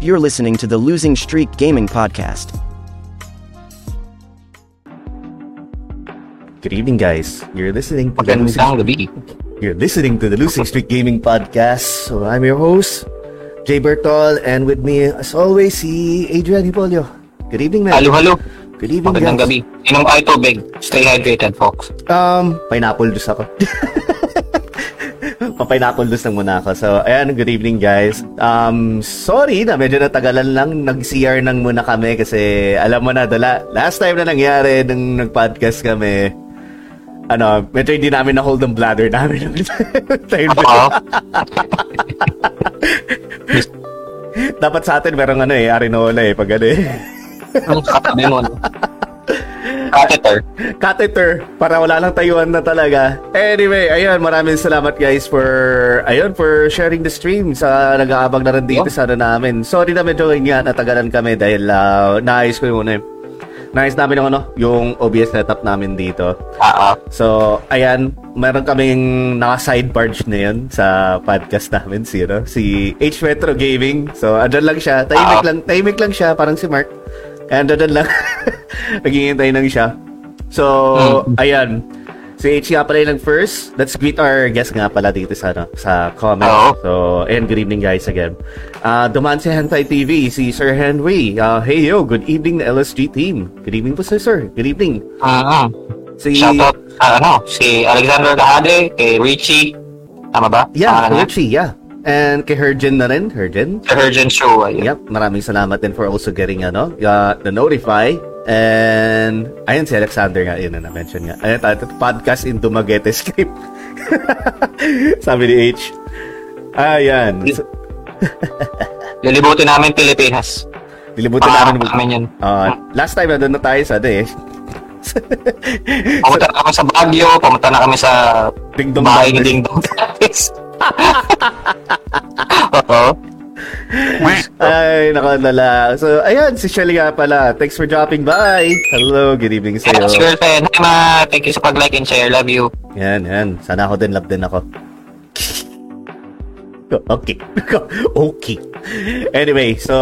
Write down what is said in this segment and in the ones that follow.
You're listening to the Losing Streak Gaming Podcast. Good evening, guys. You're listening to the Losing, Magandang gabi. you're listening to the Losing Streak Gaming Podcast. So I'm your host, Jay Bertol, and with me, as always, si Adrian Hipolio. Good evening, man. Hello, hello. Good evening, Magandang guys. gabi. Inom tayo tubig. Stay hydrated, folks. Um, pineapple juice ako. Pa-pineapple juice lang muna ako. So, ayan, good evening guys. Um, sorry na medyo natagalan lang. Nag-CR nang muna kami kasi alam mo na, dala, last time na nangyari nung nag-podcast kami, ano, medyo hindi namin na-hold ang bladder namin. time Oo. Dapat sa atin merong ano eh, arinola eh, pag ano eh. Ang katabi mo. no? Catheter. catheter para wala lang tayuan na talaga. Anyway, ayun, maraming salamat guys for ayun for sharing the stream sa nag-aabang na rin dito Yeah. sa ano namin. Sorry na medyo nga natagalan kami dahil uh, naayos ko yung ano eh. Naayos namin yung ano, yung OBS setup namin dito. Oo. So, ayan, meron kaming naka-side barge na yun sa podcast namin, si, ano, si H Metro Gaming. So, andyan lang siya. Tahimik Ah. lang, tahimik lang siya, parang si Mark. Kaya andyan lang. Naghihintay lang siya. So, Hmm. ayan. Si H nga pala yung first. Let's greet our guest nga pala dito sa, ano, sa comment. Oo. So, and good evening guys again. Uh, dumaan si Hentai TV, si Sir Henry. Uh, hey yo, good evening na LSG team. Good evening po sir, sir. Good evening. Mm-hmm. Si, Shoutout, ah, ano, si Alexander Lahade, kay Richie. Tama ba? Yeah, niya? Richie, yeah. And kay Hergen na rin, Hergen. Hergen Show. Ayun. Yep, maraming salamat din for also getting ano, uh, the notify. And ayun si Alexander nga, yun na na-mention nga. Ayun, tayo, podcast in Dumaguete script. Sabi ni H. Ayan. Lilibutin namin Pilipinas. dilibutin Ah, namin. namin yun. Uh, last time, nandun na tayo sa ano eh. Pumunta na kami sa Baguio, pumunta na kami sa Ding Dong bahay ni. Ding Dong. Oo. Ay, nakalala. So, ayan, si Shelly nga pala. Thanks for dropping by. Hello, good evening sa iyo. girlfriend. Hi, ma. Thank you sa pag-like and share. Love you. Yan, yan. Sana ako din, love din ako. Okay. okay. Anyway, so,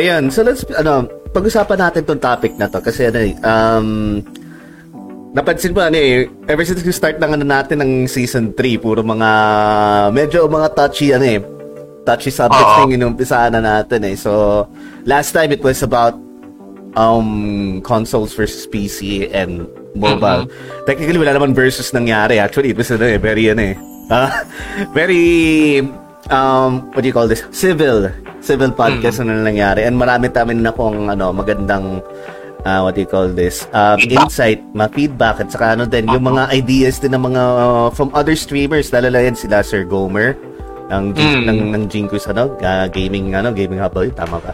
ayan. So, let's, ano, pag-usapan natin tong topic na to. Kasi, ano, eh, um, napansin mo, ano eh, ever since we start ng ano natin ng season 3, puro mga, medyo mga touchy, ano eh, touchy subjects na yung inumpisahan na natin eh. So, last time it was about um consoles versus PC and mobile. Technically wala naman versus nangyari. Actually, it was ano eh, very ano eh. ah, very um what do you call this? Civil civil podcast na nangyari. And marami tamin na kung ano magandang ah, what do you call this? Um, Feedback. insight, ma feedback at saka ano din yung mga ideas din ng mga uh, from other streamers lalo na yan sila Sir Gomer ng Mm. ng ng Jinkus ano ah, gaming ano gaming hub tama ba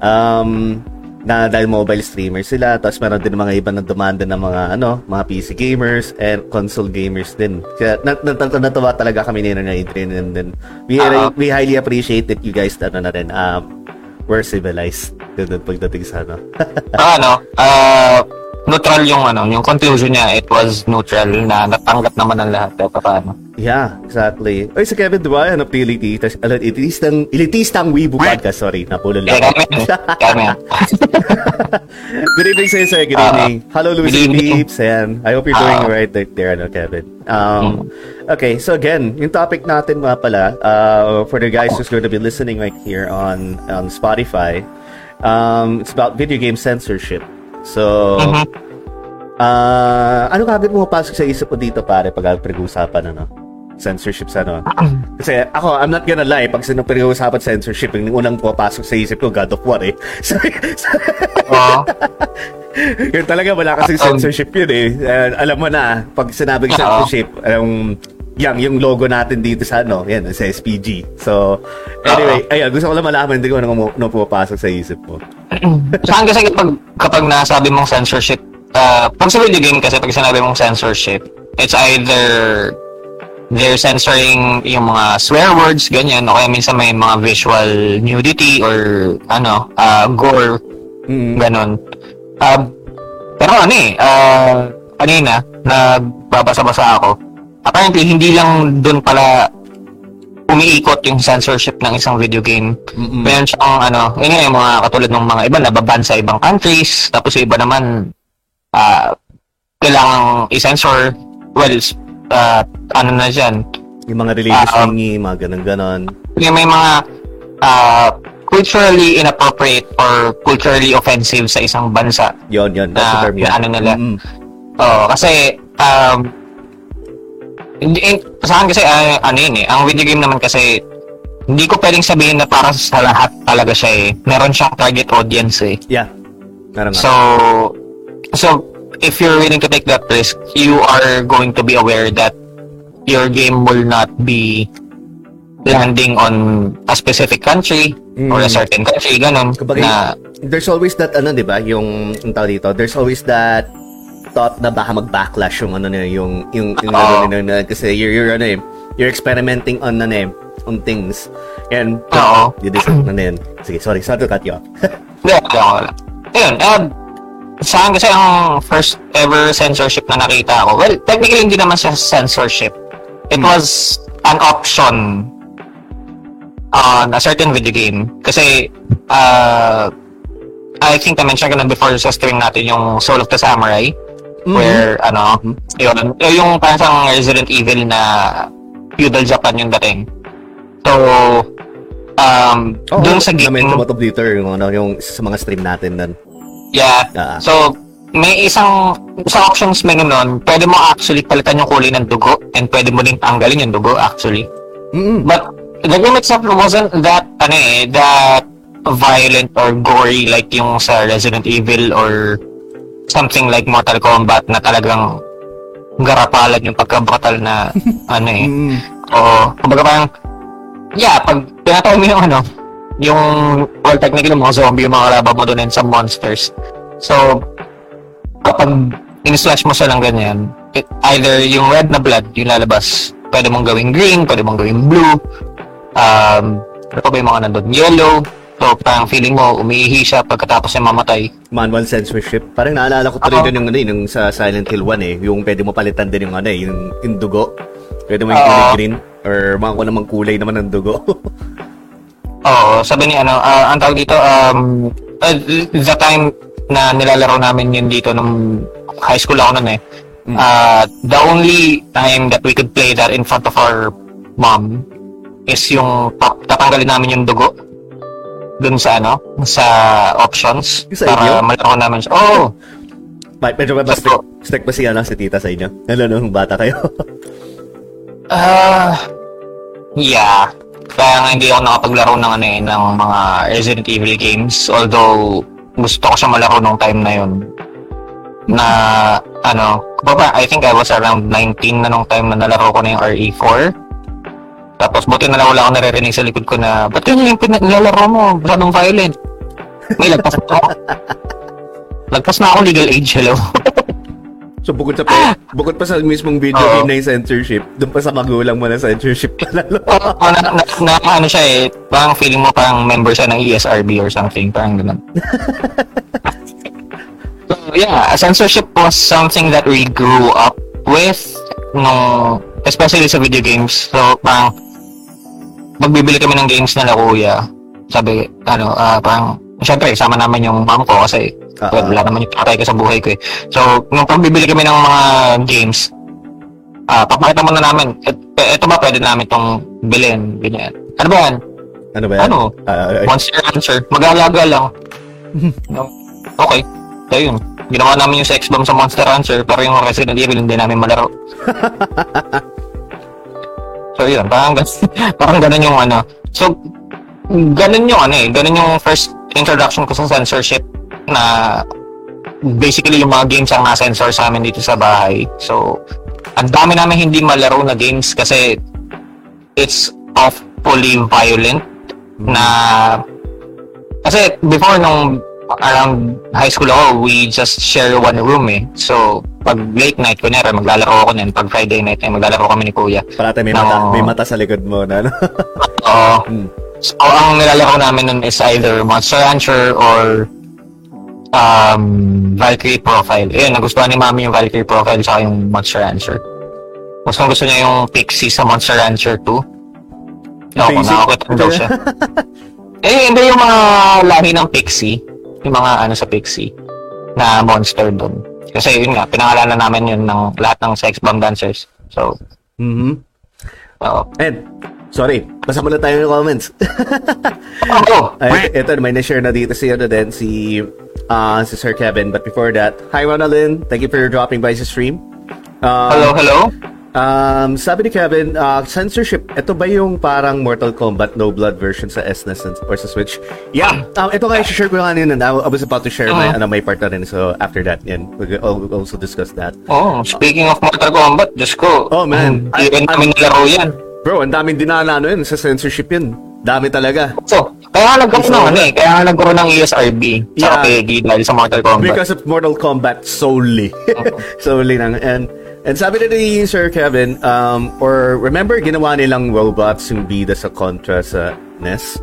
um na dahil mobile streamer sila tapos meron din mga iba na demanda ng mga ano mga PC gamers and console gamers din kaya nat nat nat- talaga kami ni na Adrian and then we Oo. we highly appreciate that you guys ano na rin um we're civilized. Doon pagdating sa ano. Ah, ano, ah, neutral yung ano, yung conclusion niya, it was neutral na natanggap naman ng lahat kahit paano. Yeah, exactly. Oy, si Kevin, di ba? Ano, elitist, elitistang, elitistang Weibo podcast. Sorry, napulol lang. kami, kami. Good evening sa'yo, sir. Good Ah, evening. Hello, Lucy good evening. Peeps. And I hope you're doing Ah. Mm-hmm. right there, there, ano, Kevin. Um, okay, so again, yung topic natin nga pala, uh, for the guys who's going to be listening right here on, on Spotify, um, it's about video game censorship. So, Mhm. ah, ano kagad mo pasok sa isip mo dito, pare, pag pag-uusapan, ano? Censorship sa ano? Kasi ako, I'm not gonna lie, pag sino pinag-uusapan censorship, yung unang pumapasok sa isip ko, God of War eh. So, Oo. yun talaga, wala kasing Um, censorship yun eh. Eh, alam mo na, pag sinabing Oo. censorship, yung, yang, yung logo natin dito sa ano, yan, sa SPG. So, anyway, ayun, gusto ko lang malaman, hindi ko ano, ano pumapasok sa isip mo. Saan kasi kapag, kapag nasabi mong censorship, ah, pag sa video game kasi pag sinabi mong censorship, it's either they're censoring yung mga swear words, ganyan, o kaya minsan may mga visual nudity or ano, ah, gore, Mm. ganon. Ah, pero ano eh, ah, kanina, nagbabasa-basa ako, apparently hindi lang doon pala umiikot yung censorship ng isang video game. Mm-mm. Meron siyang ano, yun nga yung mga katulad ng mga iba nababan sa ibang countries, tapos yung iba naman ah kailangang i-censor well ah, ano na dyan Yung mga religious um, thingy, mga ganun-ganon. yung may mga ah, culturally inappropriate or culturally offensive sa isang bansa Yon, yon. That's the na term yun. ano nila Mm-mm. Oo, kasi um hindi eh, sa akin kasi ah, ano yun eh, ang video game naman kasi hindi ko pwedeng sabihin na para sa lahat talaga siya eh. Meron siyang target audience eh. Yeah. Meron. So so if you're willing to take that risk, you are going to be aware that your game will not be landing on a specific country or a Mm. certain country, ganun. Kumbaga, na, there's always that, ano, di ba, yung, yung tawag dito, there's always that thought na baka mag-backlash yung, ano na, yung, yung, yung, ano, na, kasi you're, you're, ano, eh, you're experimenting on, ano, eh, on things. And, Oo. you decide, ano yun. Sige, sorry, sorry to cut you off. Hindi, ako. Ayun, uh, sa akin kasi ang first ever censorship na nakita ko, well, technically hindi naman siya censorship. It Hmm. was an option on a certain video game. Kasi, uh, I think I mentioned ko na before sa stream natin yung Soul of the Samurai. Mm-hmm. Where, ano, yun, yung parang siyang Resident Evil na feudal Japan yung dating. So, um, Oo, dun sa game, Na-mention mo to Twitter, yung, ano, yung sa mga stream natin doon. Yeah. Ah. So, may isang sa options menu nun, pwede mo actually palitan yung kulay ng dugo and pwede mo din tanggalin yung dugo actually. Mm-mm. But the game itself wasn't that ano eh, that violent or gory like yung sa Resident Evil or something like Mortal Kombat na talagang garapalan yung pagkabatal na ano eh. Mm-mm. Oo. Kumbaga parang, yeah, pag tinatawag mo yung ano, yung, well, technically, mga zombie, yung mga kalaban mo doon and some monsters. So, kapag in-slash mo siya lang ganyan, it, either yung red na blood, yung lalabas, pwede mong gawing green, pwede mong gawing blue, um, ano pa ba yung mga nandun? Yellow, so parang feeling mo, umiihi siya pagkatapos niya mamatay. Manual censorship. Parang naalala ko tuloy Oo. doon yung, ano, eh, yung sa Silent Hill 1 eh. Yung pwede mo palitan din yung, ano, eh, yung, yung dugo. Pwede mo yung kulay green. Or mga kung namang kulay naman ng dugo. Oo, sabi ni ano, ah, ang tawag dito, um, uh, the time na nilalaro namin yun dito nung high school ako nun eh. Ah, the only time that we could play that in front of our mom is yung pa- tatanggalin namin yung dugo dun sa ano, sa options sa para malaro namin siya. Oo. May, medyo ba strict, strict ba si, ano, si tita sa inyo? Ano, nung bata kayo? Ah, yeah. Kaya nga hindi ako nakapaglaro ng ano eh, ng mga Resident Evil games. Although, gusto ko siya malaro nung time na yun. Na, ano, baba, I think I was around 19 na nung time na nalaro ko na yung RE4. Tapos, buti na lang wala akong naririnig sa likod ko na, ba't yun yung pina- nilalaro mo? Masyadong violent. May lagpas na ako. Lagpas na ako legal age, hello. so, bukod sa, bukod pa sa mismong video game na yung censorship, doon pa sa magulang mo na censorship pa lalo. Oo, na, na, na, ano siya eh, parang feeling mo parang member siya ng ESRB or something, parang ganun. so, yeah, censorship was something that we grew up with, no, especially sa video games. So, parang, magbibili kami ng games na kuya, sabi, ano, ah, parang, syempre, sama naman yung mom ko kasi, Ah, well, wala naman yung tatay ko sa buhay ko eh. So, nung pagbibili kami ng mga games, ah, papakita muna namin, et, eto ba pwede namin itong bilhin, ganyan. Ano ba yan? Ano ba yan? Ano? Ah, ah, Monster Rancher. Mag-aalaga lang. Okay. So, yun. Ginawa namin yung sex bomb sa Monster Rancher, pero yung Resident Evil hindi namin malaro. so, yun. Parang, parang ganun yung ano. So, ganun yung ano eh. Ganun yung first introduction ko sa censorship na basically yung mga games ang na-censor sa amin dito sa bahay. So, ang dami namin hindi malaro na games kasi it's awfully violent na kasi before nung around high school ako, we just share one room eh. So, pag late night, kunyari, maglalaro ako nun. Pag Friday night, eh, maglalaro kami ni Kuya. parate may No. mata, may mata sa likod mo na, ano? Oo. Hmm. So, ang nilalaro namin nun is either Monster Rancher or um, Valkyrie Profile. Ayun, nagustuhan ni Mami yung Valkyrie Profile sa yung Monster Rancher. Mas kung gusto niya yung Pixie sa Monster Rancher 2. Oo, Basic. nakakita daw siya. eh, hindi yung mga lahi ng Pixie. Yung mga ano sa Pixie na monster doon. Kasi yun nga, pinangalanan namin yun ng lahat ng sex bomb dancers. So, Mhm. oo. And, sorry, basa muna tayo ng comments. Oh, Ay, ito, may na-share na dito si, ano din, si, ah, si Sir Kevin. But before that, hi Ronaldin, thank you for dropping by sa stream. Um, hello, hello? Um, sabi ni Kevin, uh, censorship, ito ba yung parang Mortal Kombat No Blood version sa SNES and- or sa Switch? Yeah. Um, ito nga, share ko nga kanina. I I was about to share my, Uh-huh. ano, my part na rin. So, after that, yan, we'll also discuss that. Oh, speaking of Mortal Kombat, Diyos ko. Oh, man. Hindi rin kami nilaro yan. Bro, ang daming dinana ano yun sa censorship yun. Dami talaga. So, kaya nga nagkaroon ng ano eh, kaya nga nagkaroon ng ESRB sa Yeah. PEGI dahil sa Mortal Kombat. Because of Mortal Kombat solely. solely lang. And and sabi na ni Sir Kevin, um, or remember, ginawa nilang robots yung bida sa Contra sa NES?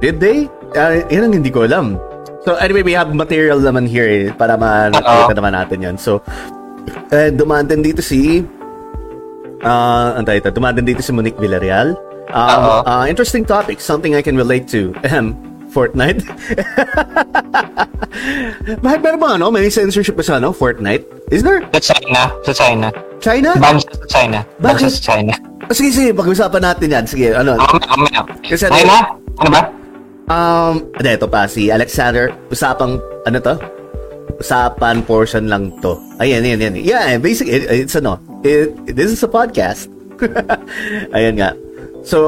Did they? Uh, yun ang hindi ko alam. So anyway, we have material naman here eh, para makita naman natin yan. So, eh, dumaan din dito si uh, ang dumaan din dito si Monique Villarreal. Um, uh, interesting topic, something I can relate to. Ahem, Fortnite. Bakit meron ba ano? May censorship ba sa ano? Fortnite? Is there? Sa China, sa China. China? Ban siya sa China. Bakit? sa China. Oh, sige, sige. Pag-usapan natin yan. Sige, ano? Mamaya, mamaya. Kasi- Ngayon na? Ano ba? Um, hindi, ito pa. Si Alexander. Usapang, ano to? Usapan portion lang to. Ayan, ayan, ayan. Yeah, basic, it, it's ano. It, this is a podcast. ayan nga. So,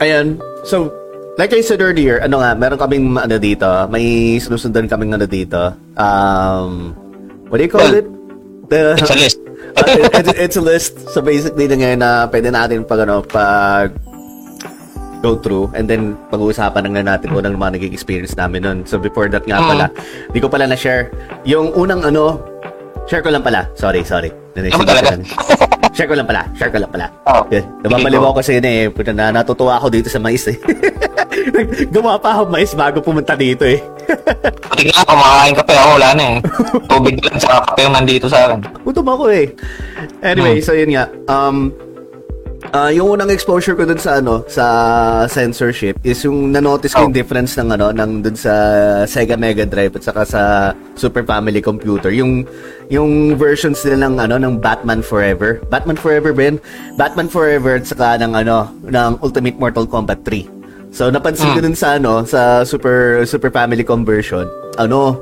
ayan. So, like I said earlier, ano nga, meron kaming ano dito, may sinusundan kaming ano dito. Um, what do you call Well, it? The, It's a list. Uh, it's, it's a list. So basically na ngayon na pwede natin pag ano, pag go through and then pag-uusapan na nga natin kung anong mga naging experience namin nun. So before that nga Mm. pala, di ko pala na-share. Yung unang ano, share ko lang pala. Sorry, sorry. Ano talaga? Share ko lang pala. Share ko lang pala. Oh. Good. Nababaliw ako kasi yun eh. Na, natutuwa ako dito sa mais eh. Gawa pa ako mais bago pumunta dito eh. Pati nga, kumakain kape ako, wala na eh. Tubig lang sa kape yung nandito sa akin. Gutom ako eh. Anyway, Hmm. so yun nga. Um, ah, yung unang exposure ko dun sa ano, sa censorship is yung na-notice ko Oh. yung difference ng ano, ng dun sa Sega Mega Drive at saka sa Super Family Computer. Yung yung versions nila ng ano ng Batman Forever. Batman Forever Ben, Batman Forever at saka ng ano ng Ultimate Mortal Kombat 3. So napansin ko Hmm. dun sa ano sa Super Super Family conversion, ano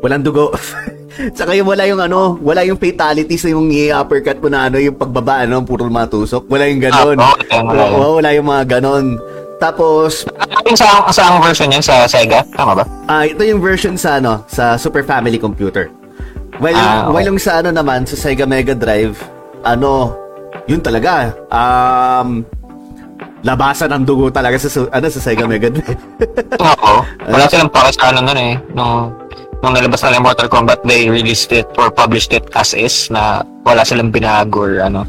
walang dugo. Tsaka yung wala yung ano, wala yung fatality sa yung i-uppercut mo na ano, yung pagbaba, ano, puro matusok. Wala yung ganon. Ah, okay, wala wala yung mga ganon. Tapos, yung sa, sa version yan sa Sega? Tama ba? ah ito yung version sa ano, sa Super Family Computer. Yung, Ah, okay. while yung sa ano naman, sa Sega Mega Drive, ano, yun talaga, um, labasan ng dugo talaga sa, ano, sa Sega Mega Drive. Oo. Wala silang pake sa ano nun eh. Nung, nung nalabas na yung Mortal Kombat, they released it or published it as is na wala silang binago or ano.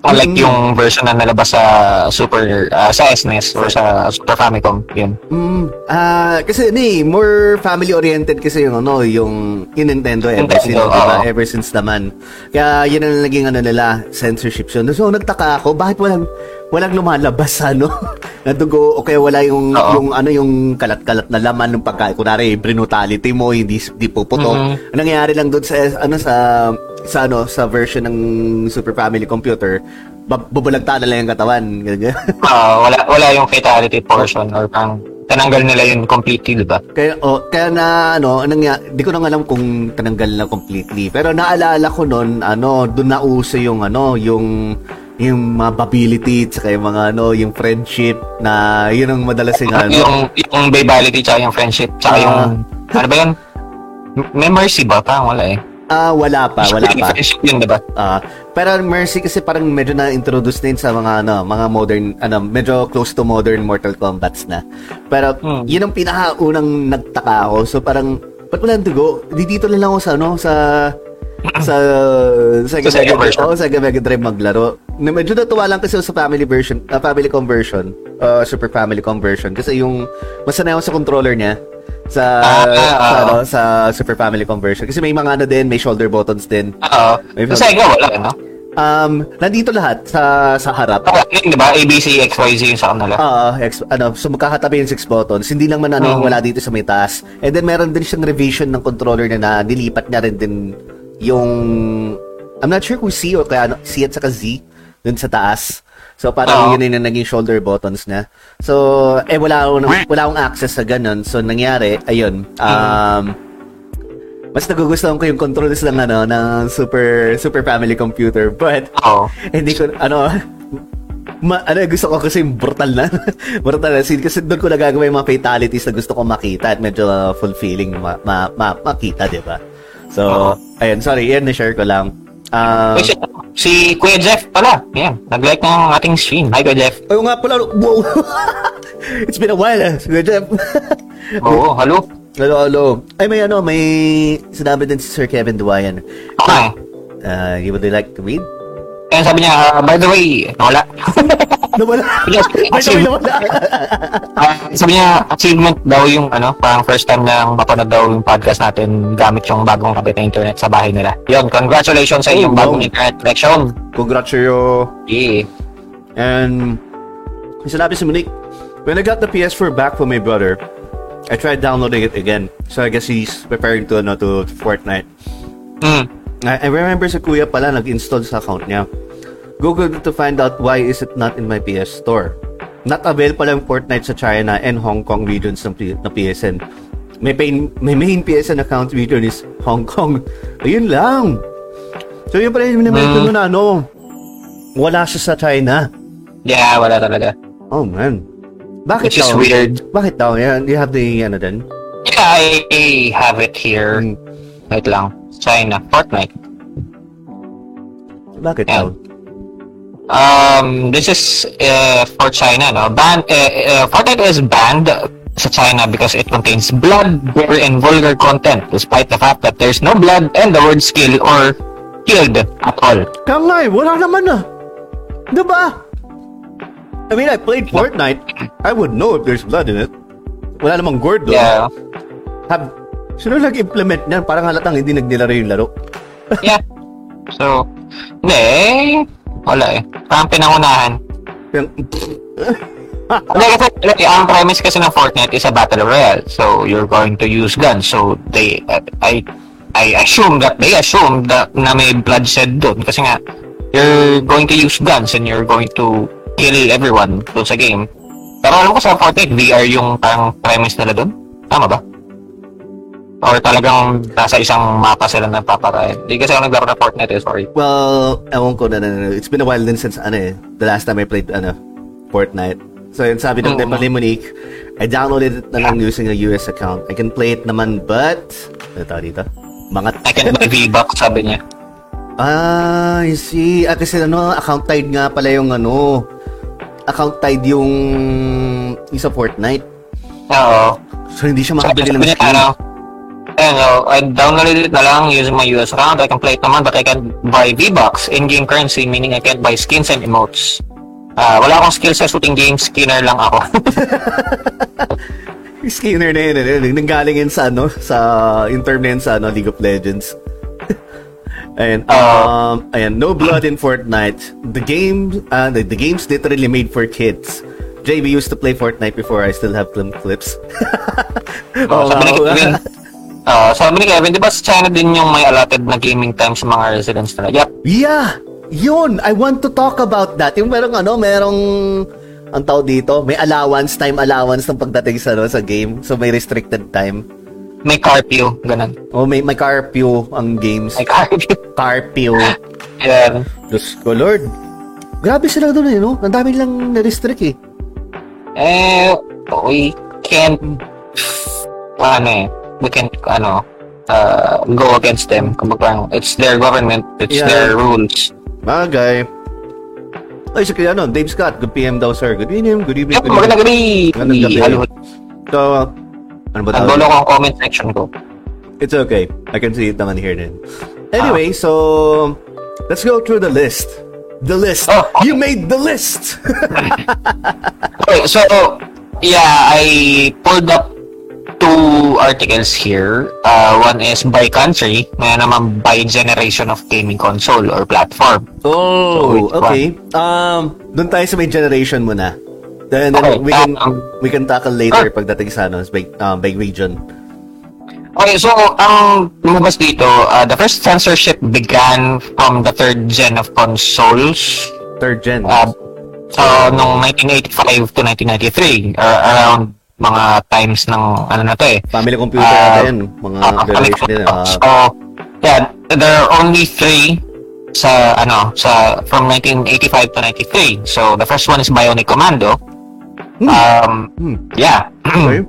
Unlike Mm. yung version na nalabas sa Super, ah, sa SNES or sa Super Famicom. Yun. Mm, ah, kasi ni more family oriented kasi yung ano, yung, yung Nintendo ever Nintendo, since, diba? oo. Ever since naman. Kaya yun ang naging ano nila, censorship yun. So nagtaka ako, bakit walang walang lumalabas ano na dugo o kaya wala yung Oo. yung ano yung kalat-kalat na laman ng pagkain kunari brutality mo hindi hindi puputok Mhm. ang nangyayari lang doon sa ano sa sa ano sa version ng Super Family Computer bubalagta na lang yung katawan ganyan Ah, wala wala yung fatality portion or pang tinanggal nila yun completely, di ba? Kaya, oh, kaya na, ano, anong di ko na alam kung tinanggal na completely. Pero naalala ko noon, ano, doon na uso yung, ano, yung, yung mga ability, tsaka yung mga, ano, yung friendship, na, yun ang madalas yung, ano, Yung, yung babality tsaka yung friendship tsaka Ah. yung, ano ba yun? May mercy ba? Parang wala eh. ah, wala pa, wala pa. Friendship yun, di ba? Ah, pero Mercy kasi parang medyo na-introduce na yun sa mga ano, mga modern ano, medyo close to modern Mortal Kombats na. Pero Hmm. yun ang pinakaunang nagtaka ako. So parang ba't wala dugo? Di dito lang ako sa ano, sa sa Sega Sa Sega Mega version. oh, Sega Mega Drive maglaro. Na medyo natuwa lang kasi sa family version, ah, family conversion, uh, Super Family conversion kasi yung masana ako sa controller niya sa Ah, sa, ah. ano, sa Super Family conversion kasi may mga ano din, may shoulder buttons din. Oo. May Sa Sega, wala, no? Um, nandito lahat sa sa harap. Okay, yun, di ba? ABC, XYZ yung sa kanila. Ah, ex, ano, so magkakatabi yung six buttons. Hindi lang man ano Mhm. wala dito sa may taas. And then meron din siyang revision ng controller na, na nilipat niya rin din yung I'm not sure kung C o kaya ano, C at saka Z dun sa taas. So parang Oo. yun yung naging shoulder buttons na. So eh wala akong wala akong access sa ganun. So nangyari, ayun. Um mas nagugustuhan ko yung controls ng ano ng super super family computer but Oo. hindi ko, ano, ma, ano, gusto ko kasi yung brutal na, brutal na scene. Kasi doon ko nagagawa yung mga fatalities na gusto ko makita at medyo uh, fulfilling ma, ma, ma, makita, di ba? So, Oo. ayun, sorry, yan, na-share ko lang. Um, Wait, si, si Kuya Jeff pala. Yan. Nag-like ng ating stream. Hi, Kuya Jeff. ayun nga pala, wow! It's been a while, eh. Sige, Jeff. Oo, hello. Hello, hello. Ay, may ano, may sinabi din si Sir Kevin Duwayan. Okay. Uh, you would like to read? Kaya sabi niya, ah, by the way, nawala. Nawala. Achieve- nawala. Ah, sabi niya, achievement daw yung ano, parang first time na mapanood daw yung podcast natin gamit yung bagong kabit na internet sa bahay nila. Yun, congratulations sa inyong Oh, wow. bagong internet connection. Congrats sa'yo. Yeah. And yung sinabi si Monique, when I got the PS4 back from my brother, I tried downloading it again. So I guess he's preparing to ano to Fortnite. Hmm. I, I remember si Kuya pala nag-install sa account niya. Google to find out why is it not in my PS Store. Not available pala yung Fortnite sa China and Hong Kong regions ng, P- ng PSN. May, pain, may main PSN account region is Hong Kong. Ayun lang. So yun pala yung minimento Mm. na ano. Wala siya sa China. Yeah, wala talaga. Oh man. Bakit Which is daw? weird. Bakit daw? You have the ano din? Yeah, I have it here. Mm. Wait lang. China. Fortnite. Bakit Yeah. daw? Um, this is uh, for China, no? Ban uh, uh, Fortnite is banned sa China because it contains blood, gore, and vulgar content, despite the fact that there's no blood and the word skill or killed at all. Kaya nga eh, wala naman ah. Diba? I mean, I played Fortnite. I would know if there's blood in it. Wala namang gourd doon. Yeah, Have, sino nag-implement niyan? Parang halatang hindi nagdilaro yung laro. yeah. So, eh, wala eh. Parang pinangunahan. Hindi kasi, like, ang premise kasi ng Fortnite is a battle royale. So, you're going to use guns. So, they, uh, I, I assume that, they assume that na may bloodshed doon. Kasi nga, you're going to use guns and you're going to kill everyone doon sa game. Pero alam ko sa Fortnite, VR yung parang premise nila doon. Tama ba? Or talagang nasa isang mapa sila na paparayan. Hindi kasi ako naglaro ng Fortnite eh, sorry. Well, ewan ko na, na, na, It's been a while din since, ano eh, the last time I played, ano, Fortnite. So, yun sabi ng Oo. mm ni Monique, I downloaded it na lang using a US account. I can play it naman, but, ano tawag dito? Mga, I can buy V-Bucks, sabi niya. ah, I see. Ah, kasi ano, account tied nga pala yung ano, account tied yung, yung sa Fortnite. Oo. So, hindi siya Sabi makabili ng niya, skin. Ano, ano, I downloaded it na lang using my US account. I can play it naman, but I can buy V-Bucks, in-game currency, meaning I can't buy skins and emotes. Ah, wala akong skill sa shooting games, skinner lang ako. Skinner na yun, eh, yun, nanggaling yun sa ano, sa intern na yun sa ano, League of Legends. and um, ayan, no blood in Fortnite. The game, uh, the, the game's literally made for kids. JB used to play Fortnite before I still have film clips. Oh, ni wow. Ah, sabi ni Kevin, di ba sa China din yung may allotted na gaming time sa mga residents nila? Yep. Yeah! Yun! I want to talk about that. Yung merong ano, merong ang tao dito, may allowance, time allowance ng pagdating sa, ano, sa game. So, may restricted time. May curfew, ganun. O, may, may curfew ang games. May curfew. Curfew. Yan. Diyos ko, Lord. Grabe sila doon eh, no? Ang dami nilang na-restrict eh. Eh, we can't, ano eh, we can't, ano, uh, go against them. Kumbaga, it's their government, it's Yeah. their rules. Bagay. Ay, si kaya ano, Dave Scott, good PM daw, sir. Good evening, good evening. Yep, good magandang gabi. Magandang gabi. Hello. So, ano ba tawag? ko ang comment section ko. It's okay. I can see it naman here then. Anyway, so, let's go through the list. The list. Oh, okay. You made the list! Okay, so, yeah, I pulled up two articles here. Uh, one is by country, may naman by generation of gaming console or platform. Oh, So, okay. Um, doon tayo sa may generation muna. Then, then Okay, we can um, we can tackle later pagdating sa ano, by, um, by region. Okay, so ang lumabas dito, uh, the first censorship began from the third gen of consoles. Third gen. Uh, so, nung 1985 to 1993, uh, around mga times ng ano na to eh. family computer uh, natin, mga Ah, generation din. ah. so, yeah, there are only three sa ano sa from 1985 to 93. So the first one is Bionic Commando. Um, Hmm. yeah. okay.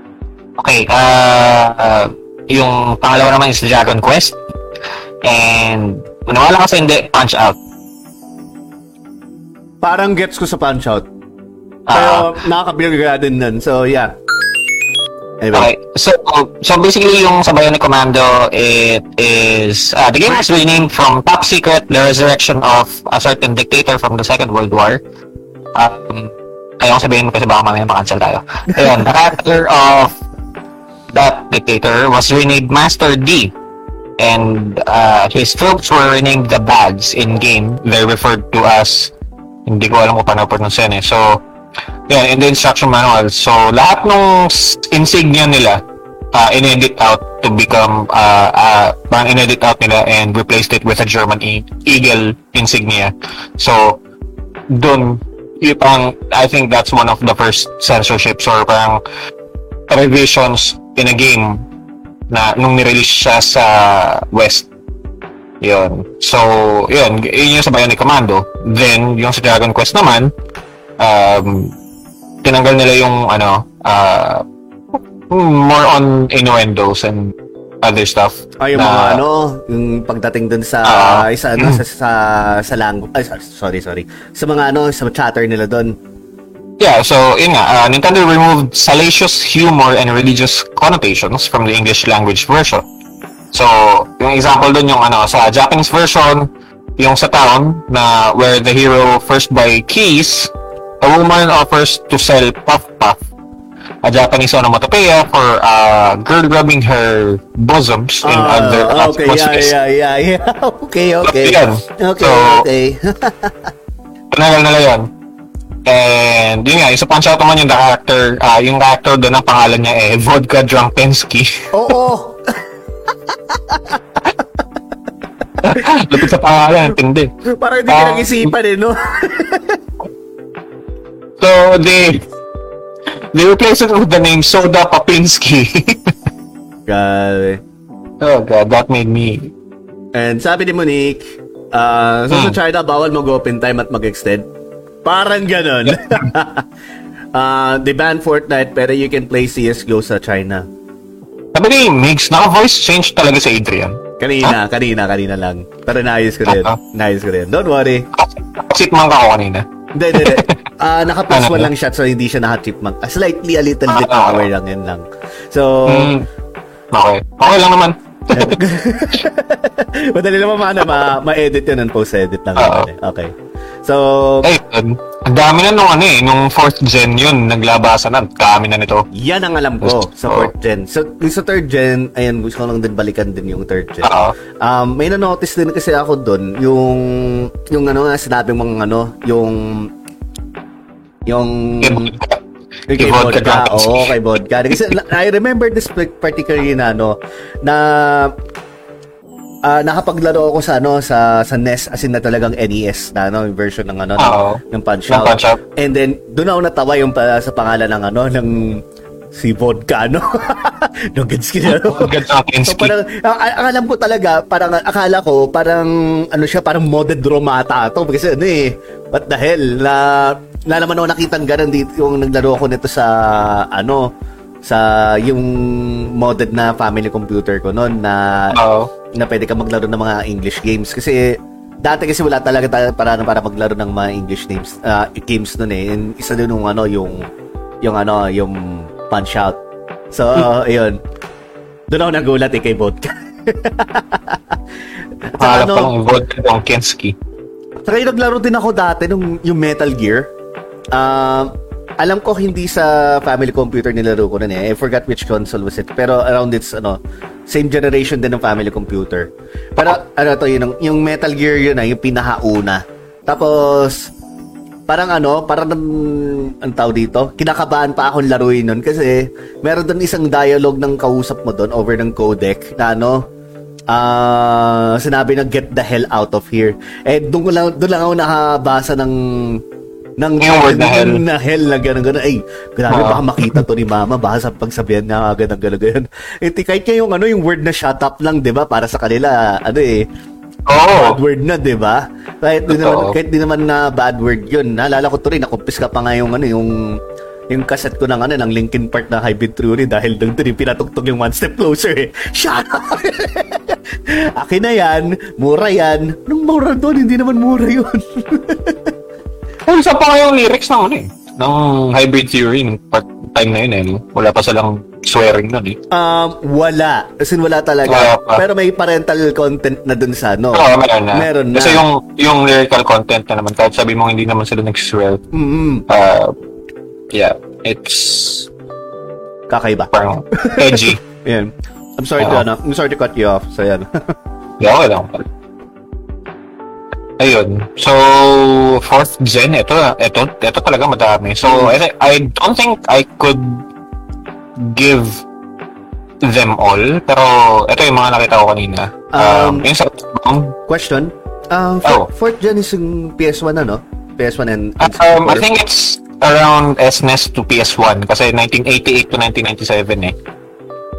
okay, uh, uh, yung pangalawa naman is Dragon Quest. And maniwala ka sa hindi, Punch Out. Parang gets ko sa punch out. Ah. Pero nakakabigay din nun. So, yeah. Anyway. Okay, so so basically yung sa Bionic Commando, it is uh, the game was renamed from Top Secret: The Resurrection of a Certain Dictator from the Second World War. Um, ayaw sabihin kasi baka mamaya makancel tayo. Ayun, the character of that dictator was renamed Master D. And uh, his troops were renamed the Bads in game. They're referred to as hindi ko alam kung paano pronounce yan eh. So, yeah, in the instruction manual. So, lahat ng insignia nila, uh, in-edit out to become, uh, uh, parang in-edit out nila and replaced it with a German e- eagle insignia. So, dun, yung parang, I think that's one of the first censorships or parang revisions in a game na nung nirelease siya sa West. Yun. So, yun. Yun yung sa Bionic Commando. Then, yung sa Dragon Quest naman, um, tinanggal nila yung, ano, uh, more on innuendos and other stuff. Ay, yung na- mga ano, yung pagdating dun sa, Ah. sa ano, sa, sa, sa language, ay, sorry, sorry. Sa mga ano, sa chatter nila dun. Yeah, so yun nga, uh, Nintendo removed salacious humor and religious connotations from the English language version. So, yung example dun yung ano, sa Japanese version, yung sa town na where the hero first buy keys, a woman offers to sell puff puff, a Japanese onomatopoeia for a girl rubbing her bosoms in Ah, other okay, yeah, space. yeah, yeah, yeah. okay, okay. Yan. Okay, So, okay. Tinagal nila yun. And yun nga, yung sa Punch Out naman yung the character, ah, yung character doon ang pangalan niya eh, Vodka Drunk Pensky. Oo. Lupit sa pangalan, tindi. Parang hindi Ah. pinag-isipan eh, no? So, they, they replaced it with the name Soda Papinski. Grabe. oh god, that made me... And sabi ni Monique, uh, so sa Hmm. China, bawal mag-open time at mag-extend. Parang ganun. uh, they ban Fortnite pero you can play CSGO sa China. Sabi ni Migs, naka-voice change talaga sa Adrian. Kanina, kanina, kanina lang. Pero naayos ko rin. Ah. Naayos ko rin. Don't worry. Chipmunk ako kanina. Hindi, hindi, hindi. Ah, naka plus Ano? one lang shot so hindi siya naka-chipmunk. Ah, slightly, a little bit Ah, ah. power lang, yun lang. So, Mm, okay. Okay lang naman. madali naman ma, ma, ma-edit yun and post-edit lang. Naman eh. Okay. So, Ay, um, ang dami na nung ano eh, nung fourth gen yun, naglabasan na, kami na nito. yan ang alam ko sa Oo. fourth gen. So, yung sa third gen, ayan, gusto ko lang din balikan din yung third gen. Oo. Um, may na-notice din kasi ako doon, yung, yung ano nga, sinabi mong ano, yung, yung, yung Kay Vodka vodka. Oo, kay vodka. Kasi I remember this particularly na ano, na ah nakapaglaro ako sa ano sa sa NES as in na talagang NES na ano yung version ng ano Oo. ng, ng Punch Out. Punch Out. And then doon ako natawa yung pa, sa pangalan ng ano ng si vodka no. no gets ko na, no? So parang ang, ang alam ko talaga parang akala ko parang ano siya parang modded romata to kasi ano eh what the hell na na naman ako nakita ganun dito yung naglaro ako nito sa ano sa yung modded na family computer ko noon na Oo. Na pwede ka maglaro ng mga English games. Kasi dati kasi wala talaga tayo para para maglaro ng mga English names ah, games noon eh. And isa din yung ano yung yung ano yung punch out. So ayun. Doon ako nagulat eh kay vodka Pangalan ano, pa lang, Vodka. Saka yung naglaro din ako dati nung yung Metal Gear. Um, alam ko hindi sa family computer nilaro ko nun eh. I forgot which console was it. Pero around its, ano, same generation din ng family computer. Pero, ano to, yun, yung Metal Gear yun na, yung pinakauna. Tapos, parang ano, parang ang tao dito, kinakabahan pa akong laruin nun kasi meron doon isang dialogue ng kausap mo doon over ng codec na ano, ah sinabi na get the hell out of here. Eh, doon lang, doon lang ako nakabasa ng ng Yung word na hell. na hell na gano'n gano'n. Ay, grabe Oo. baka makita to ni mama. Baka sa pagsabihan niya agad ng gano'n gano'n. Eh, kahit yung ano, yung word na shut up lang, di ba? Para sa kanila, ano eh, Oo. bad word na, di ba? Kahit di naman, kahit di naman na bad word yun. Naalala ko to rin, nakumpis ka pa nga yung ano, yung yung cassette ko ng ano, ng Linkin Park na Hybrid Theory dahil doon yung pinatugtog yung One Step Closer eh. Shut up! Akin na yan, mura yan. Anong mura doon? Hindi naman mura yun. Well, isa pa nga yung lyrics ng ano eh. Ng hybrid theory, ng part time na yun eh. no? Wala pa silang swearing nun eh. um, wala. As in, wala talaga. Wala pa. Pero may parental content na doon sa ano. Oo, meron na. Meron na. Kasi yung, yung lyrical content na naman, kahit sabi mo hindi naman sila nag-swear, Mm-mm. uh, yeah, it's Kakaiba. parang edgy. Yan. I'm sorry to Oo. ano, I'm sorry to cut you off. So yan. Yeah, okay lang. Ayun. So, fourth gen, ito, ito, ito talaga madami. So, I, thi- I don't think I could give them all. Pero, ito yung mga nakita ko kanina. Um, Um, yung sa, um, Question. Um, Oh. fourth, gen is yung PS1 ano? PS1 and, and um, I 64. think it's around SNES to PS1 kasi 1988 to 1997 eh.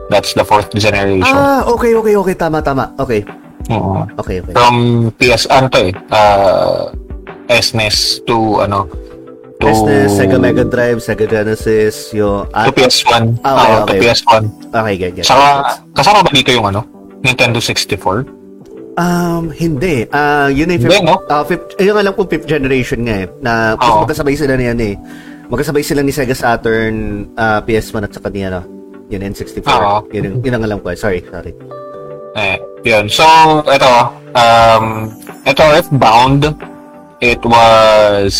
That's the fourth generation. Ah, okay, okay, okay. Tama, tama. Okay. Oo. Okay, okay. From PS, ano to eh, uh, SNES to, ano, to, SNES, Sega Mega Drive, Sega Genesis, yung... to PS1. Ah, okay, okay. to PS1. Okay, get, get. Saka, kasama ba dito yung ano? Nintendo 64? Um, hindi. Ah, yun ay fifth, no? ah, fifth, yung alam ko fifth generation nga eh. Na, kasi magkasabay sila na yan eh. Magkasabay sila ni Sega Saturn, ah, PS1 at saka ni ano, yun N64. Oo. Yun, yun ang alam ko eh. Sorry, sorry. Eh, yun. So, ito, um, ito, Earthbound, it was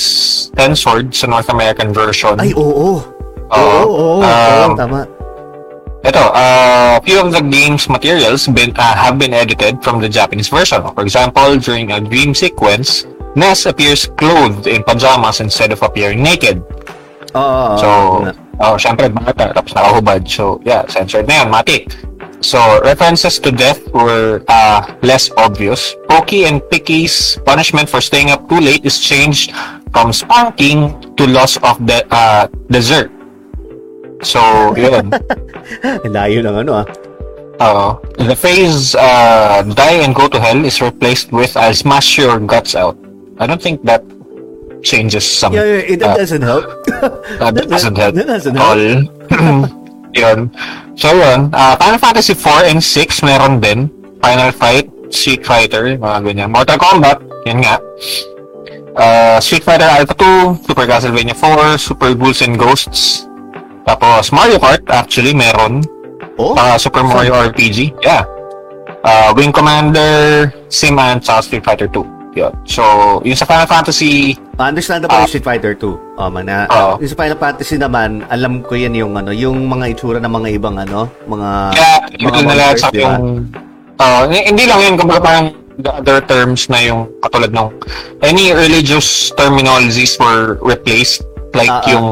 Ten Swords sa North American version. Ay, oo. Oo, Oo. oo, oo, Um, oo, tama. Ito, a few of the game's materials been, uh, have been edited from the Japanese version. For example, during a dream sequence, Ness appears clothed in pajamas instead of appearing naked. Oo, oo, So, oo, nga. oh, syempre, bata, tapos nakahubad. So, yeah, censored na yan, mati. So, references to death were uh, less obvious. Pokey and Picky's punishment for staying up too late is changed from spanking to loss of the uh, dessert. So, yun. Layo ng ano ah. Uh, the phrase uh, die and go to hell is replaced with I'll smash your guts out. I don't think that changes something. Yeah, yeah, it uh, doesn't help. Uh, that doesn't help. That doesn't all. yun. So yun, uh, Final Fantasy 4 and 6 meron din. Final Fight, Street Fighter, mga ganyan. Mortal Kombat, yun nga. Uh, Street Fighter Alpha 2, Super Castlevania 4, Super Ghouls and Ghosts. Tapos Mario Kart, actually, meron. Oh, Uh, Super Mario RPG, yeah. Uh, Wing Commander, Sim and Street Fighter 2. Yun. So, yung sa Final Fantasy understand na Ah. Street Fighter 2. Oh, man, na, Oo. yung sa Final Fantasy naman, alam ko yan yung ano, yung mga itsura ng mga ibang ano, mga Kaya, mga nila sa yung... Uh, hindi lang yun, kumbaga parang the other terms na yung katulad ng any religious terminologies were replaced like Ah, ah. yung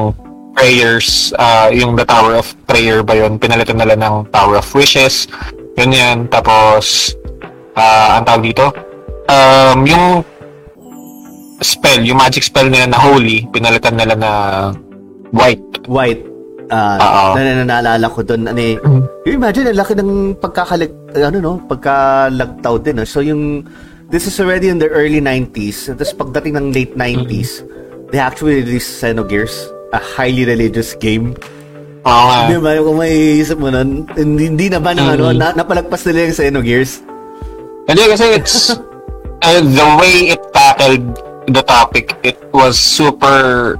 prayers, uh, yung the Tower of Prayer ba yun, pinalitan nila ng Tower of Wishes, yun yan, tapos uh, ang tawag dito, um, yung spell, yung magic spell nila na holy, pinalitan nila na white. White. Oo. na, na, naalala ko doon, ano eh, you imagine, ang laki ng pagkakalag, ano no, pagkalagtaw din. No? So yung, this is already in the early 90s. Tapos pagdating ng late 90s, they actually released Xenogears, a highly religious game. Oo nga. Di ba? Kung may isip mo nun, hindi, hindi na ba ng ano, Mm. na, napalagpas nila yung Xenogears? Hindi kasi it's uh, the way it tackled the topic, it was super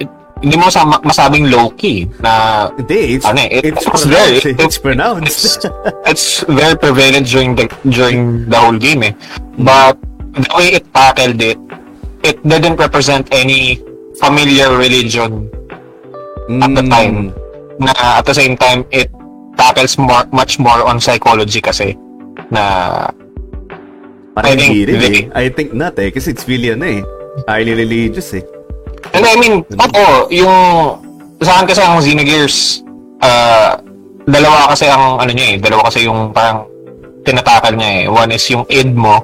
it, hindi mo sa masabing low key na Hindi, it's, ano eh, it- it's, it's pronounced. very- eh. It's pronounced. it's, it's very prevalent during the during the whole game eh. But the way it tackled it, it didn't represent any familiar religion at the Mm. time na at the same time it tackles more much more on psychology kasi na Parang I think hindi rin eh. I think not eh. Kasi it's really ano eh. Highly religious eh. And I mean, ako, yung sa akin kasi ang Xenogears, ah dalawa kasi ang ano niya eh, dalawa kasi yung parang tinatakal niya eh. One is yung id mo,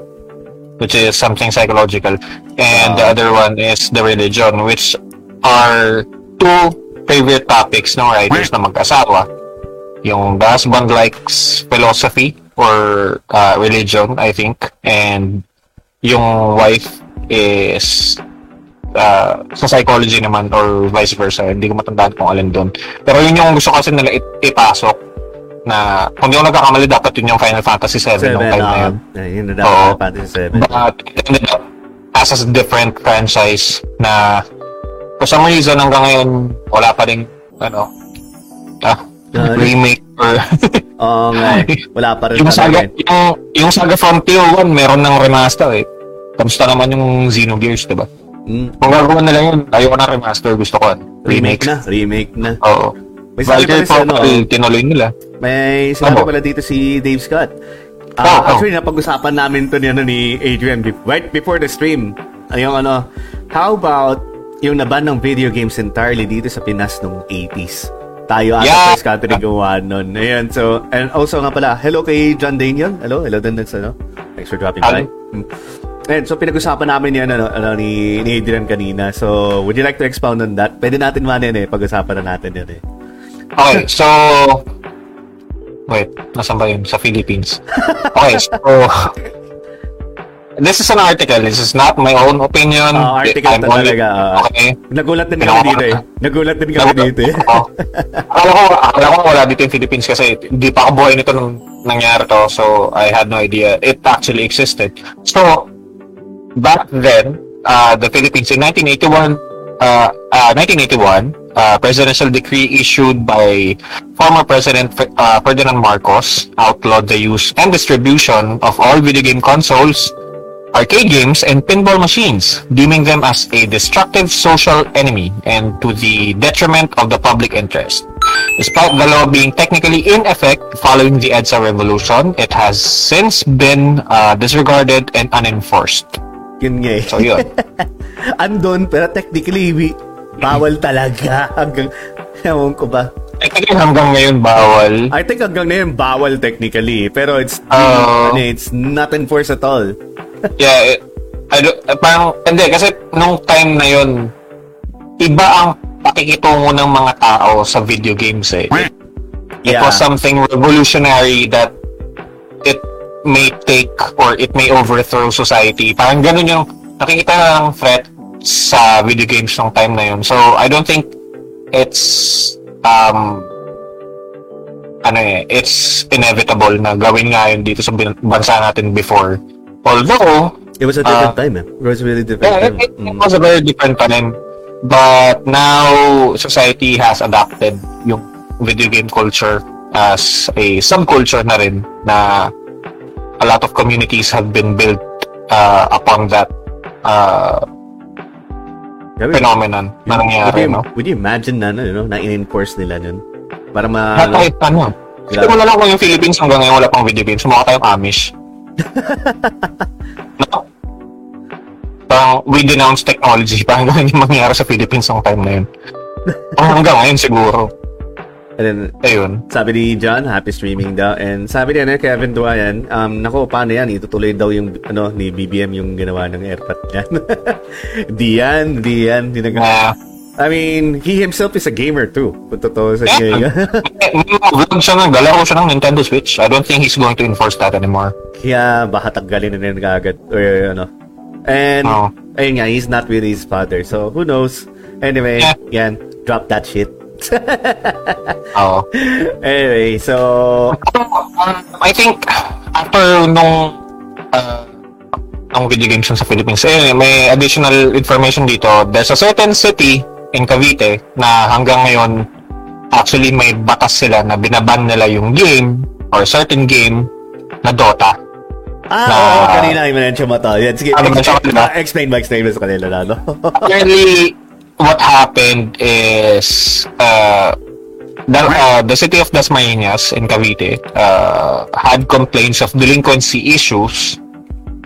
which is something psychological, and the Ah. other one is the religion, which are two favorite topics ng writers na mag-asawa. Yung the husband likes philosophy or uh, religion, I think, and yung wife is uh, sa psychology naman or vice versa. Hindi ko matandaan kung alin doon. Pero yun yung gusto kasi nila ipasok na kung di ako nagkakamali dapat yun yung Final Fantasy 7 Seven, nung time na ah, yun. eh, yun na dapat Fantasy 7. But it ended up as a different franchise na for some reason hanggang ngayon wala pa rin ano ah, Ah, remake or Oo nga eh. Wala pa rin yung saga eh. yung, yung saga Frontier 1 meron ng remaster eh. Kamusta naman yung Xenogears, diba? Mm. Kung gagawa nila yun, ayoko na remaster, gusto ko. ano, Remake Remake. na. Remake na. Oo. May sabi pala sa ano, tinuloy nila. May sinabi Ano? pala dito si Dave Scott. Oh, Ah, oh. Actually, napag-usapan namin to ni, ano, ni Adrian right before the stream. Yung ano, how about yung naban ng video games entirely dito sa Pinas nung 80s? Tayo ata Yeah. first country gumawa nun. Ayan, so, and also nga pala, hello kay John Daniel. Hello, hello din sa ano. Thanks for dropping by. Mm. And so, pinag-usapan namin yan ano, ano, ni, ni Adrian kanina. So, would you like to expound on that? Pwede natin man yan eh, pag-usapan na natin yan eh. Okay, so... Wait, nasan ba yun? Sa Philippines. Okay, so... This is an article. This is not my own opinion. Ah, article I'm to only- talaga. ah. Okay. Nagulat din kami dito eh. Nagulat din kami dito eh. Oo. akala ko, akala ko wala dito yung Philippines kasi hindi pa ako buhay nito nung nangyari to. So, I had no idea it actually existed. So, back then, uh, the Philippines in 1981, uh, uh, 1981, uh, presidential decree issued by former President uh, Ferdinand Marcos outlawed the use and distribution of all video game consoles, arcade games, and pinball machines, deeming them as a destructive social enemy and to the detriment of the public interest. Despite the law being technically in effect following the EDSA revolution, it has since been uh, disregarded and unenforced. Yun nga eh. So yun. Andun, pero technically, we, bawal talaga. Hanggang, ewan ko ba. Technically hanggang ngayon bawal. I think hanggang na yun, bawal technically. Pero it's, Oh. ano, it's not enforced at all. Yeah, it, I don't, eh, parang, hindi, kasi nung time na yun, iba ang pakikitungo ng mga tao sa video games eh. It Yeah. was something revolutionary that it may take or it may overthrow society. Parang ganun yung nakikita ng threat sa video games nung time na yun. So, I don't think it's um ano eh, it's inevitable na gawin nga yun dito sa bansa natin before. Although, It was a different Ah. time eh. It was really different yeah, time. it, it, Mm. was a very different time. But now, society has adopted yung video game culture as a subculture na rin na a lot of communities have been built uh, upon that uh, Grabe. phenomenon na would, nangyari, you, no? would you imagine na, ano, no, na in-enforce nila nun? Para ma... At kahit ano. Kasi mo na lang kung yung Philippines hanggang ngayon wala pang video games, mukha tayong Amish. No? Parang we denounce technology, parang ganun yung mangyari sa Philippines ng time na yun. Parang hanggang ngayon siguro. And then, Ayun. Sabi ni John, happy streaming daw. And sabi niya, eh, Kevin Duayan, um, nako, paano yan? Itutuloy daw yung, ano, ni BBM yung ginawa ng airpot niyan. di yan, di yan. Di nag- Na, I mean, he himself is a gamer too. Kung totoo sa Yeah. niya. vlog siya ng, galaro siya ng Nintendo Switch. I don't think he's going to enforce that anymore. Kaya baka tanggalin na rin agad. Or ano. And, Oo. ayun nga, he's not with his father. So, who knows? Anyway, Yeah. yan. Drop that shit. Oo. Anyway, so, Um, I think after nung uh, nung video games sa Philippines, eh, may additional information dito. There's a certain city in Cavite na hanggang ngayon actually may batas sila na binaban nila yung game or certain game na Dota. ah, Na- oo, kanina yung mention mo to. Yan, sige, Ah, explain, diba? explain mo, explain mo sa kanila na, no? Apparently, what happened is uh, the, uh, the city of Dasmariñas in Cavite uh, had complaints of delinquency issues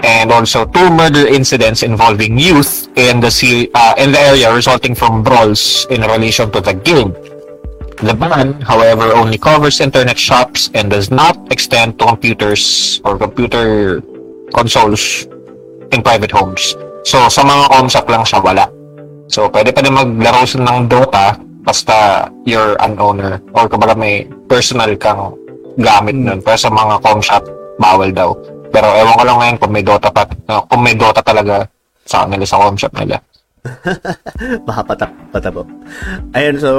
and also two murder incidents involving youth in the sea, uh, in the area resulting from brawls in relation to the guild. The ban, however, only covers internet shops and does not extend to computers or computer consoles in private homes. So, sa mga home shop lang siya, wala. So, pwede pa din maglaro ng Dota basta you're an owner or kumbaga may personal kang gamit nun. Pero sa mga home shop, bawal daw. Pero ewan ko lang ngayon kung may Dota pa, uh, kung may Dota talaga sa kanila sa home shop nila. Baka patap, patabo. Ayun, so,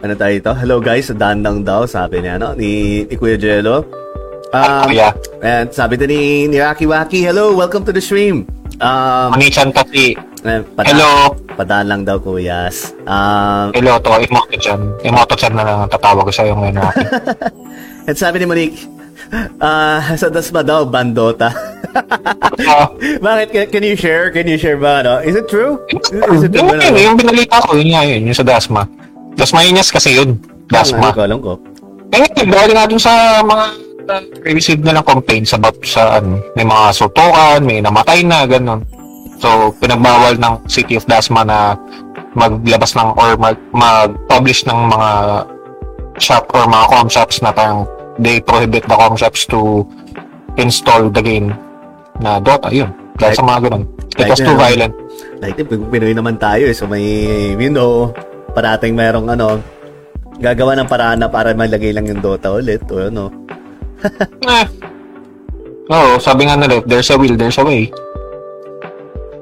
ano tayo ito? Hello guys, daan lang daw, sabi niya, no? Ni, ni Kuya Jello. Um, Kuya. And sabi din ni, ni Rocky Waki, hello, welcome to the stream. Um, Manichan kasi, eh, pada- hello, Padaan lang daw, kuyas. Um, hello to, Emoto-chan. Emoto-chan na lang ang tatawag ko sa'yo ngayon, Rocky. at sabi ni Monique, ah, sa Dasma daw, bandota. Uh, Bakit? Can, can you share? Can you share ba, no? Is it true? Is it true? yun, ba, yun, no? yung binalita ko, yun nga yun, yung sa Dasma. Dasma Inyas kasi yun. Dasma. Ano ko, alam ko. Eh, dahil nga dun sa mga uh, receive na lang complaints about sa ano, may mga sutukan, may namatay na, ganun. So, pinagbawal ng City of Dasma na maglabas ng or mag, mag-publish ng mga shop or mga com shops na parang they prohibit the com shops to install the game na Dota, yun. Dahil sa mga ganun. It Like, was too violent. Like, eh, Pinoy naman tayo eh. So may, you know, parating merong ano, gagawa ng paraan na para malagay lang yung Dota ulit o ano. Eh. Oo, sabi nga nila, if there's a will, there's a way.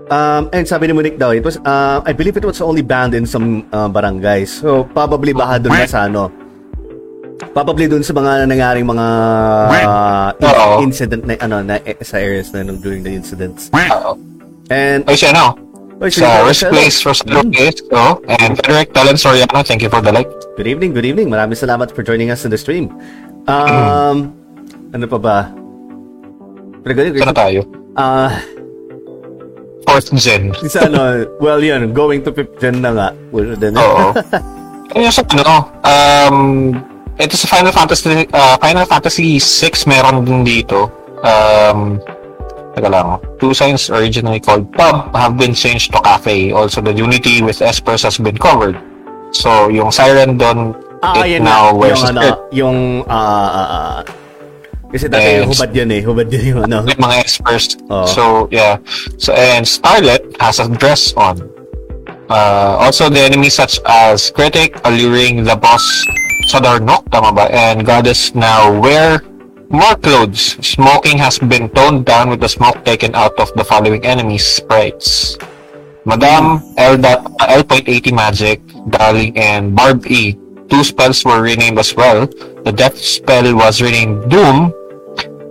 Um, and sabi ni Monique daw, it was, uh, I believe it was only banned in some uh, barangays. So, probably baka doon na sa ano, probably doon sa mga nangyaring mga uh, Oo. incident na, ano, na, eh, sa areas na nung during the incidents. Oo. And, Ay, siya, no? oh, Sa Risk Place for Salutes, oh, and Frederick Talent Soriano, thank you for the like. Good evening, good evening. Maraming salamat for joining us in the stream. Um, ano pa ba? Pero Saan tayo? Ah, Fourth gen. isa ano, well yun, going to fifth gen na nga. Well, then, Oo. Kaya sa ano, um, ito sa Final Fantasy, uh, Final Fantasy 6 meron din dito. Um, Teka lang. Two signs originally called pub have been changed to cafe. Also, the unity with Espers has been covered. So, yung siren doon, ah, it now na, wears yung ano, yung, ah, ah, kasi dati And- hubad yun eh, hubad yun yung ano. Yung mga Espers. Oo. So, yeah. So, and Starlet has a dress on. Uh, also, the enemies such as Critic, alluring the boss Sadarnok, tama ba? And Goddess now wear more clothes. Smoking has been toned down with the smoke taken out of the following enemies' sprites. Madame, L. uh, L.80 Magic, Darling, and Barb E. Two spells were renamed as well. The death spell was renamed Doom,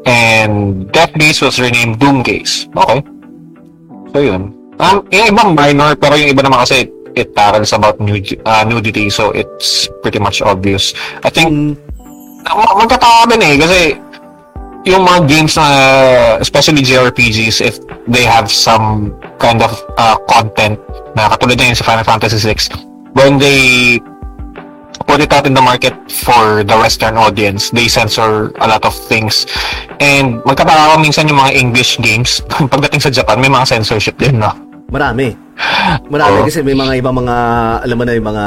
and Death Gaze was renamed Doom Gaze. Okay. So, yun. Um, yung ibang minor, pero yung iba naman kasi it tackles about nudi- uh, nudity, so it's pretty much obvious. I think Mm, Ma- magkatawa din eh kasi yung mga games na especially JRPGs if they have some kind of uh, content na katulad na yun sa Final Fantasy 6 when they put it out in the market for the western audience they censor a lot of things and magkatawa minsan yung mga English games pagdating sa Japan may mga censorship din no marami. Marami Oo. kasi may mga ibang mga, alam mo na yung mga,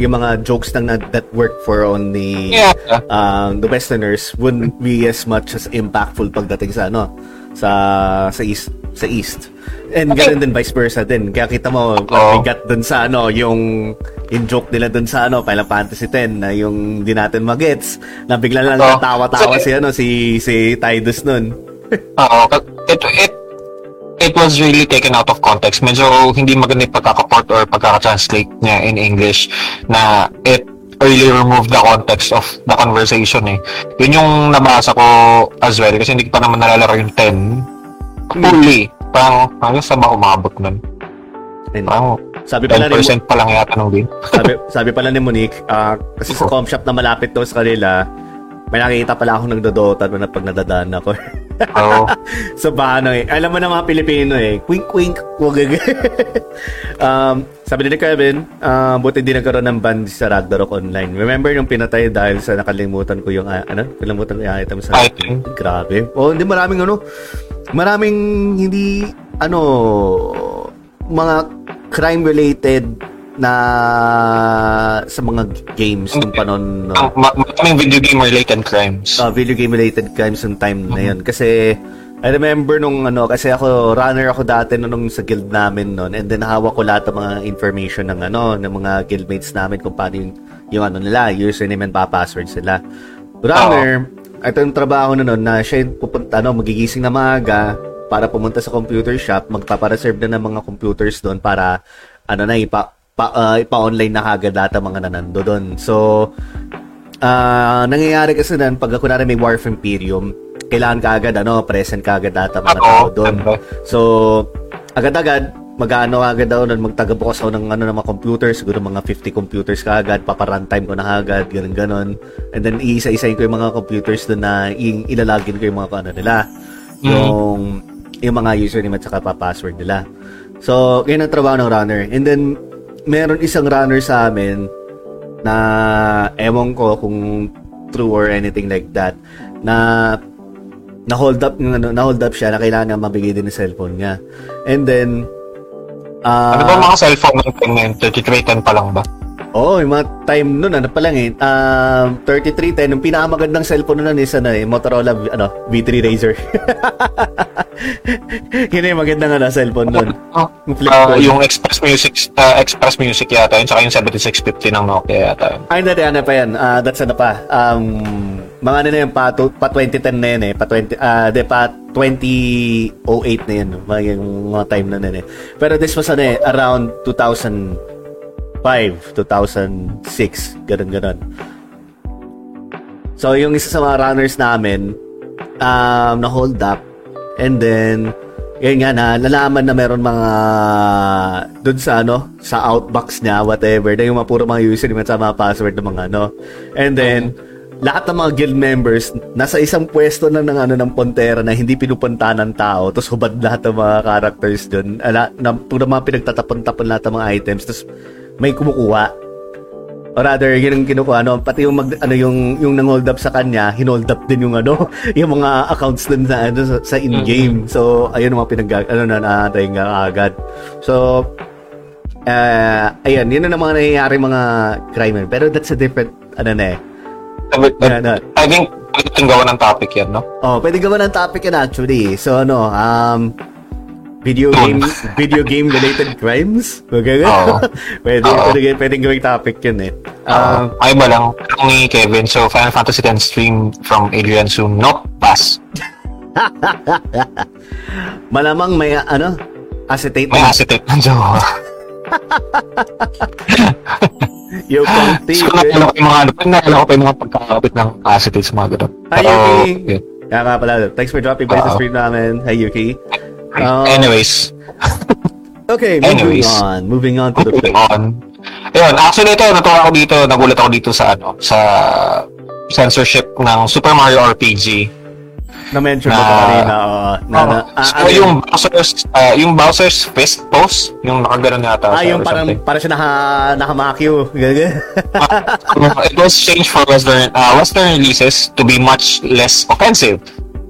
yung mga jokes lang na that work for only yeah um, the Westerners wouldn't be as much as impactful pagdating sa ano sa sa east sa east and Okay. ganun din vice versa din kaya kita mo Oo. bigat dun sa ano yung yung joke nila dun sa ano Final Fantasy 10 na yung di natin magets na bigla lang Oo. natawa-tawa So, si ano si si Tidus nun Oo, it, it, it was really taken out of context. Medyo hindi maganda yung pagkakaport or pagkaka-translate niya in English na it really removed the context of the conversation eh. Yun yung nabasa ko as well kasi hindi pa naman nalalaro yung 10 fully. Parang, hanggang sa ba umabot nun? Parang sabi pala ni 10% pa lang yata nung game. sabi, sabi pala ni Monique ah, kasi sa com shop na malapit daw sa kanila may nakikita pala ako nagdodota na pag nadadaan ako Oo. sa paano eh. Alam mo na mga Pilipino eh. Wink, wink. Um, sabi ni Kevin, uh, buti din nagkaroon ng ban sa Ragnarok Online. Remember yung pinatay dahil sa nakalimutan ko yung, uh, ano? Nakalimutan ko yung item sa... Item. Grabe. Oh, hindi maraming ano, maraming hindi, ano, mga crime-related na sa mga games nung panon no? Ma- maraming video game related crimes. uh, video game related crimes nung time na yun. Kasi, I remember nung ano, kasi ako, runner ako dati no, nung sa guild namin noon. And then, hawak ko lahat ng mga information ng ano, ng mga guildmates namin kung paano yung, yung ano nila, username and password sila. Runner, ito yung trabaho na noon na siya yung pupunta, ano, magigising na maaga para pumunta sa computer shop, magpapareserve na ng mga computers doon para, ano na, ipa, pa, uh, ipa-online na kagad lahat ang mga nanando doon. So, Ah, nangyayari kasi nan pag kunwari may War of Imperium, kailangan ka agad ano, present ka agad data mga Oo, tao doon. ano. So, agad-agad mag-ano agad daw nun, magtagabukas ako ng ano ng mga computers, siguro mga 50 computers ka agad, papa-runtime ko na agad, ganun ganon. And then iisa-isahin ko yung mga computers doon na ilalagin ko yung mga ano nila. Yung yung mga username at saka pa-password nila. So, yun ang trabaho ng runner. And then, meron isang runner sa amin na ewan ko kung true or anything like that na na hold up ano, na hold up siya na kailangan niya mabigay din ng cellphone niya. And then ah ano ba mga cellphone ng time na yun? 3310 pa lang ba? Oh, yung mga time nun, ano pa lang eh. Um, 3310, yung pinakamagandang cellphone nun is ano eh, Motorola ano, V3 Razer. Yun yung magandang ano, cellphone flip Ah, phone. yung Express Music ah, Express Music yata yun, tsaka yung 7650 ng Nokia yata yun. Ay, hindi, ano pa yan. Ah, that's ano pa. Um, mga ano na yun, pa, to- pa 2010 na yan eh. Pa 20, ah, de, pa 2008 na yan. Mga, yung mga time na yan eh. Pero this was ano eh, around 2005, 2006, ganun ganun. So, yung isa sa mga runners namin, um, na hold up, and then, yun nga na, nalaman na meron mga, dun sa ano, sa outbox niya, whatever, na yung mga puro mga username at mga password ng mga ano. And then, lahat ng mga guild members, nasa isang pwesto na ng ano ng Pontera na hindi pinupunta ng tao, tapos hubad lahat ng mga characters dun, ala, na, puro mga pinagtatapon-tapon lahat ng mga items, tapos may kumukuha. Or rather, yun ang kinukuha, ano, pati yung, mag, ano, yung, yung nang-hold up sa kanya, hinold up din yung, ano, yung mga accounts dun sa, ano, sa, sa in-game. So, ayun ang mga pinag, ano, na, naatay nga agad. So, uh, ayun, yun na mga nangyayari mga crime. Pero that's a different, ano na eh. But, but, Yeah, no. I think pwede yung gawa ng topic yan, no? Oh, pwede gawa ng topic yan actually. So, ano, um, video game, video game related crimes? Okay, Oo. pwede, Oo. pwede, pwede gawing topic yun eh. Uh, ay ba lang, tanong ni Kevin, so Final Fantasy X stream from Adrian soon. Nope, pass. malamang may, ano, acetate May acetate ng jowa. Yung konti. So, naalala ko yung mga ano, naalala ko pa yung mga pagkakapit ng acetate sa mga ganun. Hi, Yuki. yun. Kaya nga pala, thanks for dropping by sa Oo. stream namin. Hi, Yuki. Um, Anyways, Okay, moving Anyways. on. Moving on to the moving on. Ayun, actually ito, natuwa ako dito, nagulat ako dito sa ano, sa censorship ng Super Mario RPG. Na-mention mo Na- kanina. oo. na, na, ah, so, yun? yung Bowser's, ah, yung Bowser's Fist pose, yung nakaganon yata. Ah, yung parang, something. parang siya naka, nakamakyo. Ganun. Uh, it was changed for Western uh, Western releases to be much less offensive,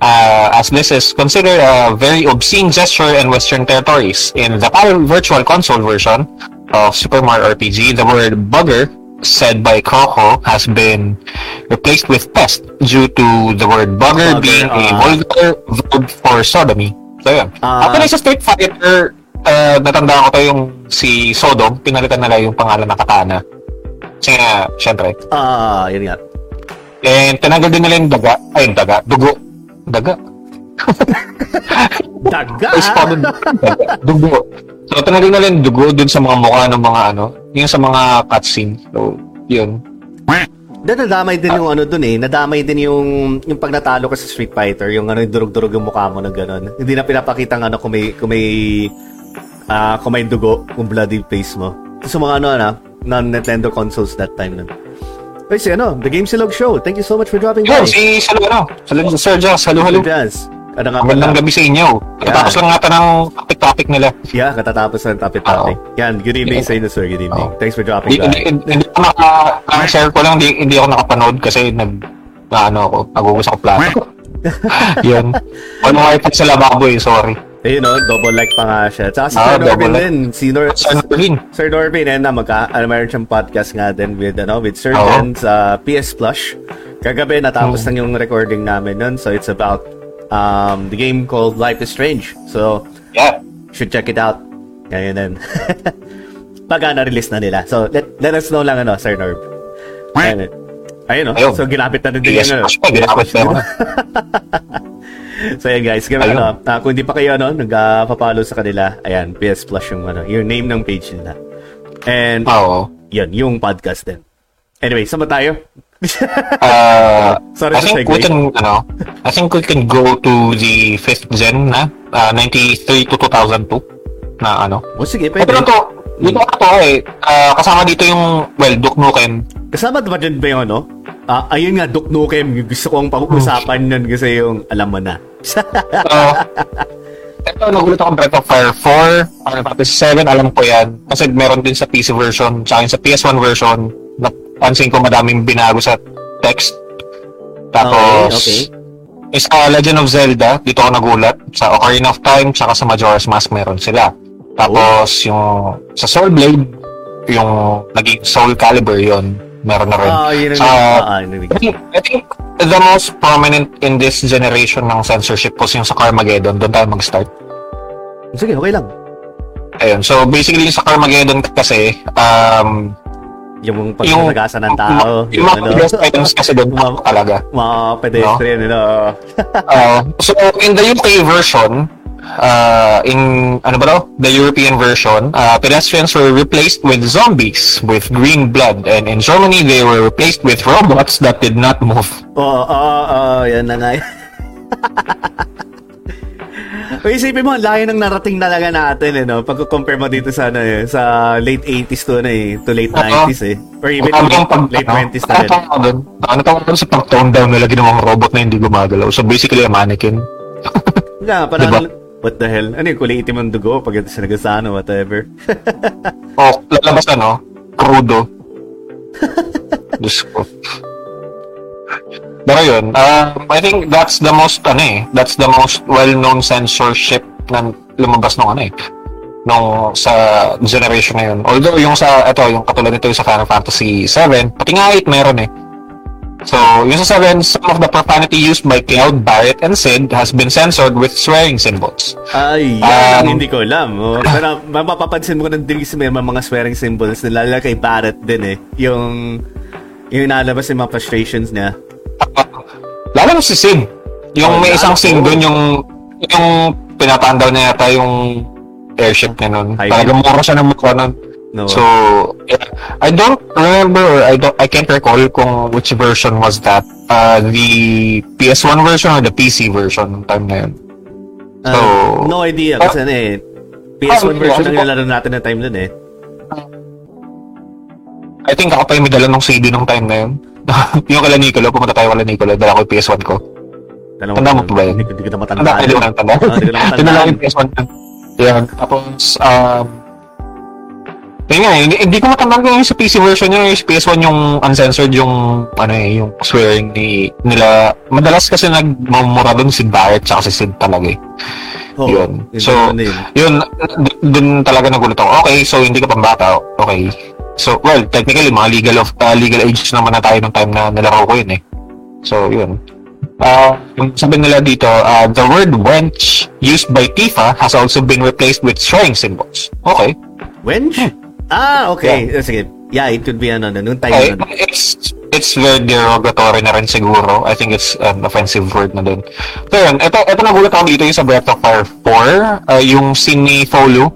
uh, as this is considered a very obscene gesture in Western territories. In the PAL Virtual Console version of Super Mario RPG, the word "bugger" said by Coco has been replaced with "pest" due to the word "bugger" Bugger, being a ah. vulgar verb for sodomy. So yun. Ah. Actually, sa Street Fighter, uh, natandaan ko to yung si Sodom, pinalitan nila yung pangalan na Katana. Kasi nga, syempre. Ah, yun nga. And tinanggal din nila yung daga. Ay, yung daga. Dugo. Daga. Daga! Spotted daga. Dugo. So, tinanggal nila yung dugo dun sa mga mukha ng mga ano. Yung sa mga cutscene. So, yun. Doon nadamay din yung ano dun eh. Nadamay din yung yung pag natalo ka sa Street Fighter, yung ano yung durug-durug yung mukha mo na gano'n. Hindi na pinapakita ng ano kung may kung may ah kung may dugo, kung bloody face mo. Sa mga ano na non-Nintendo consoles that time nun. Ay, si ano, The Game Silog Show. Thank you so much for dropping by. si Salo, ano? Salo, Sir Joss. Halo, halo. Jazz. Ano nga Magandang gabi sa inyo. Tapos lang nga ng topic-topic nila. Yeah, katatapos ng topic topic. Yan, good evening sa inyo, sir. Good evening. Thanks for dropping by. hindi ako naka, ang share ko lang, hindi, ako nakapanood kasi nag, na ano ako, nagugus ako plato. Yun. Ano nga ipag sa lababo eh, sorry. Ayun, no? Double like pa nga siya. Tsaka si Ah, Sir Norvin like. din. Si Nor- Sir Norvin. Sir Norvin, eh, na magka, ano, mayroon siyang podcast nga din with, ano, with Sir Oo. Dan sa PS Plus. Kagabi, natapos Hmm. lang yung recording namin nun. So, it's about um, the game called Life is Strange. So, Yeah. should check it out. Ngayon din. Pagka na-release na nila. So, let, let us know lang, ano, Sir Norv. Ayun, eh. Ayun, no? Ayun. So, ginapit na din Yes, yung, ano, pa yun. So ayan guys, Ayun. ano, ah, kung hindi pa kayo ano, nagpa-follow sa kanila, ayan, PS Plus yung ano, yung name ng page nila. And Oo. yun, yung podcast din. Anyway, sama tayo. Uh, Sorry I think segue. we can, ano, I think we can go to the fifth gen na, uh, 93 to 2002 na ano. o sige, Ito pwede. lang to, dito ka to eh, ah, kasama dito yung, well, Duke Nukem, Kasama ba dyan ba yung ano? Ah, ayun nga, Duke Nukem, gusto kong pag-usapan nun kasi yung alam mo na. So, ito, nagulat ako Breath of Fire 4, Final Fantasy 7, alam ko yan. Kasi meron din sa PC version, tsaka sa PS1 version, napansin ko madaming binago sa text. Tapos, Okay, is sa Legend of Zelda, dito ako nagulat. Sa Ocarina of Time, tsaka sa Majora's Mask meron sila. Tapos, yung sa Soul Blade, yung naging Soul Calibur yon meron na rin. Ah, yun Sa- ah, yun ang- I think, I think the most prominent in this generation ng censorship was yung sa Carmageddon. Doon tayo mag-start. Sige, okay lang. Ayun. So, basically, yung sa Carmageddon kasi, um, Yung pagsasagasan ng tao. yung Yung, mga ano, biggest items kasi doon Mga- talaga. mga pedestrian, ano. Uh, so, in the UK version, uh, in, ano ba daw? The European version, uh, pedestrians were replaced with zombies with green blood. And in Germany, they were replaced with robots that did not move. Oo, oo, oo, yan na nga. Uy, isipin mo, ang layo ng narating talaga natin, eh, no? Pag-compare mo dito sa, ano, eh, sa late 80s to, ano, eh, to late Oo. 90s, eh. Or even Ano late, yung pag, late 20s na ano, rin. doon? Ano tawag ko sa pag-tone down nila ginawang robot na hindi gumagalaw? So, basically, a mannequin. Nga, parang, Diba? What the hell? Ano yung kulay itim ang dugo pag ito sinagasaan o whatever? O, lalabas ano? Crudo. Diyos ko. Pero yun, um, I think that's the most, ano eh, that's the most well-known censorship na lumabas nung ano eh, nung sa generation na yun. Although yung sa, ito, yung katulad nito yung sa Final Fantasy 7, pati nga 8 meron eh. So, yung sa 7, some of the profanity used by Cloud, Barrett, and Sid has been censored with swearing symbols. Ay, yan Um, hindi ko alam. Oh. Pero mapapansin mo din kasi may mga swearing symbols na lalo kay Barrett din eh. Yung, yung nalabas yung mga frustrations niya. Lalo na si Sid. Yung Oh, may isang lalo. scene doon, yung, yung pinapaandaw niya yata yung airship niya nun. Talagang mura siya ng mukha nun. No? So. I don't remember or I don't I can't recall kung which version was that. Uh, the PS1 version or the PC version ng time na yun. Ah, so- no idea kasi ano eh. PS1 Ah, version ang nilalaro natin ng time nun eh. I think ako pa yung may dala ng CD nung time na yun. yung kala Nicolo, pumunta tayo kala Nicolo, dala ko yung PS1 ko. Tanda Tanda mo pa ba yun? Hindi, ko- na matanda. Tanda, hindi ko lang tanda. Ah, hindi ko na. Tinala yung PS1 na. Yan. Tapos, um, yun nga, hindi, hindi ko matandaan kung yung sa PC version niya, yung sa PS1 yung uncensored yung, ano eh, yung swearing ni, nila. Madalas kasi nagmamura doon si Barrett tsaka si Sid talaga eh. Oo, yun. So, yun. Yun, dun talaga nagulat ako. Okay, so hindi ka pang bata. Okay. So, well, technically, mga legal of uh, legal age naman na tayo nung time na nilaro ko yun eh. So, yun. Uh, yung sabi nila dito, uh, the word wench used by Tifa has also been replaced with swearing symbols. Okay. Wench? Ah, okay. Eh, Sige. Yeah, it could be ano, nung time nun. it's it's very derogatory na rin siguro. I think it's an offensive word na din. So yun, ito, ito nagulat ako dito yung sa Breath of Fire 4, uh, yung scene ni Folu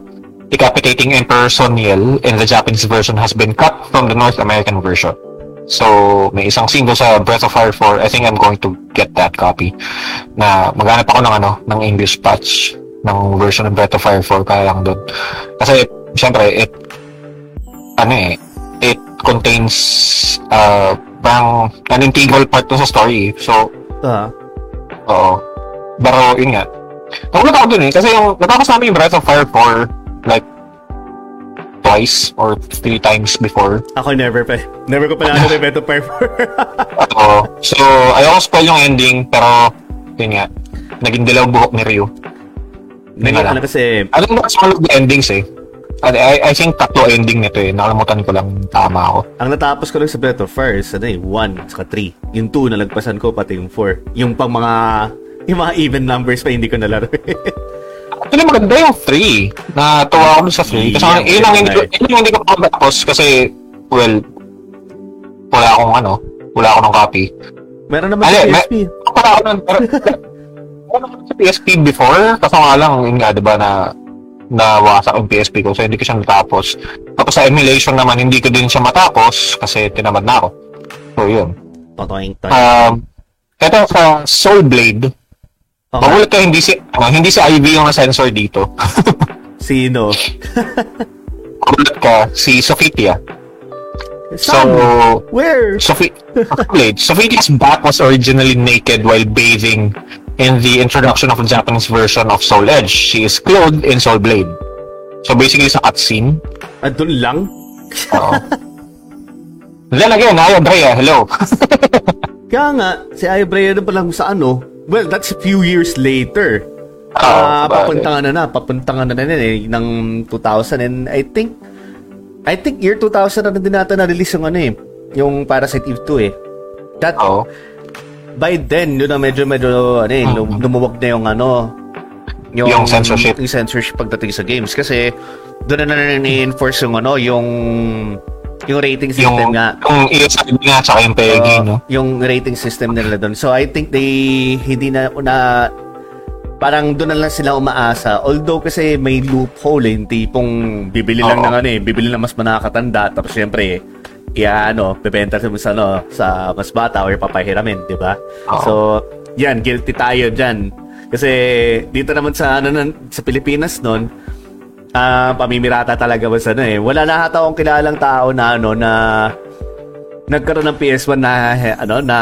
decapitating Emperor Soniel in the Japanese version has been cut from the North American version. So, may isang scene doon sa Breath of Fire 4. I think I'm going to get that copy. Na maghanap ako ng ano, ng English patch ng version ng Breath of Fire 4 kaya lang doon. Kasi, syempre, it ano eh, it contains uh, parang an integral part to sa story. So, Ah, oo. Pero, yun nga. Nagulat ako dun eh. Kasi yung, natapos namin yung Breath of Fire 4, like, twice or three times before. Ako never pa. Never ko pa na ano Beto Fire 4. Oo. So, ayoko spoil yung ending, pero, yun nga. Naging dilaw buhok ni Ryu. Naging ano kasi, Alam mo, sa mga endings eh. I, I, I think tatlo ending nito eh. Nakalimutan ko lang tama ako. ang natapos ko lang sa Breath of Fire is ano eh, 1 saka 3. Yung 2 nalagpasan ko, pati yung 4. Yung pang mga, yung mga even numbers pa hindi ko nalaro. Actually, maganda yung 3. Natuwa ako sa 3. Kasi Yeah, yun ang hindi yun hindi ko makapagtapos kasi, well, wala akong ano, wala ako ng copy. Meron naman Ali, sa may- PSP. Para ako nun, pero, wala ako sa PSP before, kaso nga lang, yun nga, di ba, na nawasak yung PSP ko, so hindi ko siya natapos. Tapos sa emulation naman, hindi ko din siya matapos kasi tinamad na ako. So, yun. Totoing toy. Um, eto sa Soul Blade, Okay. magulat ka hindi si, ano, hindi si Ivy yung na-sensor dito. Sino? magulat ka, si Sophitia. So, Saan? Where? Sophie, Blade. Sophitia's back was originally naked while bathing in the introduction of the Japanese version of Soul Edge. She is clothed in Soul Blade. So basically sa cutscene. Andun lang? Oo. Then again, Ayo Brea, hello. Kaya nga, si Ibrea na pa lang sa ano. Well, that's a few years later. Ah, sabagay. papunta nga na na, papunta nga na na na eh, ng 2000 and I think, I think year 2000 na din natin na-release yung ano eh, yung Parasite Eve 2 eh. That, Oo. By then, yun na medyo, medyo, ano eh, lum- lumuwag na yung ano, Yung censorship. Yung censorship pagdating sa games. Kasi, doon na na ni-enforce yung ano, yung, yung rating system Yung, nga. yung ESRB nga, tsaka yung PEGI, Oo, no? Yung rating system nila doon. So I think they hindi na na parang doon na lang sila umaasa. Although kasi may loophole, eh, yung tipong bibili lang Oo. ng ano eh, bibili lang mas manakatanda tapos syempre iya ano, bebenta sa sa ano, sa mas bata or papahiramin, 'di ba? So, yan, guilty tayo diyan. Kasi dito naman sa ano sa Pilipinas noon, ah pamimirata talaga ba ano eh. Wala na ata akong kilalang tao na ano na nagkaroon ng PS1 na ano na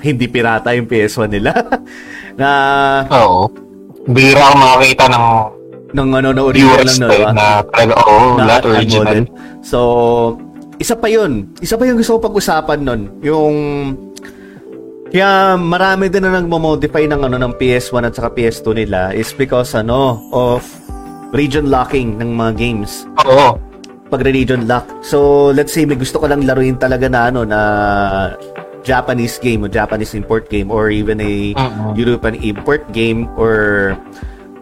hindi pirata yung PS1 nila. na Oo. Bira ako makakita ng ng ano na original lang na, no, na talaga, oo, na lahat original. unmodded. So, isa pa yun. Isa pa yung gusto ko pag-usapan nun. Yung kaya marami din na nagmo-modify ng ano ng PS1 at saka PS2 nila is because ano of region locking ng mga games Oo. pag region lock. So, let's say may gusto ko lang laruin talaga na ano na Japanese game o Japanese import game or even a Mhm. European import game or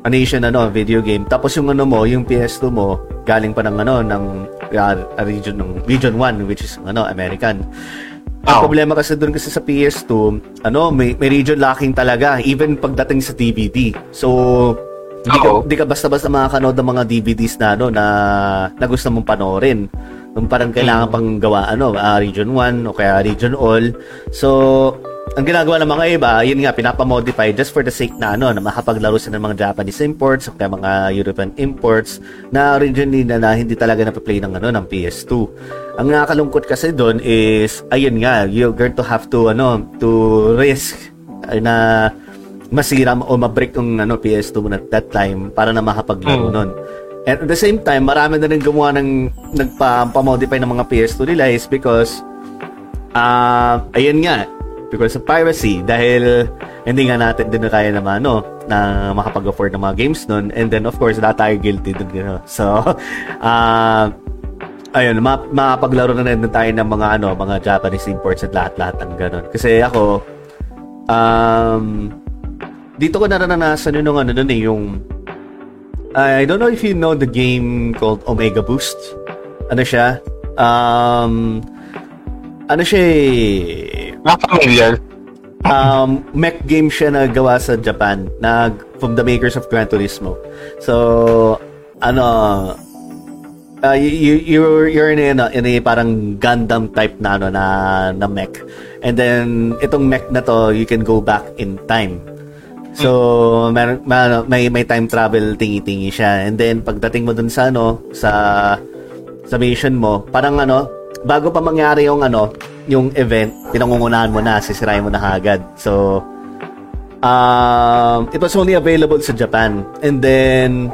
a nation ano video game. Tapos yung ano mo, yung PS2 mo galing pa ng ano ng uh, region ng region 1 which is ano American. Ang Oh. problema kasi doon kasi sa PS2, ano, may, may region locking talaga even pagdating sa DVD. So, hindi ka, Oo. hindi ka basta-basta makakanood ng mga DVDs na ano na, na gusto mong panoorin. Nung parang kailangan pang gawa ano, ah, region 1 o kaya region all. So, ang ginagawa ng mga iba, yun nga pinapamodify just for the sake na ano, na makapaglaro sila ng mga Japanese imports o kaya mga European imports na originally na, na hindi talaga na-play ng ano ng PS2. Ang nakakalungkot kasi doon is ayun nga, you're going to have to ano, to risk na masira o ma-break yung ano, PS2 mo at that time para na makapaglaro Mm. nun. And at the same time, marami na rin gumawa ng nagpa-modify ng mga PS2 nila is because ah ayun nga, because of piracy dahil hindi nga natin din kaya naman no na makapag-afford ng mga games nun and then of course lahat tayo guilty dun you know? so ah ayun ma makapaglaro na rin tayo ng mga ano mga Japanese imports at lahat-lahat ng ganun kasi ako um dito ko naranasan yun nung ano nun eh yung I don't know if you know the game called Omega Boost. Ano siya? Um, ano siya eh, Not familiar. um, mech game siya na gawa sa Japan na from the makers of Gran Turismo. So, ano, uh, you, you're, you're in a, in a parang Gundam type na, ano, na, na mech. And then, itong mech na to, you can go back in time. So, meron, ma- may, may time travel tingi-tingi siya. And then, pagdating mo dun sa, ano, sa, sa mission mo, parang ano, bago pa mangyari yung ano, yung event, pinangungunahan mo na, sisirain mo na agad. So, um, it was only available sa Japan. And then,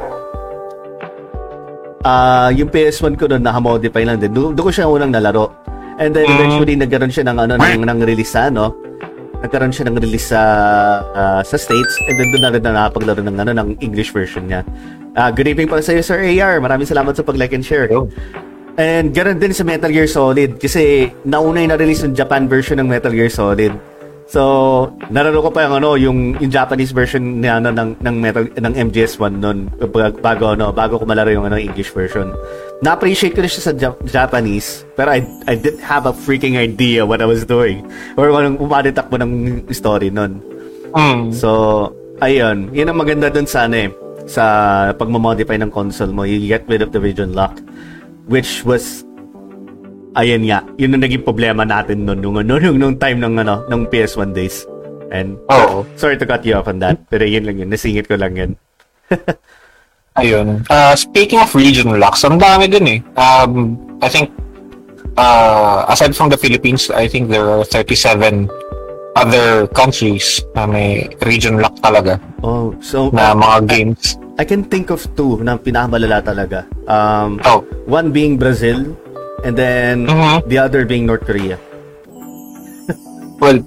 uh, yung PS1 ko noon naka-modify lang din. Doon ko siya unang nalaro. And then eventually nagkaroon siya ng ano ng, ng release sa ano. Nagkaroon siya ng release sa uh, sa States and then doon na rin na nakapaglaro ng ano ng English version niya. Uh, good evening pala sa iyo Sir AR. Maraming salamat sa pag-like and share. And ganoon din sa Metal Gear Solid kasi nauna yung na-release yung Japan version ng Metal Gear Solid. So, nararo ko pa yung ano, yung, yung Japanese version ni ano ng ng Metal ng MGS1 noon bago ano, bago ko malaro yung ano English version. Na-appreciate ko na siya sa Jap- Japanese, pero I I didn't have a freaking idea what I was doing or kung paano takbo ng story noon. Mm. So, ayun, yun ang maganda dun sa ano eh, sa pagmamodify ng console mo, you get rid of the region lock which was ayan nga, yun ang naging problema natin noon nung, nung, nung, nung time ng, ano, ng PS1 days. And, Oo. sorry to cut you off on that, pero yun lang yun, nasingit ko lang yun. Ayun. Uh, speaking of region locks, ang dami din eh. Um, I think, uh, aside from the Philippines, I think there are 37 other countries na may region lock talaga Oh, so, na mga games. I can think of two na pinakamalala talaga. Um, Oh. One being Brazil, and then Mhm. the other being North Korea. Well,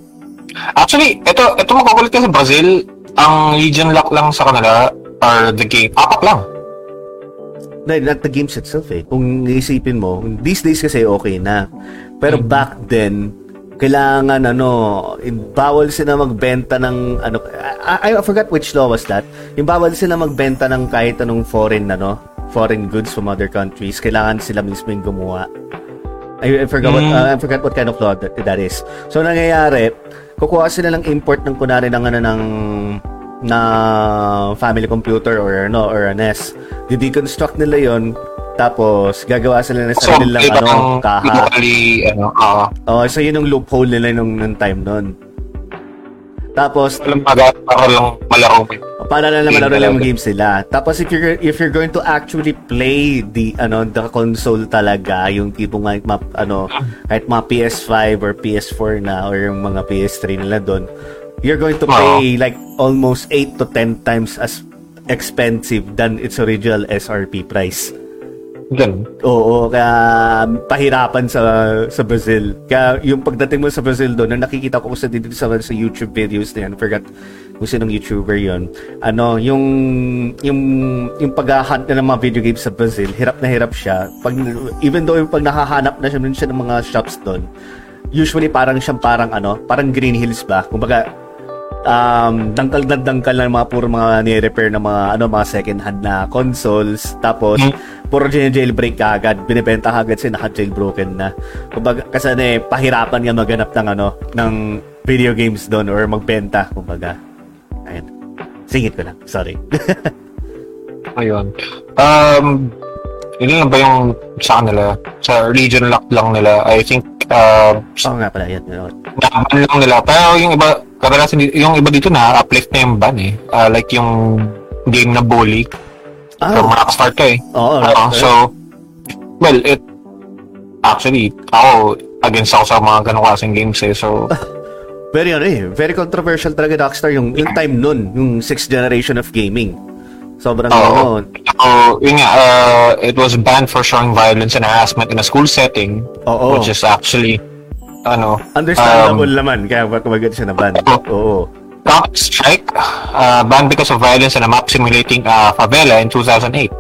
actually, ito, ito makukulit ka sa Brazil, ang region lock lang sa kanila are the game. Apat lang. No, not the games itself eh. Kung iisipin mo, these days kasi okay na. Pero back then, kailangan ano, bawal sila magbenta ng ano, I, I forgot which law was that. Yung bawal sila magbenta ng kahit anong foreign ano, foreign goods from other countries. Kailangan sila mismo yung gumawa. I, I forgot what Mm. uh, I forgot what kind of law that, that is. So nangyayari, kukuha sila ng import ng kunari ng ano ng na family computer or ano or a NES. Di-deconstruct nila 'yon tapos gagawa sila ng So, sarili iba ano, ang kaha. locally, ano, ah, Oh, so yun yung loophole nila nung, nung time nun. Tapos, walang baga para lang malaro para na naman Game laro lang talaga. games sila. Tapos if you're if you're going to actually play the ano the console talaga, yung tipong like map ano kahit mga PS5 or PS4 na or yung mga PS3 nila doon, you're going to pay like almost 8 to 10 times as expensive than its original SRP price. Ganun. Oo, kaya pahirapan sa sa Brazil. Kaya yung pagdating mo sa Brazil doon, na nakikita ko sa dito sa, sa YouTube videos na yan, forgot kung sinong YouTuber yon. Ano, yung yung yung paghahunt na ng mga video games sa Brazil, hirap na hirap siya. Pag even though yung pag nakahanap na siya, siya ng mga shops doon, usually parang siyang parang ano, parang Green Hills ba? Kumbaga um, dangkal na dangkal na mga puro mga ni-repair na mga ano mga second hand na consoles tapos puro jailbreak ka agad binibenta ka agad sila naka jailbroken na kumbaga kasi ano eh pahirapan nga maganap ng ano ng video games doon or magbenta kumbaga ayun singit ko lang sorry Ayun. Um, yun lang ba yung sa kanila? Sa region lock lang nila. I think, uh, oo nga pala yun. naban lang nila. Pero yung iba, kadalasan yung iba dito na uplift na yung ban eh. Uh, like yung game na bully. So, ah makaka-start ka eh. oo Oo, so, well, it, actually, ako, against ako sa mga ganong klaseng games eh. So, very ano eh very controversial talaga Rockstar yung yung time nun yung sixth generation of gaming sobrang Oo. ano so yun nga, uh, it was banned for showing violence and harassment in a school setting. Oo. Which is actually, ano, understandable um, naman kaya ba't kumagad siya na ban oo Counter Strike, uh, banned because of violence in a map simulating uh, favela in 2008.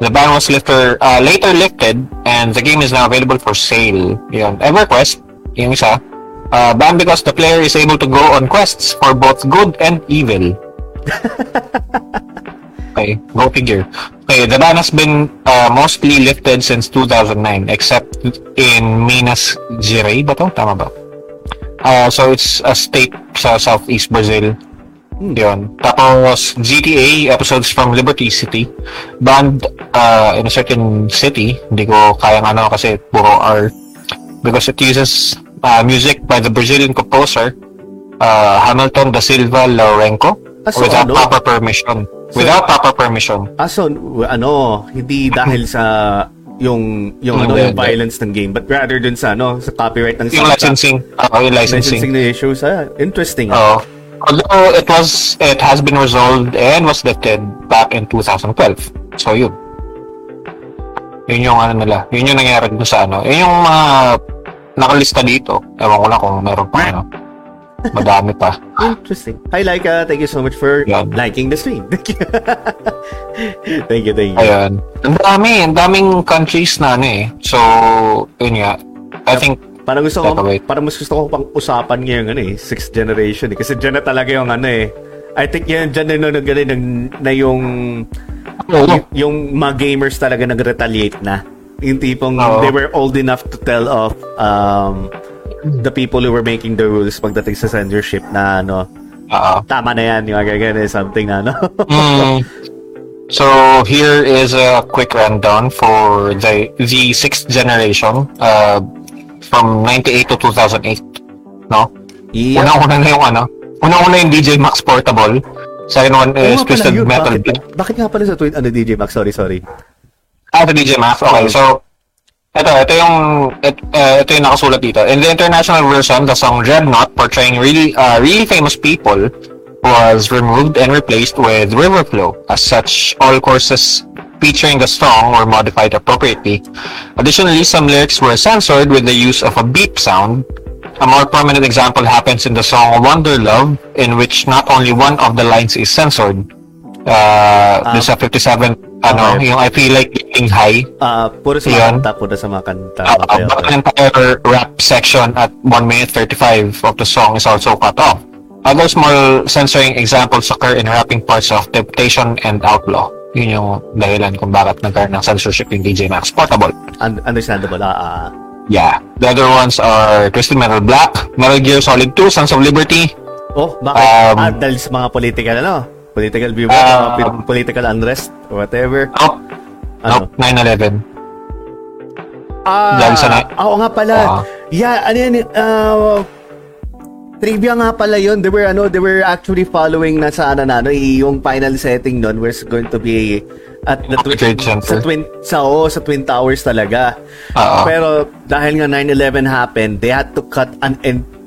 The ban was later, uh, later lifted and the game is now available for sale. Yun. EverQuest, yung isa, uh, banned because the player is able to go on quests for both good and evil. okay, go figure. Okay, the ban has been uh, mostly lifted since 2009 except in Minas Gerais ba to? Tama ba? Uh, so it's a state sa Southeast Brazil. Yun. Tapos GTA episodes from Liberty City banned uh, in a certain city. Hindi ko kayang ano kasi puro R. Because it uses uh, music by the Brazilian composer uh, Hamilton da Silva Lourenco Ah, so without ano? proper permission. Without proper permission. Aso, w- ano, hindi dahil sa yung yung ano Hindi, yung violence ng game but rather dun sa ano sa copyright ng Yung licensing. Uh, yung licensing. licensing na issues ah interesting ah. Oo. Although it was, it has been resolved and was lifted back in 2012. So yun. Yun yung ano nila. Yun yung nangyari dun sa ano. Yun yung mga nakalista dito. Ewan ko lang kung meron pa ano. Madami pa. Interesting. Hi, Laika. Thank you so much for Yeah. liking the stream. Thank you. thank you, thank you. Ayun. Ang dami. Ang daming countries na ano eh. So, yun nga. I think, Parang gusto ko, parang mas gusto ko pang usapan ngayon ano eh, sixth generation eh. Kasi dyan na talaga yung ano eh. I think yan, dyan na, na, na yung, Oo. y- yung mga gamers talaga nag-retaliate na. Yung tipong Oo. they were old enough to tell of um, the people who were making the rules pagdating sa censorship na ano, uh, tama na yan, yung agad something na ano. Mm. So here is a quick rundown for the the sixth generation uh, from 98 to 2008. No? yeah. Unang-una na yung ano. Unang-una yung DJ Max Portable. Second one is pala Twisted yun. Metal Bakit, bakit nga pala sa tweet, ano DJ Max? Sorry, sorry. Ah, the DJ Max. Okay, so ito, ito yung it, uh, ito yung nakasulat dito. In the international version, the song Dreadnought portraying really uh, really famous people was removed and replaced with Riverflow. As such, all courses featuring the song were modified appropriately. Additionally, some lyrics were censored with the use of a beep sound. A more prominent example happens in the song Wonder Love, in which not only one of the lines is censored. Uh, there's a 57, ano, okay. yung I feel like getting high. Ah, puro sa mga Yun. kanta, puro sa mga kanta. Uh, Okay, okay. an entire rap section at 1 minute 35 of the song is also cut off. Other small censoring examples occur in rapping parts of Temptation and Outlaw. Yun yung dahilan kung bakit nagkaroon ng censorship yung DJ Max Portable. Un- understandable. Ah, ah. Yeah. The other ones are Twisted Metal Black, Metal Gear Solid 2, Sons of Liberty. Oh, bakit? Um, dahil sa mga political, ano? Political view, Um, mga pi- political unrest, or whatever. Nope. Ano? Nope. 9-11. Ah, Dahil sa na- Oo nga pala. Ah. yeah, ano yan, uh, trivia nga pala yun. They were, ano, they were actually following na sa, ano, ano, yung final setting nun was going to be at the Center. sa twin sa oo, sa Twin Towers talaga. Oo. Pero dahil nga 9/11 happened, they had to cut an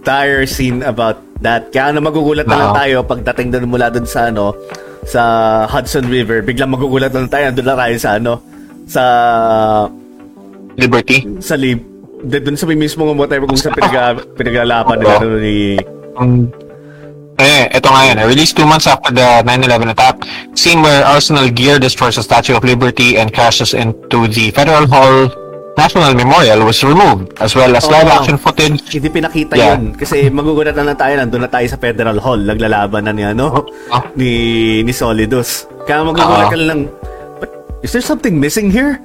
entire scene about that. Kaya ano magugulat na lang Oo. tayo pagdating doon mula doon sa ano sa Hudson River. Biglang magugulat na lang tayo doon na tayo sa ano sa Liberty. sa lib doon sa may mismo whatever kung sa pinag pinaglalaban nila doon ni Um, eh, ito nga yun. eh. Released two months after the 9-11 attack. Scene where Arsenal gear destroys the Statue of Liberty and crashes into the Federal Hall National Memorial was removed, as well as Oo. live-action footage. hindi pinakita Yeah. yun kasi magugulat na lang tayo nandun na tayo sa Federal Hall naglalaban na ni ano Ah. ni ni Solidus kaya magugulat Oo. ka lang "But is there something missing here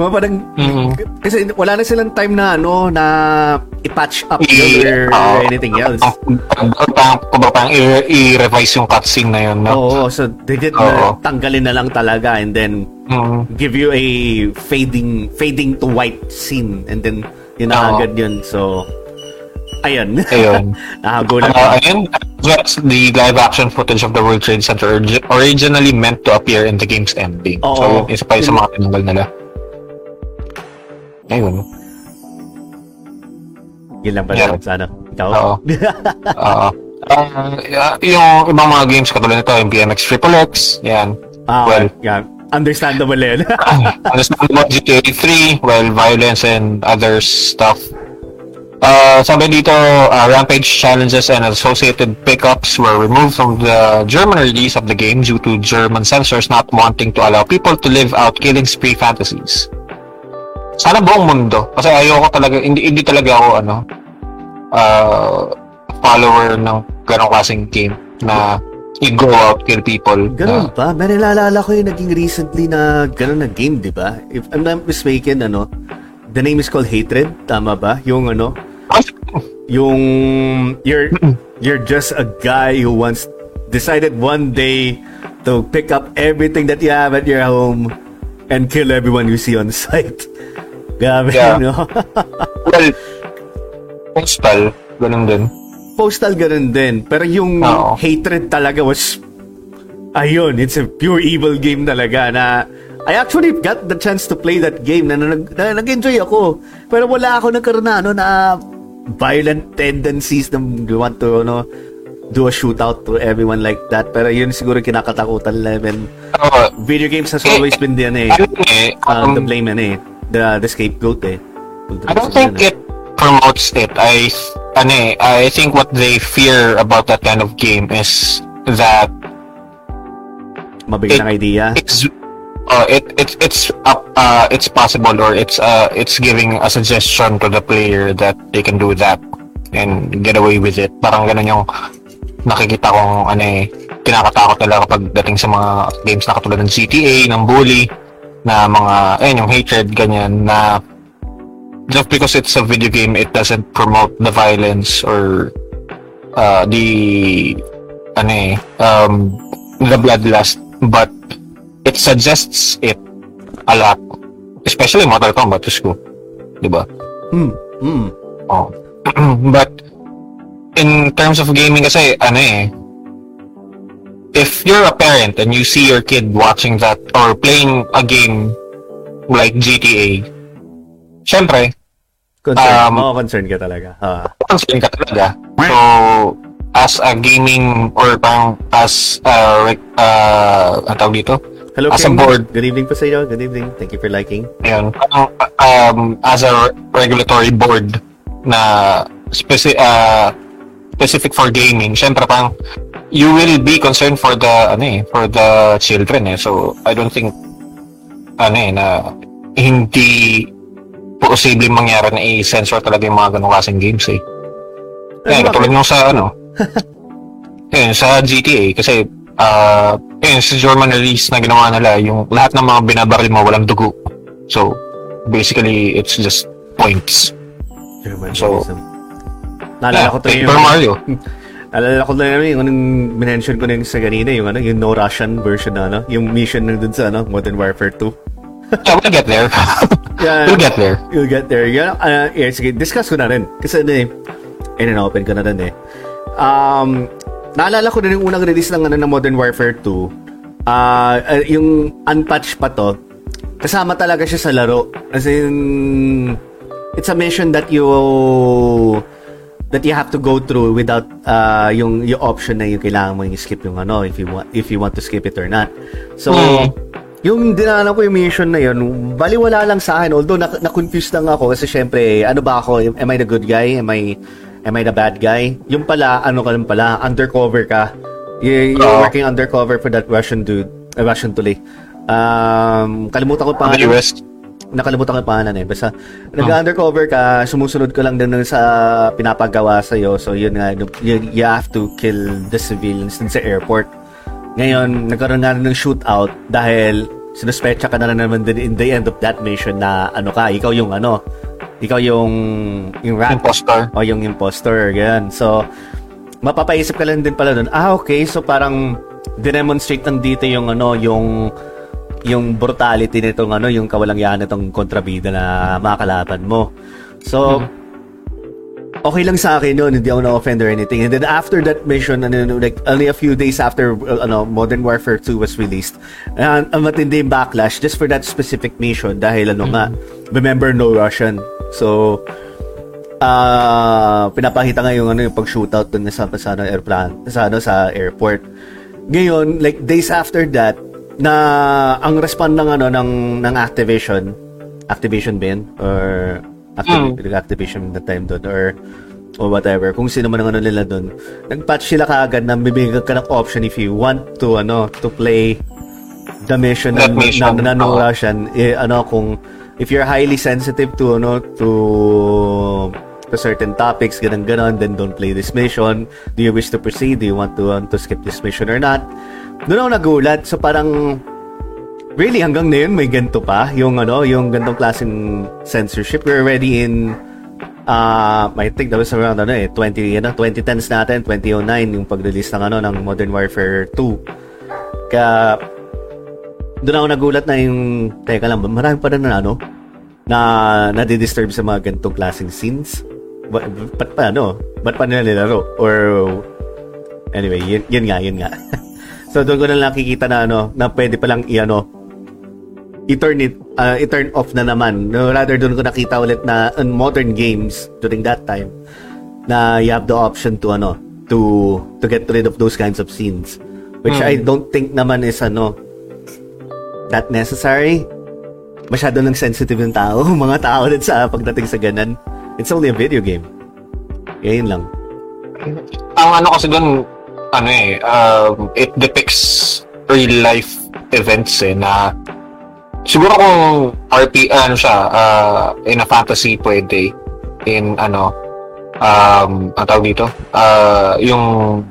mga parang Mhm. kasi wala na silang time na ano na i-patch up I- yun or, oo. anything else Parang, kumbaga i- i-revise yung cutscene na yun, no? Oo, so they did na, tanggalin na lang talaga and then Mm. give you a fading fading to white scene and then yun na agad yun so ayun Ayun. nakagulat Uh, ayun, that's the live-action footage of the World Trade Center origi- originally meant to appear in the game's ending. Oo. So, isa pa yun sa mga tinanggal nila. Ayun. yun lang ba Yeah. sana ikaw Oo. Oo. Uh, yung ibang mga games katulad nito, yung BMX Triple X, yan. ah, well, yeah. understandable yun understandable GTA 3, well, violence and other stuff. Uh, sabi dito, uh, rampage challenges and associated pickups were removed from the German release of the game due to German censors not wanting to allow people to live out killing spree fantasies. Sana buong mundo. Kasi ayoko talaga, hindi, hindi talaga ako, ano, uh, follower ng ganong klaseng game na you go out, kill people. Ganun na- ba? May nalalala ko yung naging recently na ganun na game, di ba? If I'm not mistaken, ano, the name is called Hatred, tama ba? Yung ano, yung you're you're just a guy who once decided one day to pick up everything that you have at your home and kill everyone you see on sight. Grabe, Yeah. no? well, postal, ganun din. Postal ganun din. Pero yung Oo. hatred talaga was ayun, it's a pure evil game talaga na I actually got the chance to play that game na, na, na nag-enjoy ako. Pero wala ako nagkaroon na ano na violent tendencies na want to ano do a shootout to everyone like that. Pero yun siguro kinakatakutan level. Oh, Video games has always been the, ano eh, eh, um, um, the blame, ano eh, the, the scapegoat eh. I don't think it promotes it. I ano eh, I think what they fear about that kind of game is that Mabigyan ng idea. it's uh, it it it's up uh, it's possible or it's uh it's giving a suggestion to the player that they can do that and get away with it. Parang ganun yung nakikita kong ano eh kinakatakot nila kapag dating sa mga games na katulad ng GTA, ng Bully, na mga ayun yung hatred ganyan na just because it's a video game it doesn't promote the violence or uh, the ano eh um, the bloodlust but it suggests it a lot especially Mortal Kombat is cool di ba Hmm. Hmm. oh. but in terms of gaming kasi ano eh if you're a parent and you see your kid watching that or playing a game like GTA syempre Concern. Um, Oo, concern ka talaga. Ah. concern ka talaga. So, as a gaming or parang as a, rec- uh, ang tawag dito? Hello, As a Ken. board. Good evening po sa iyo. Good evening. Thank you for liking. Ayun, parang, um, as a regulatory board na speci- uh, specific for gaming, syempre parang you will be concerned for the ano eh, for the children eh. So, I don't think ano eh, na hindi posible mangyari na i-censor talaga yung mga ganong klaseng games eh. Eh, katulad nung sa ano, yun, sa GTA, kasi, ah, yun, sa German release na ginawa nila, yung lahat ng mga binabaril mo walang dugo. So, basically, it's just points. German So. Naalala ko to like yung... Super Mario. Naalala ko na yun, yung anong minention ko na yung sa kanina, yung ano, yung no Russian version na ano, yung mission na dun sa ano, Modern Warfare 2. Yeah, we'll get there. Yeah. we'll get there. You'll get there. Yan, uh, yeah, sige, discuss ko na rin. Kasi ano eh, na, open ko na rin eh. Um, naalala ko na yung unang release ng, ano, ng Modern Warfare 2. Ah, uh, yung unpatched pa to, kasama talaga siya sa laro. As in, it's a mission that you that you have to go through without uh, yung yung option na yung kailangan mo yung skip yung ano if you want if you want to skip it or not. So Hmm. yung dinaanan ko yung mission na yun, baliwala lang sa akin. Although na, na-confuse lang ako kasi syempre, ano ba ako? Am I the good guy? Am I am I the bad guy? Yung pala, ano ka lang pala, undercover ka. You, you're Oo. working undercover for that Russian dude. Uh, Russian tuloy. Um, kalimutan ko pa US. Nakalimutan ko yung pangalan eh. Basta, nag-undercover ka, sumusunod ka lang din sa pinapagawa sa'yo. So, yun nga, you, you have to kill the civilians dun sa airport. Ngayon, nagkaroon nga ng shootout dahil sinuspetsa ka na naman din in the end of that mission na ano ka, ikaw yung ano, ikaw yung yung rat. Impostor. O yung impostor, ganyan. So, mapapaisip ka lang din pala doon, ah, okay, so parang dinemonstrate ng dito yung ano, yung yung brutality nitong ano, yung kawalangyaan nitong kontrabida na makakalaban mo. So, okay lang sa akin yun, hindi ako na-offend or anything. And then after that mission, ano, ano, like, only a few days after uh, ano, Modern Warfare 2 was released, uh, ang matindi yung backlash just for that specific mission dahil ano nga, remember no Russian. So, ah pinapakita nga yung ano yung pag-shootout dun sa sa ano, airplane sa ano sa airport. Ngayon, like days after that, na ang respond ng ano ng ng Activision, Activision ba yun? or Activ- Activision the time doon or or whatever, kung sino man ang ano nila doon. Nag-patch sila kaagad na bibigyan ka ng option if you want to ano to play the mission That na, mission, na, na, no oo. Russian eh, ano kung if you're highly sensitive to ano to to certain topics ganun ganon then don't play this mission do you wish to proceed do you want to want to skip this mission or not doon ako nagulat. So parang really hanggang ngayon may ganito pa? Yung ano yung gantong klaseng censorship? We're already in uh, I think that was around ano eh 20 ano 2010s natin 2009 yung pag-release ng ano ng Modern Warfare 2 kaya doon ako nagulat na yung teka lang marami pa rin na ano na nadi-disturb sa mga ganitong klaseng scenes. Ba- ba't pa ano ba't pa nila nilaro? Or anyway yun, yun nga yun nga so doon ko na lang nakikita na ano na pwede pa lang i-ano i-turn it uh, i-turn off na naman no, rather doon ko nakita ulit na on modern games during that time na you have the option to ano to to get rid of those kinds of scenes. Which Hmm. I don't think naman is ano that necessary. Masyado lang sensitive yung tao, mga tao din sa pagdating sa ganun. It's only a video game. Yan lang. Ang ano kasi doon, ano eh, um, it depicts real life events eh, na siguro kung RP, ano siya, uh, in a fantasy pwede, in ano, um, ang tawag dito, uh, yung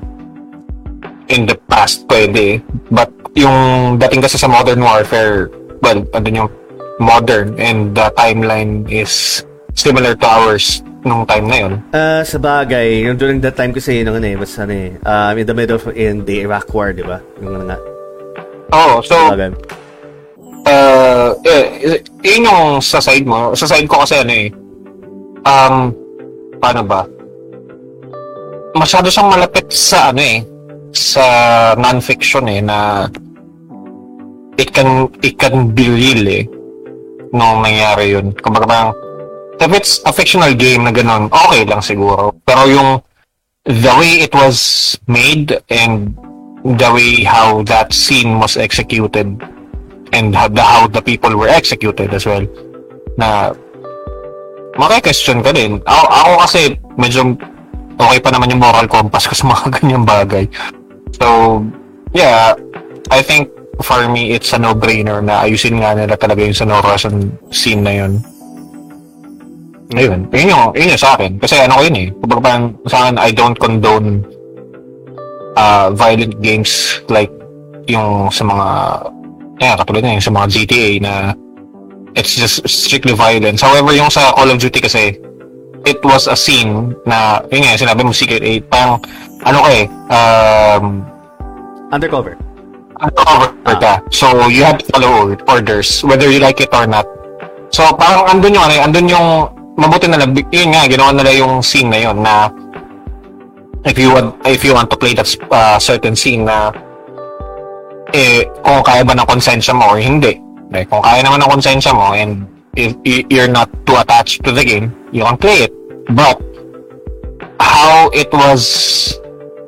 in the past pwede, but yung dating kasi sa modern warfare, well, andun yung modern and the timeline is similar to ours nung time na yun. Ah, sa bagay, yung during that time kasi yung ano eh, was ano eh, um, in the middle of in the Iraq War, di ba? Yung ano nga, Oh, so sa bagay. uh, eh, yun yung sa side mo. Sa side ko kasi ano eh, um, paano ba? Masyado siyang malapit sa ano eh, sa non-fiction eh, na it can, it can be real eh, nung nangyari yun. Kumbaga parang, if it's a fictional game na ganun, okay lang siguro. Pero yung, the way it was made and the way how that scene was executed and how the, how the people were executed as well na maki-question ka din. Ako, ako kasi medyo okay pa naman yung moral compass ko sa mga ganyang bagay. So, yeah, I think for me, it's a no-brainer na ayusin nga nila talaga yung Sonora Russian scene na yun. Ayun, yun yung, yun yung sa akin. Kasi ano ko yun eh. Kumbaga parang sa akin, I don't condone uh, violent games like yung sa mga yeah, katulad na yung sa mga GTA na it's just strictly violence. However, yung sa Call of Duty kasi it was a scene na yun nga, sinabi mo Secret 8, parang ano ka eh, um, Undercover. undercover ka. So, you have to follow orders, whether you like it or not. So, parang andun yung, ano, eh, andun yung, mabuti na lang, yun nga, ginawa nila yung scene na yun na if you want, if you want to play that uh, certain scene na eh, kung kaya ba ng konsensya mo or hindi. Eh, kung kaya naman ng konsensya mo and if you're not too attached to the game, you can play it. But, how it was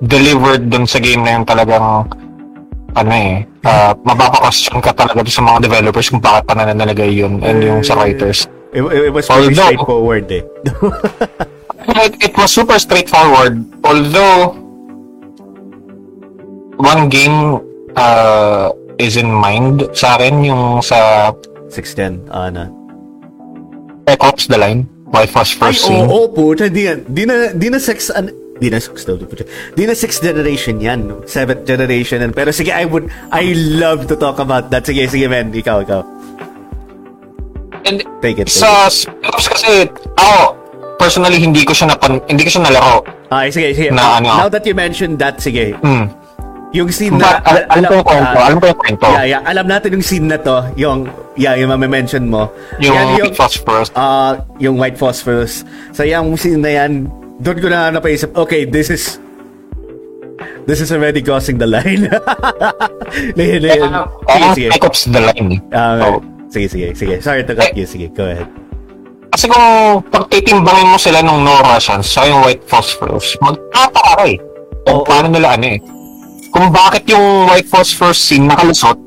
delivered dun sa game na yun talagang ano eh, uh, mapapa-question ka talaga sa mga developers kung bakit pa na nalagay yun and yung sa writers. It, it, was pretty Although- straightforward eh. It, it was super straightforward, although one game uh, is in mind sa akin, yung sa 610, ano. Spec Ops The Line, Fast Ay, First oo, Scene. oh, puta, di, na- di na, di na sex, an, di na sex, daw, di na sixth generation yan, no? seventh generation, yan. pero sige, I would, I love to talk about that, sige, sige, man, ikaw, ikaw, And take it, take sa Spec Ops kasi, ako, personally, hindi ko siya napan, hindi ko siya nalaro. Ay, sige, sige. Na ano? Now that you mentioned that, sige. Hmm. Yung scene na... But, al- alam ko yung kwento, ah, alam ko yung kwento. Yeah, yeah. Alam natin yung scene na to. Yung, yeah, yung mame-mention mo. Yung, Yan White Phosphorus. Ah, yung white phosphorus. So, yung scene na yan, doon ko na napaisip, okay, this is... This is already crossing the line. Sige, sige, Uh, uh, sige. The Line. eh. Ah, So, sige, sige, sige. Sorry to cut you. Sige, go ahead. Kasi kung pagtitimbangin mo sila nung no Russians sa yung white phosphorus, magtataka ka eh. Kung Oo. paano nila ano eh. Kung bakit yung white phosphorus scene nakalusot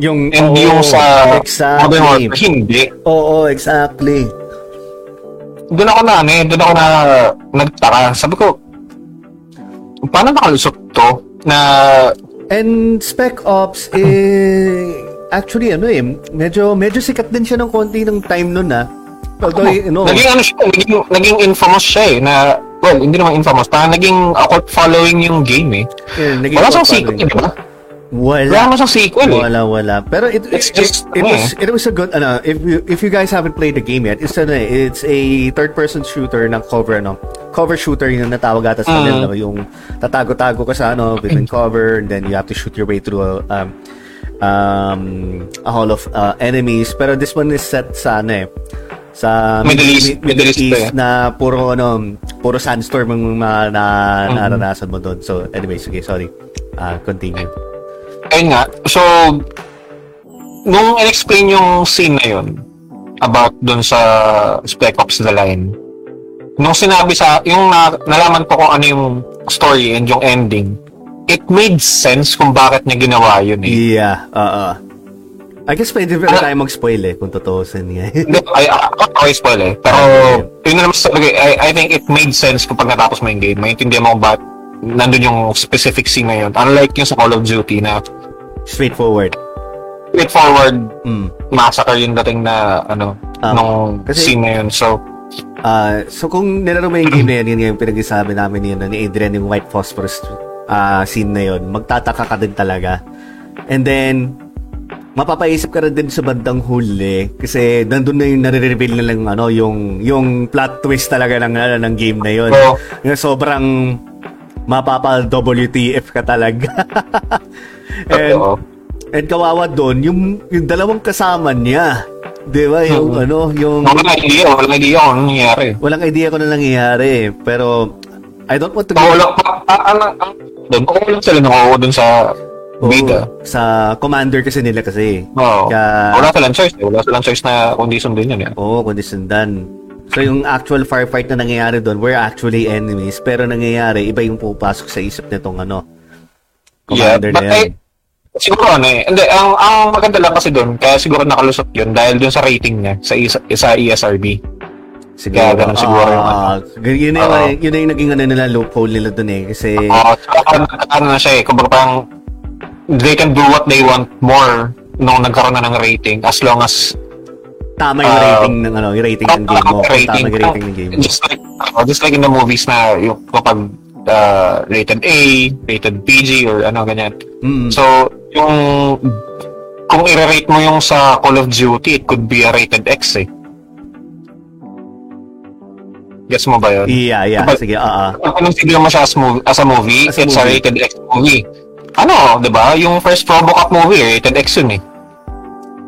Yung, and oo, yung sa exactly. Modern Warfare hindi. Oo, exactly. Doon ako na ano eh, doon ako na nagtaka. Sabi ko, paano nakalusot to? Na And Spec Ops, eh, actually, ano eh, medyo, medyo sikat din siya ng konti ng time nun, ah. Although, you know, naging ano siya, naging, naging infamous siya eh, na, well, hindi naman infamous, parang naging occult following yung game eh. naging Wala siyang sequel, di ba? Wala. Wala siyang sequel eh. Wala, wala. Pero it, It's it, just, it, it ano was eh. it was a good ano, if you if you guys haven't played the game yet, it's ano, eh, it's a third person shooter ng cover ano. Cover shooter yung natawag ata sa Mm. kanila, yung tatago-tago ka sa ano, within cover and then you have to shoot your way through a, um um a hall of uh, enemies. Pero this one is set sa ano eh sa Middle East- Middle East pa eh. na puro ano puro sandstorm ang mga na, Mm-hmm. naranasan mo doon. So anyway, sige, sorry. Ah, continue. Ayun nga. So, nung in-explain yung scene na yun, about dun sa Spec Ops The Line, nung sinabi sa, yung na, nalaman ko kung ano yung story and yung ending, it made sense kung bakit niya ginawa yun eh. Yeah, oo. I guess pwede pa tayo mag-spoil eh, kung totoo sa niya. Hindi, I, ako okay spoil eh. Pero, yun na naman sa talaga, I, I think it made sense kapag natapos mo yung game. Maintindihan mo kung bakit nandun yung specific scene na yun. Unlike yung sa Call of Duty na Straightforward. straightforward Mm. massacre yung dating na, ano, Um, nung kasi- scene na yun. So, Ah, so kung nilaro mo yung game na yun, yun yung pinag-isabi namin yun, ni Adrian, yung White Phosphorus ah, scene na yun, magtataka ka din talaga. And then, mapapaisip ka rin din sa bandang huli kasi nandun na yung nare-reveal na lang ano, yung, yung plot twist talaga ng, ano, ng game na yun. Oo. Yung sobrang mapapa WTF ka talaga. and, oo. and kawawa doon, yung, yung dalawang kasama niya, di ba? Yung Mhm. ano, yung... Wala idea, wala idea kung ano nangyayari. Walang idea kung ano nangyayari. Pero, I don't want to Oo, wala, ah, ano, ah, doon, oo lang sila oo doon sa bida. sa commander kasi nila kasi. Oo. Kaya- Wala silang choice. eh. Wala silang choice na kundi sundin yun. Eh. Oo, kundi sundan. So, yung actual firefight na nangyayari doon, we're actually enemies. Pero nangyayari, iba yung pupasok sa isip nitong ano, Yeah, commander but na yan. I, siguro ano eh. Hindi, ang, ang maganda lang kasi doon, kaya siguro nakalusot yun dahil doon sa rating niya sa, isa, sa E ESRB. Kaya ganun siguro yung Ah, yun, na, Oo. yung, yun na yung naging ano nila, loophole nila doon eh. Kasi, Oo, so, ano, ano na siya eh, kumbaga parang they can do what they want more nung nagkaroon na ng rating as long as tama yung ah, rating ng ano, yung rating ng game mo. Kung tama yung rating ng game mo. Just like, uh, just like in the movies na yung kapag uh, rated A, rated PG, or ano, ganyan. Mm. So, yung kung i-rate mo yung sa Call of Duty, it could be a rated X eh. Guess mo ba yun? Yeah, yeah. Kapag- Sige, oo. Kung consider mo siya as, mov- as a movie, As a it's a movie. rated X movie. Ano, di ba? Yung first Robocop movie, rated X yun eh.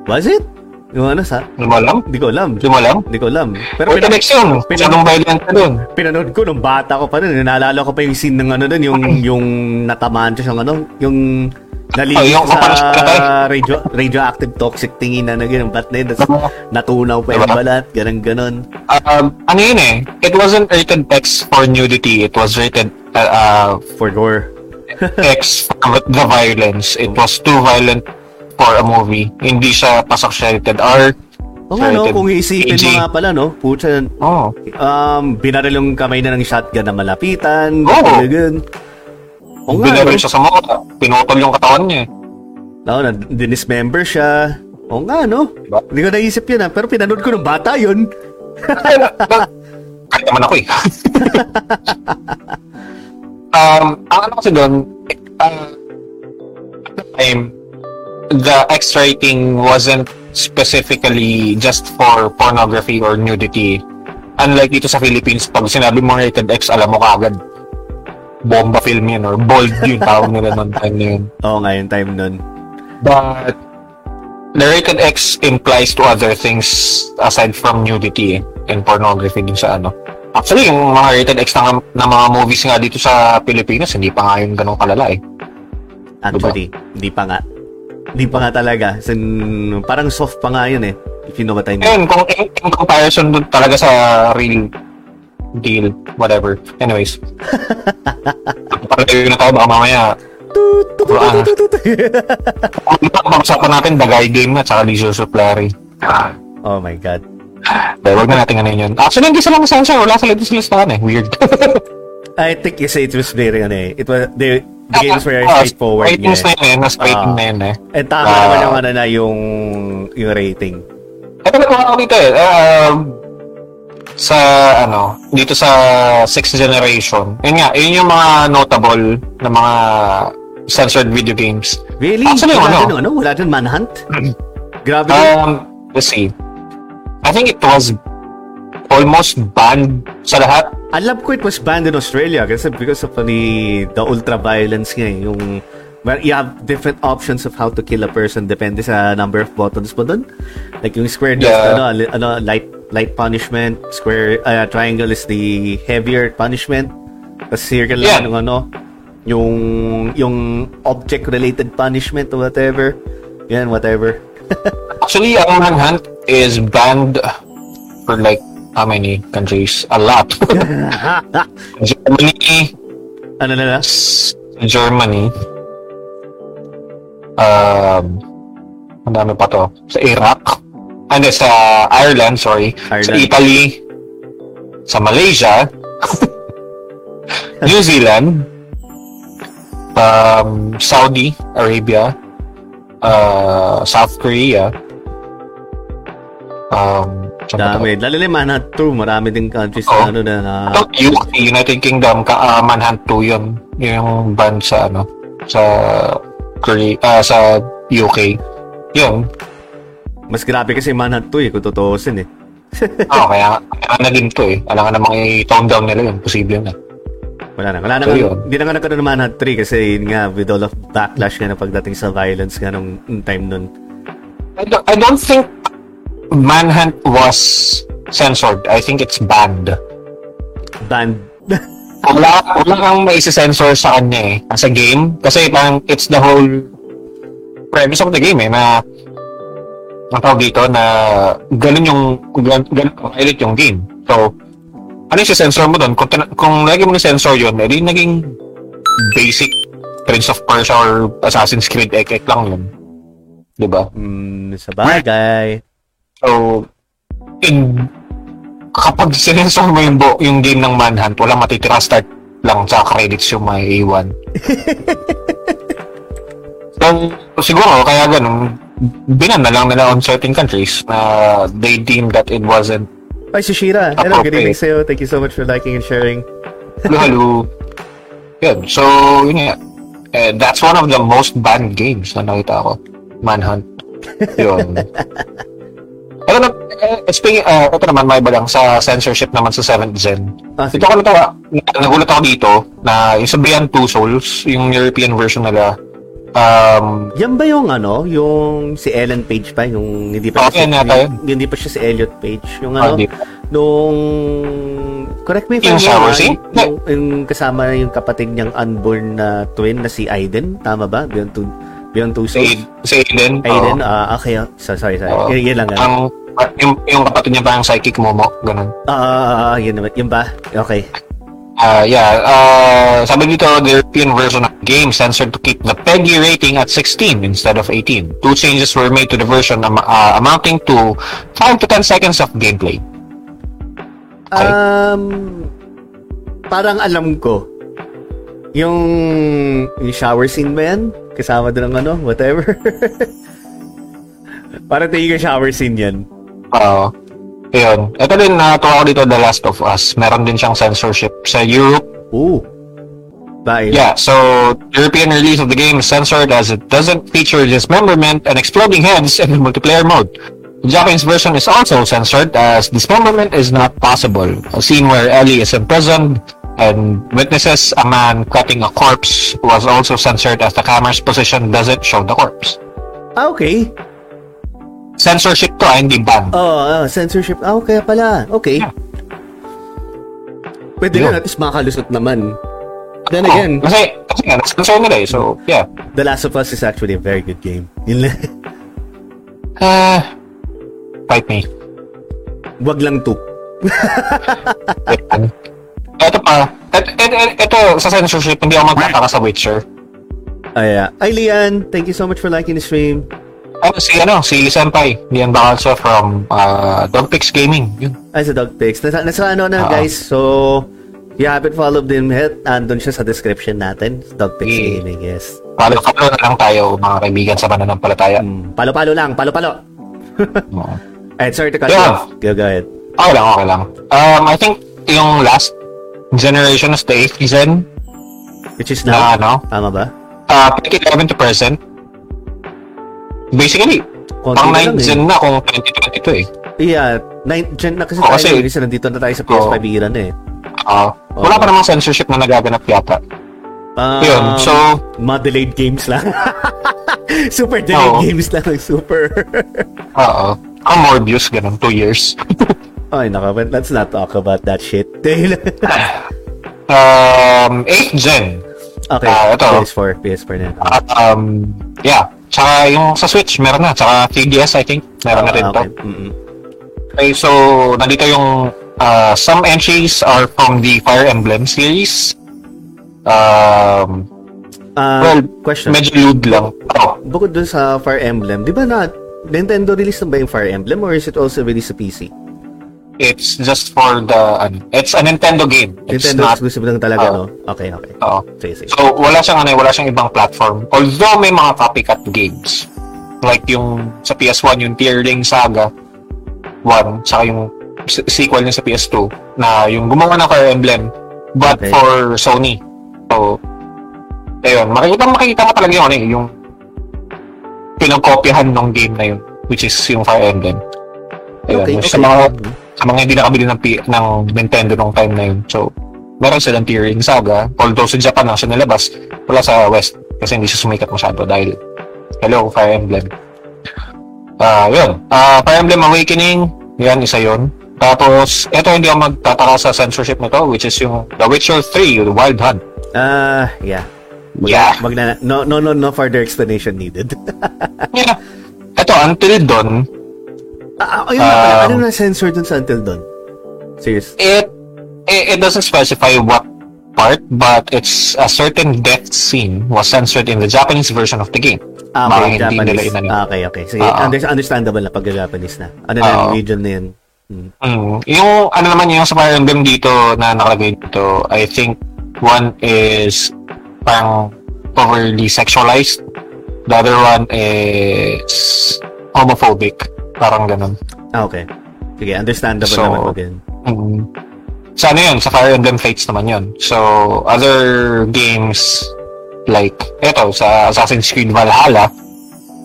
Was it? Yung ano sa? Di mo alam? Hindi ko alam. Di mo alam? Hindi ko alam. Pero Rated pina- X yun. pina- Masyadong violent ka dun. pinanood ko nung bata ko pa rin. Naalala ko pa yung scene ng ano dun, yung, yung natamaan siya sa ano, yung nalilig Oh, sa radio, radioactive toxic tingin na na ganun. Ba't na yun? Tapos natunaw pa yung Diba? balat. Ganun, ganun. Um, ano yun eh? It wasn't rated X for nudity. It was rated uh, uh, For gore. X for the violence. It was too violent for a movie. Hindi siya pasok siya rated R. O nga no, kung iisipin mo nga pala no, putya, Oh. um, binaril yung kamay na ng shotgun na malapitan. Oo. Ganun. O nga Binaril siya sa mukha. Pinutol yung katawan niya. eh. Oo, na, dinismember siya. O nga no. Diba? Hindi ko naisip yun ah. Pero pinanood ko nung bata yun. Kahit naman ako eh. um, ang ano kasi doon, uh, at the time, the X rating wasn't specifically just for pornography or nudity. Unlike dito sa Philippines, pag sinabi mo rated X, alam mo kaagad, bomba film yan or bold yung tawag nila noong time na yun. Oo nga yung time nun. But the rated X implies to other things aside from nudity eh, and pornography din sa ano. Actually, yung mga rated X na, na mga movies nga dito sa Pilipinas, hindi pa nga yun ganun kalala eh. Actually, hindi pa nga. Hindi pa nga talaga. Sin, parang soft pa nga yun eh. If you know what I mean. And kung in, in comparison talaga sa real deal, whatever. Anyways. Palayo na tayo, baka mamaya pag-usapan natin guy game at saka Lizzo Suplari. oh my God. Dahil wag na natin ano yun. Actually, hindi sila masensya. Wala sa listahan eh. Weird. I think you say it was very, ano eh. It was, the, games were Ah, straightforward. Ratings nga na eh. yun eh. Nas rating Ah. na yun eh. And tama Ah. naman ano na, yung, yung rating. Ito na ako dito eh. Um, sa ano, dito sa sixth generation. Yun nga, yun yung mga notable na mga censored video games. Really? Actually, wala ano? dun, ano? Wala dun Manhunt? Grabe. Um, let's see. I think it was almost banned sa lahat. Alam ko it was banned in Australia kasi because of the, the ultra violence nga eh. Yung, well, you have different options of how to kill a person depende sa number of buttons mo dun. Like yung square is Yeah. ano, ano, light light punishment, square uh, triangle is the heavier punishment. Tapos circle Yeah. lang yung ano, yung yung object related punishment or whatever. Yan, whatever. Actually, ang Manhunt is banned for like how many countries? A lot. Germany, ano na na? Germany. Um, ang dami pa to. Sa Iraq. Ah, Hindi, sa Ireland, sorry. Sa Ireland. Italy. Sa Malaysia. New Zealand. Um, Saudi Arabia. Uh, South Korea. Um? Dami. Lalo na Manhunt 2, marami din countries Oo. na ano na... na UK, United Kingdom, ka, uh, Manhunt 2 yun. Yung band sa ano, sa Korea, ah, sa UK. Yun. mas grabe kasi Manhunt 2 eh, kung tutuusin eh. Oh, kaya, kaya na din to eh. Alam nga namang i-tone down nila yun. Posible na. Wala na. Wala na. So. Hindi na nga nagkaroon ng Manhunt 3 kasi yun nga, with all of backlash nga na pagdating sa violence nga nung nung time nun. I don't, I don't think Manhunt was censored. I think it's banned. Banned. Wala, wala kang may sensor sa kanya eh. As a game. Kasi parang it's the whole premise of the game eh. Na ang tawag dito na ganun yung gan- ganun ka-pilot yung game. So, ano yung sensor mo doon? Kung, kung lagi mo na-sensor yun, edi naging basic Prince of Persia or Assassin's Creed ek-ek lang yun. Diba? mm, sa bagay. So, in, kapag sinensor mo yung, bu- yung game ng Manhunt, walang matitira start lang sa credits yung may iwan. so, siguro, kaya ganun, binan na lang nila on certain countries na they deem that it wasn't Ay, si Shira. Hello, good evening sa'yo. Thank you so much for liking and sharing. halo Yun. So, yun nga. Eh, that's one of the most banned games na nakita ko. Manhunt. Yun. Pero na, eh, speaking, uh, ito naman, may iba lang sa censorship naman sa 7th Gen. Ah, Ito ako natawa, nagulat ako dito na yung sa Beyond Two Souls, yung European version nila, um, Yan ba yung ano, yung si Ellen Page pa, yung hindi pa Oo, yan yata yun. yung, hindi pa siya si Elliot Page, yung ah, ano, di- nung correct me if Yung I'm shower wrong, scene? ah, Yung, yung kasama yung kapatid niyang unborn na twin na si Aiden, tama ba? Beyond two, Beyond two si, Souls. si Aiden, Aiden, oo. ah okay, ah, so, sorry, sorry. Oo. Y- yan lang. ah. ang, yung, yung kapatid niya parang psychic momo, ganun. Ah, ah, ah, ah, yun naman. Yun ba? Okay. Uh, yeah, uh, sabi dito, the European version of the game censored to keep the PEGI rating at 16 instead of 18. Two changes were made to the version am- uh, amounting to 5 to 10 seconds of gameplay. Okay. Um, parang alam ko. Yung, yung shower scene ba yan? Kasama doon ang ano, whatever. parang tingin ko shower scene yan. Uh, ayun. Ito din, natuwa ko dito, The Last of Us. Meron din siyang censorship sa Europe. Ooh. Dahil, Yeah, so European release of the game is censored as it doesn't feature dismemberment and exploding heads in the multiplayer mode. The Japanese version is also censored as dismemberment is not possible. A scene where Ellie is imprisoned and witnesses a man cutting a corpse was also censored as the camera's position doesn't show the corpse. Ah, okay. Censorship to, ah, hindi ban. Oh, ah, censorship. Ah, okay pala. Okay. Yeah. Pwede Yun. na at least makalusot naman. Then Oh, again, kasi, kasi nga, censor nila eh. So, yeah. The Last of Us is actually a very good game. Yun lang. Uh, fight me. Wag lang to. Ito pa. Et, et, ito, sa censorship, hindi ako magtataka sa Witcher. Ay, ah. Ay, Lian, thank you so much for liking the stream. Ano, si, ano, si Senpai, Lian Bacalso from uh, Dogpix Gaming. Yun. Ay, sa Dog Pics. Nasa, nasa ano na, Oo. guys. So, if you haven't followed him yet, andun siya sa description natin. Dog Pics Yeah. Gaming, yes. Follow-follow na lang tayo, mga kaibigan sa mananampalataya. Mm, palo-palo lang, palo-palo. And sorry to cut Yeah. you off. Go, go ahead. Okay lang, okay lang. Um, I think yung last generation is the 8th gen Which is na now. ano, Tama ba? uh, pick 11 to present. Basically, Konti pang na 9th lang, eh. gen na kung 2022 eh. Yeah, 9th gen na kasi Oo, tayo. kasi- nandito na tayo sa PS5 Oo. era eh. Uh, wala Oo. pa namang censorship na nagaganap yata. Um, Yun, so- Mga delayed games lang. super delayed Oo. games lang. Super. Oo. Ang Morbius, ganun, 2 years. Ay, naka, let's not talk about that shit. Dahil- um, 8th gen. okay, Ah, ito. PS4. PS4 na. At, um, yeah. Tsaka yung sa Switch, meron na. Tsaka 3DS, I think, meron na rin Ah, to. okay. Mm-mm. Okay, so, nandito yung Uh, some entries are from the Fire Emblem series. Um, Ah, well, question. medyo lewd lang. Oh, Bukod dun sa Fire Emblem, di ba na Nintendo release na ba yung Fire Emblem or is it also released sa PC? It's just for the, ano, it's a Nintendo game. It's Nintendo not, exclusive lang talaga, Oo. no? Okay, okay. oo. Sige, sige. So, wala siyang ano, wala siyang ibang platform. Although may mga copycat games. Like yung sa PS1, yung Tearling Saga 1, saka yung sequel niya sa PS2 na yung gumawa ng Fire Emblem but Okay. for Sony. So, ayun, makikita makikita mo talaga yun eh, yung pinagkopyahan ng game na yun, which is yung Fire Emblem. Ayun, Okay, Sa okay. mga sa mga hindi nakabili ng, P- ng Nintendo nung time na yun. So, meron silang Tearing Saga. Although sa Japan lang siya nilabas, wala sa West. Kasi hindi siya sumikat masyado dahil, hello, Fire Emblem. Ah, yun. Ah, Fire Emblem Awakening, yan, isa yun. Tapos, eto hindi ako magtataka sa censorship nito, which is yung The Witcher 3, The Wild Hunt. Ah, yeah. Wag- Yeah. wag na, no, no, no, no further explanation needed. Yeah. Eto, until doon, ah, ayun na pala. Um, Ano na censor dun sa Until Dawn? Serious? it, it, it doesn't specify what part, but it's a certain death scene was censored in the Japanese version of the game. Ah, okay, hindi Japanese. nila. Ah, okay, okay. Sige, Oo. under- understandable na pag Japanese na. Ano na yung region na yun? Hmm. Mm, yung ano naman yung sa Fire Emblem dito na nakalagay dito, I think one is parang overly sexualized. The other one is homophobic. Parang ganun. Ah, okay. Sige, understandable So, naman pag yun. Mm. Sa ano yun? Sa Fire Emblem Fates naman yun. So, other games like, eto, sa Assassin's Creed Valhalla,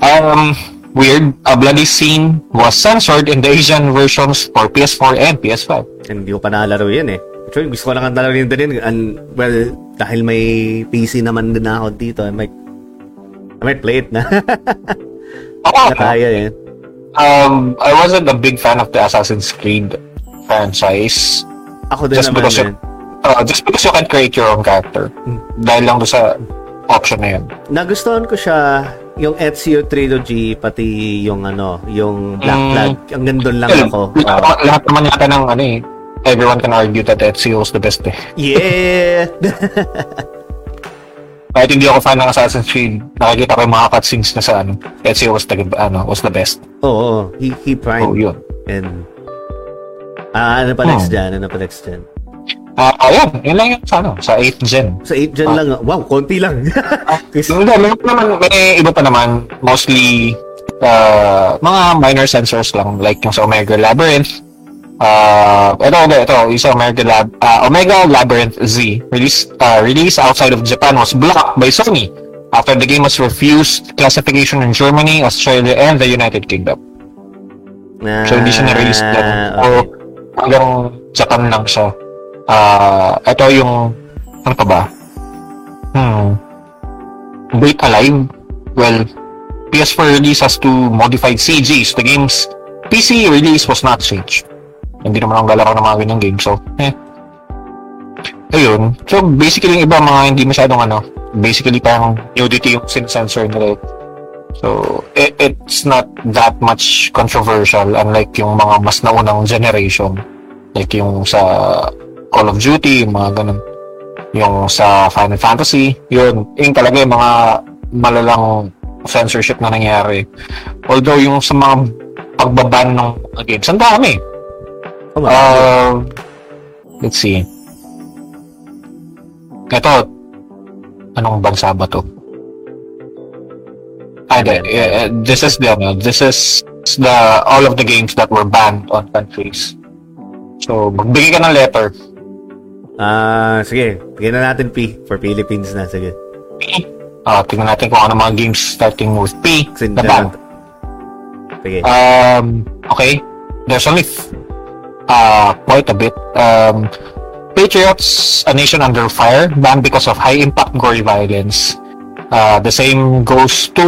um, weird, a bloody scene was censored in the Asian versions for PS4 and PS5. Hindi ko pa nakalaro yan eh. Actually, gusto ko lang ang rin din. And, well, dahil may PC naman din ako dito, I might, I might play it na. Oo, na kaya eh. Um, I wasn't a big fan of the Assassin's Creed franchise. Ako din Just naman because you, uh, just because you can create your own character. Hmm. Dahil lang doon sa option na yun. Nagustuhan ko siya yung Ezio Trilogy, pati yung ano, yung Black Mm. Flag. Ang gandun lang Well, ako. lahat, Oo. lahat naman yata ng ano eh. Everyone can argue that Ezio is the best eh. yeah! Kahit hindi ako fan ng Assassin's Creed, nakikita ko yung mga cutscenes na sa ano, Ezio was the, ano, was the best. Oo, he, he prime. Oh, yun. And, ah, ano pa Hmm. next dyan? Ano pa next dyan? Ah, ayun, yun lang yun sa ano, sa 8th gen. Sa 8 dyan Ah. lang. Wow, konti lang. Kasi, Hindi, may, naman, may iba pa naman, mostly uh, mga minor sensors lang, like yung sa Omega Labyrinth. Uh, ito, ito, ito, yung sa Omega, Lab, uh, Omega Labyrinth Z, release, uh, release outside of Japan was blocked by Sony after the game was refused classification in Germany, Australia, and the United Kingdom. na, So, hindi siya na-release dyan. So, Ah, okay. hanggang Japan lang siya. Ah, ito yung, ano pa ba? Hmm. Wait Alive? Well, PS4 release has two modified CGs. The game's PC release was not changed. Hindi naman ako lalaro ng mga ganyang games. So, eh. Ayun. So, basically, yung iba mga hindi masyadong ano, basically parang nudity yung sinsensor nila. So, it, it's not that much controversial unlike yung mga mas naunang generation. Like yung sa Call of Duty, mga ganun. Yung sa Final Fantasy, yun. Yung talaga yung mga malalang censorship na nangyari. Although yung sa mga pagbaban ng games, ang dami. Oh, marami. Uh, let's see. Ito, anong bansa ba to? Ah, hindi. Eh, eh, this is the, ano, this is the, all of the games that were banned on countries. So, magbigay ka ng letter. Ah, sige. Bigyan na natin P for Philippines na. Sige. Ah, tingnan natin kung ano mga games starting with P Kasi na banned. Sige. Um, okay. There's only f- uh, quite a bit. Um, Patriots, A Nation Under Fire, banned because of high impact gory violence. Uh, the same goes to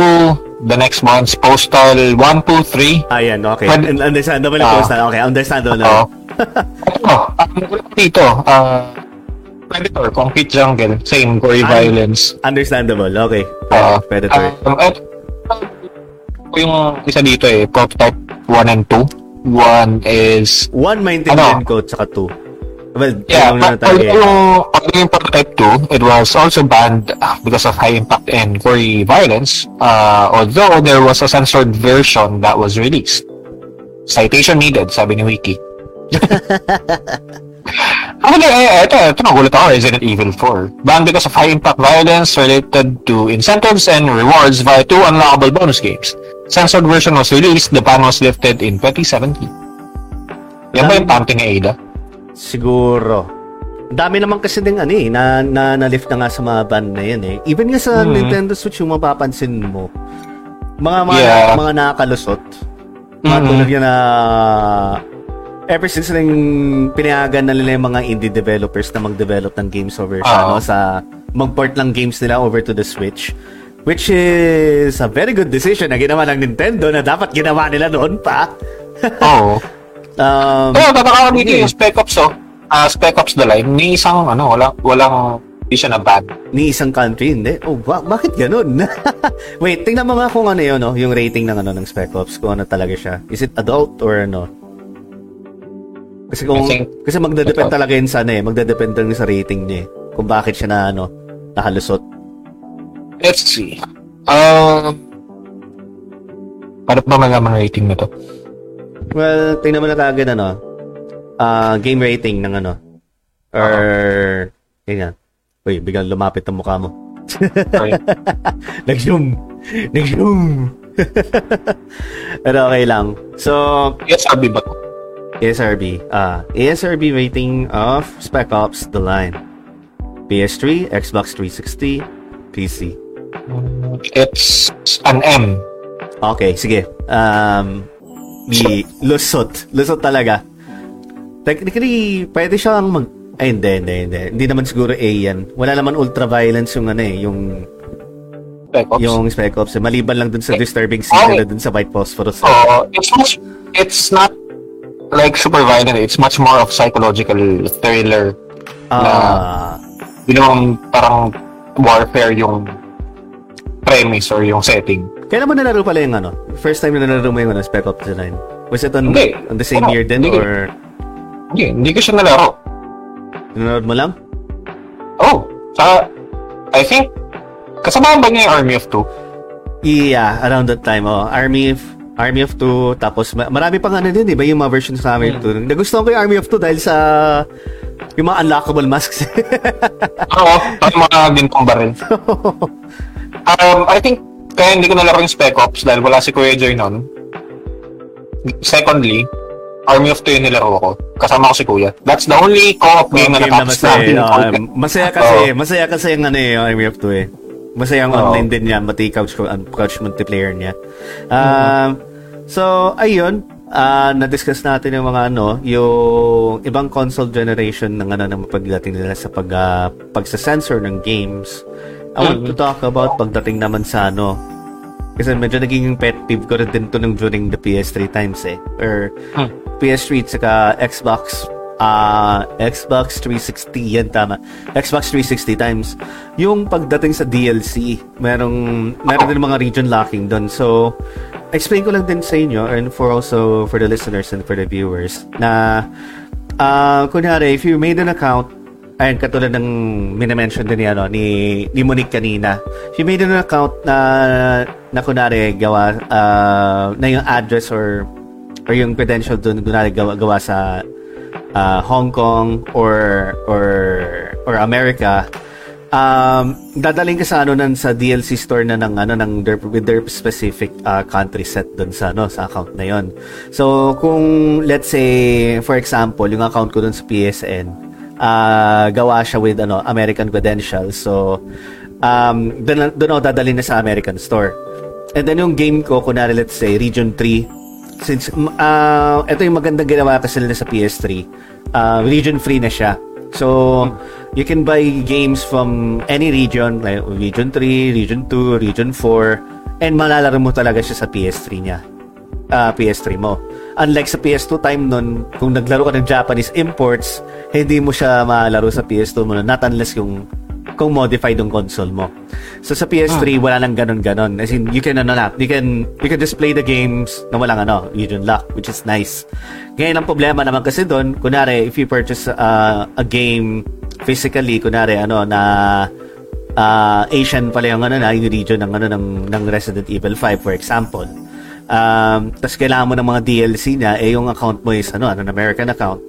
the next ones, Postal 1, 2, 3. Ayan, okay. Pwede- Un- understandable Ah. na post na. Okay, understandable na. Oo. Ito, ang gulo ko dito, uh, Predator, Concrete Jungle, same gory Ay. violence. Understandable. Okay. Uh, Predator. Um, at, yung isa dito eh, Prototype 1 and 2. One is One, maintindihan Ano? ko, tsaka two. Well, Yeah, but although although yung prototype 2, it was also banned uh, because of high impact and gory violence, uh, although there was a censored version that was released. Citation needed, sabi ni Wiki. Ano na, eh, ito, ito nagulat ako, Resident Evil 4. Banned because of high impact violence related to incentives and rewards via two unlockable bonus games. Censored version was released, the ban was lifted in 2017. Yan ba yung panty ni Ada? Siguro. Ang dami naman kasi din ano eh, na, na, na-lift na nga sa mga band na yan eh. Even nga sa Mhm. Nintendo Switch yung mapapansin mo, mga mga, Yeah. mga nakakalusot, mga Mhm. tulad yan na ever since na yung pinayagan na nila yung mga indie developers na mag-develop ng games over sa, Oo. ano, sa mag-port ng games nila over to the Switch. Which is a very good decision na ginawa ng Nintendo na dapat ginawa nila noon pa. Oo. um, Oo, oh, tataka dito hindi. yung Spec Ops, oh. Ah, Spec Ops The Line, ni isang, ano, wala, walang, hindi siya na-ban. ni isang country, hindi. Oh, ba- bakit ganun? Wait, tingnan mo nga kung ano yun, no? yung rating ng ano ng Spec Ops, kung ano talaga siya. Is it adult or ano? Kasi kung think kasi magdedepend adult. talaga yun sa ano eh, magdedepend din sa rating niya eh. Kung bakit siya na ano, nakalusot. Let's see. Um, paano ba malaman rating nito? Well, tingnan mo na kagad ano, ah game rating ng ano. Or, ganyan. Uy, biglang lumapit ang mukha mo. Nag-zoom. Nag-zoom. Pero okay lang. So, sabi ba to? ESRB. Ah, ESRB rating of Spec Ops The Line. PS3, Xbox 360, PC. It's an M. Okay, sige. Um, di, lusot. Lusot talaga. Technically, pwede siyang mag... Ay, hindi, hindi, hindi. Hindi naman siguro A yan. Wala naman ultra-violence yung ano eh, yung, Spec Ops. yung Spec Ops. eh. Maliban lang dun sa Eh, disturbing scene okay. nila dun sa White Phosphorus. So, it's much, it's not like super violent. It's much more of psychological thriller. Ah, Yun yung parang warfare yung premise or yung setting. Kailan mo nalaro pala yung ano? First time na nalaro mo yung ano, Spec Ops The Line? Was it on, Hindi. on the same Ano, year din hindi or Hindi, hindi ko siya nalaro. nanonood mo lang? Oh, sa I think kasama ba niya yung Army of Two? Yeah, around that time. Oh, Army of Army of Two, tapos ma- marami pang ano din, di ba? Yung mga versions sa Army of Two. Nagustuhan ko yung Army of Two dahil sa yung mga unlockable masks. Oo, parang mga gintong baril. Um, I think kaya hindi ko nalaro yung Spec Ops dahil wala si Kuya Joy nun. Secondly, Army of Two yung nilaro ko. Kasama ko si Kuya. That's the only co-op game na game na natapos masaya. Oh, masaya kasi, masaya kasi yung ano eh, Army of Two eh. Masaya ang Oo. online din niya, pati couch, co- um, couch multiplayer niya. Um, So, ayun, ah na-discuss natin yung mga ano, yung ibang console generation ng ano ng pagdating nila sa pag ah, pagsa-censor ng games. I want to talk about pagdating naman sa ano, kasi medyo naging pet peeve ko rin din to nung during the PS3 times eh. Or Hmm. PS3 tsaka Xbox ah Xbox 360 yan tama. Xbox 360 times. Yung pagdating sa DLC, merong meron din mga region locking doon. So explain ko lang din sa inyo and for also for the listeners and for the viewers na ah kunyari if you made an account ayun katulad ng minimension din ni ano ni ni Monique kanina she made an account na na kunwari gawa ah, na yung address or or yung credential doon kunwari gawa, gawa sa ah, Hong Kong or or or America um dadaling ka sa ano nan sa DLC store na ng ano ng their, with their specific ah, country set doon sa ano sa account na yon. So kung let's say for example yung account ko doon sa PSN ah gawa siya with ano American credentials. So um doon doon ako dadalhin na sa American store. And then yung game ko kunwari let's say region 3 since uh, ito yung magandang ginawa kasi nila sa PS3 uh, region free na siya so you can buy games from any region like region 3 region 2 region 4 and malalaro mo talaga siya sa PS3 niya uh, PS3 mo unlike sa PS2 time nun kung naglaro ka ng Japanese imports hindi mo siya malaro sa PS2 mo nun, not unless yung kung modified yung console mo. So sa PS3 Hmm. wala nang ganun-ganon. As in you can ano na, you can you can just play the games na walang ano, Union Lock, which is nice. Ngayon ang problema naman kasi doon, kunare if you purchase uh, a game physically, kunare ano na uh, Asian pala yung ano na yung region ng ano ng ng Resident Evil 5 for example. Um, tapos kailangan mo ng mga DLC niya, eh yung account mo is ano, ano, American account.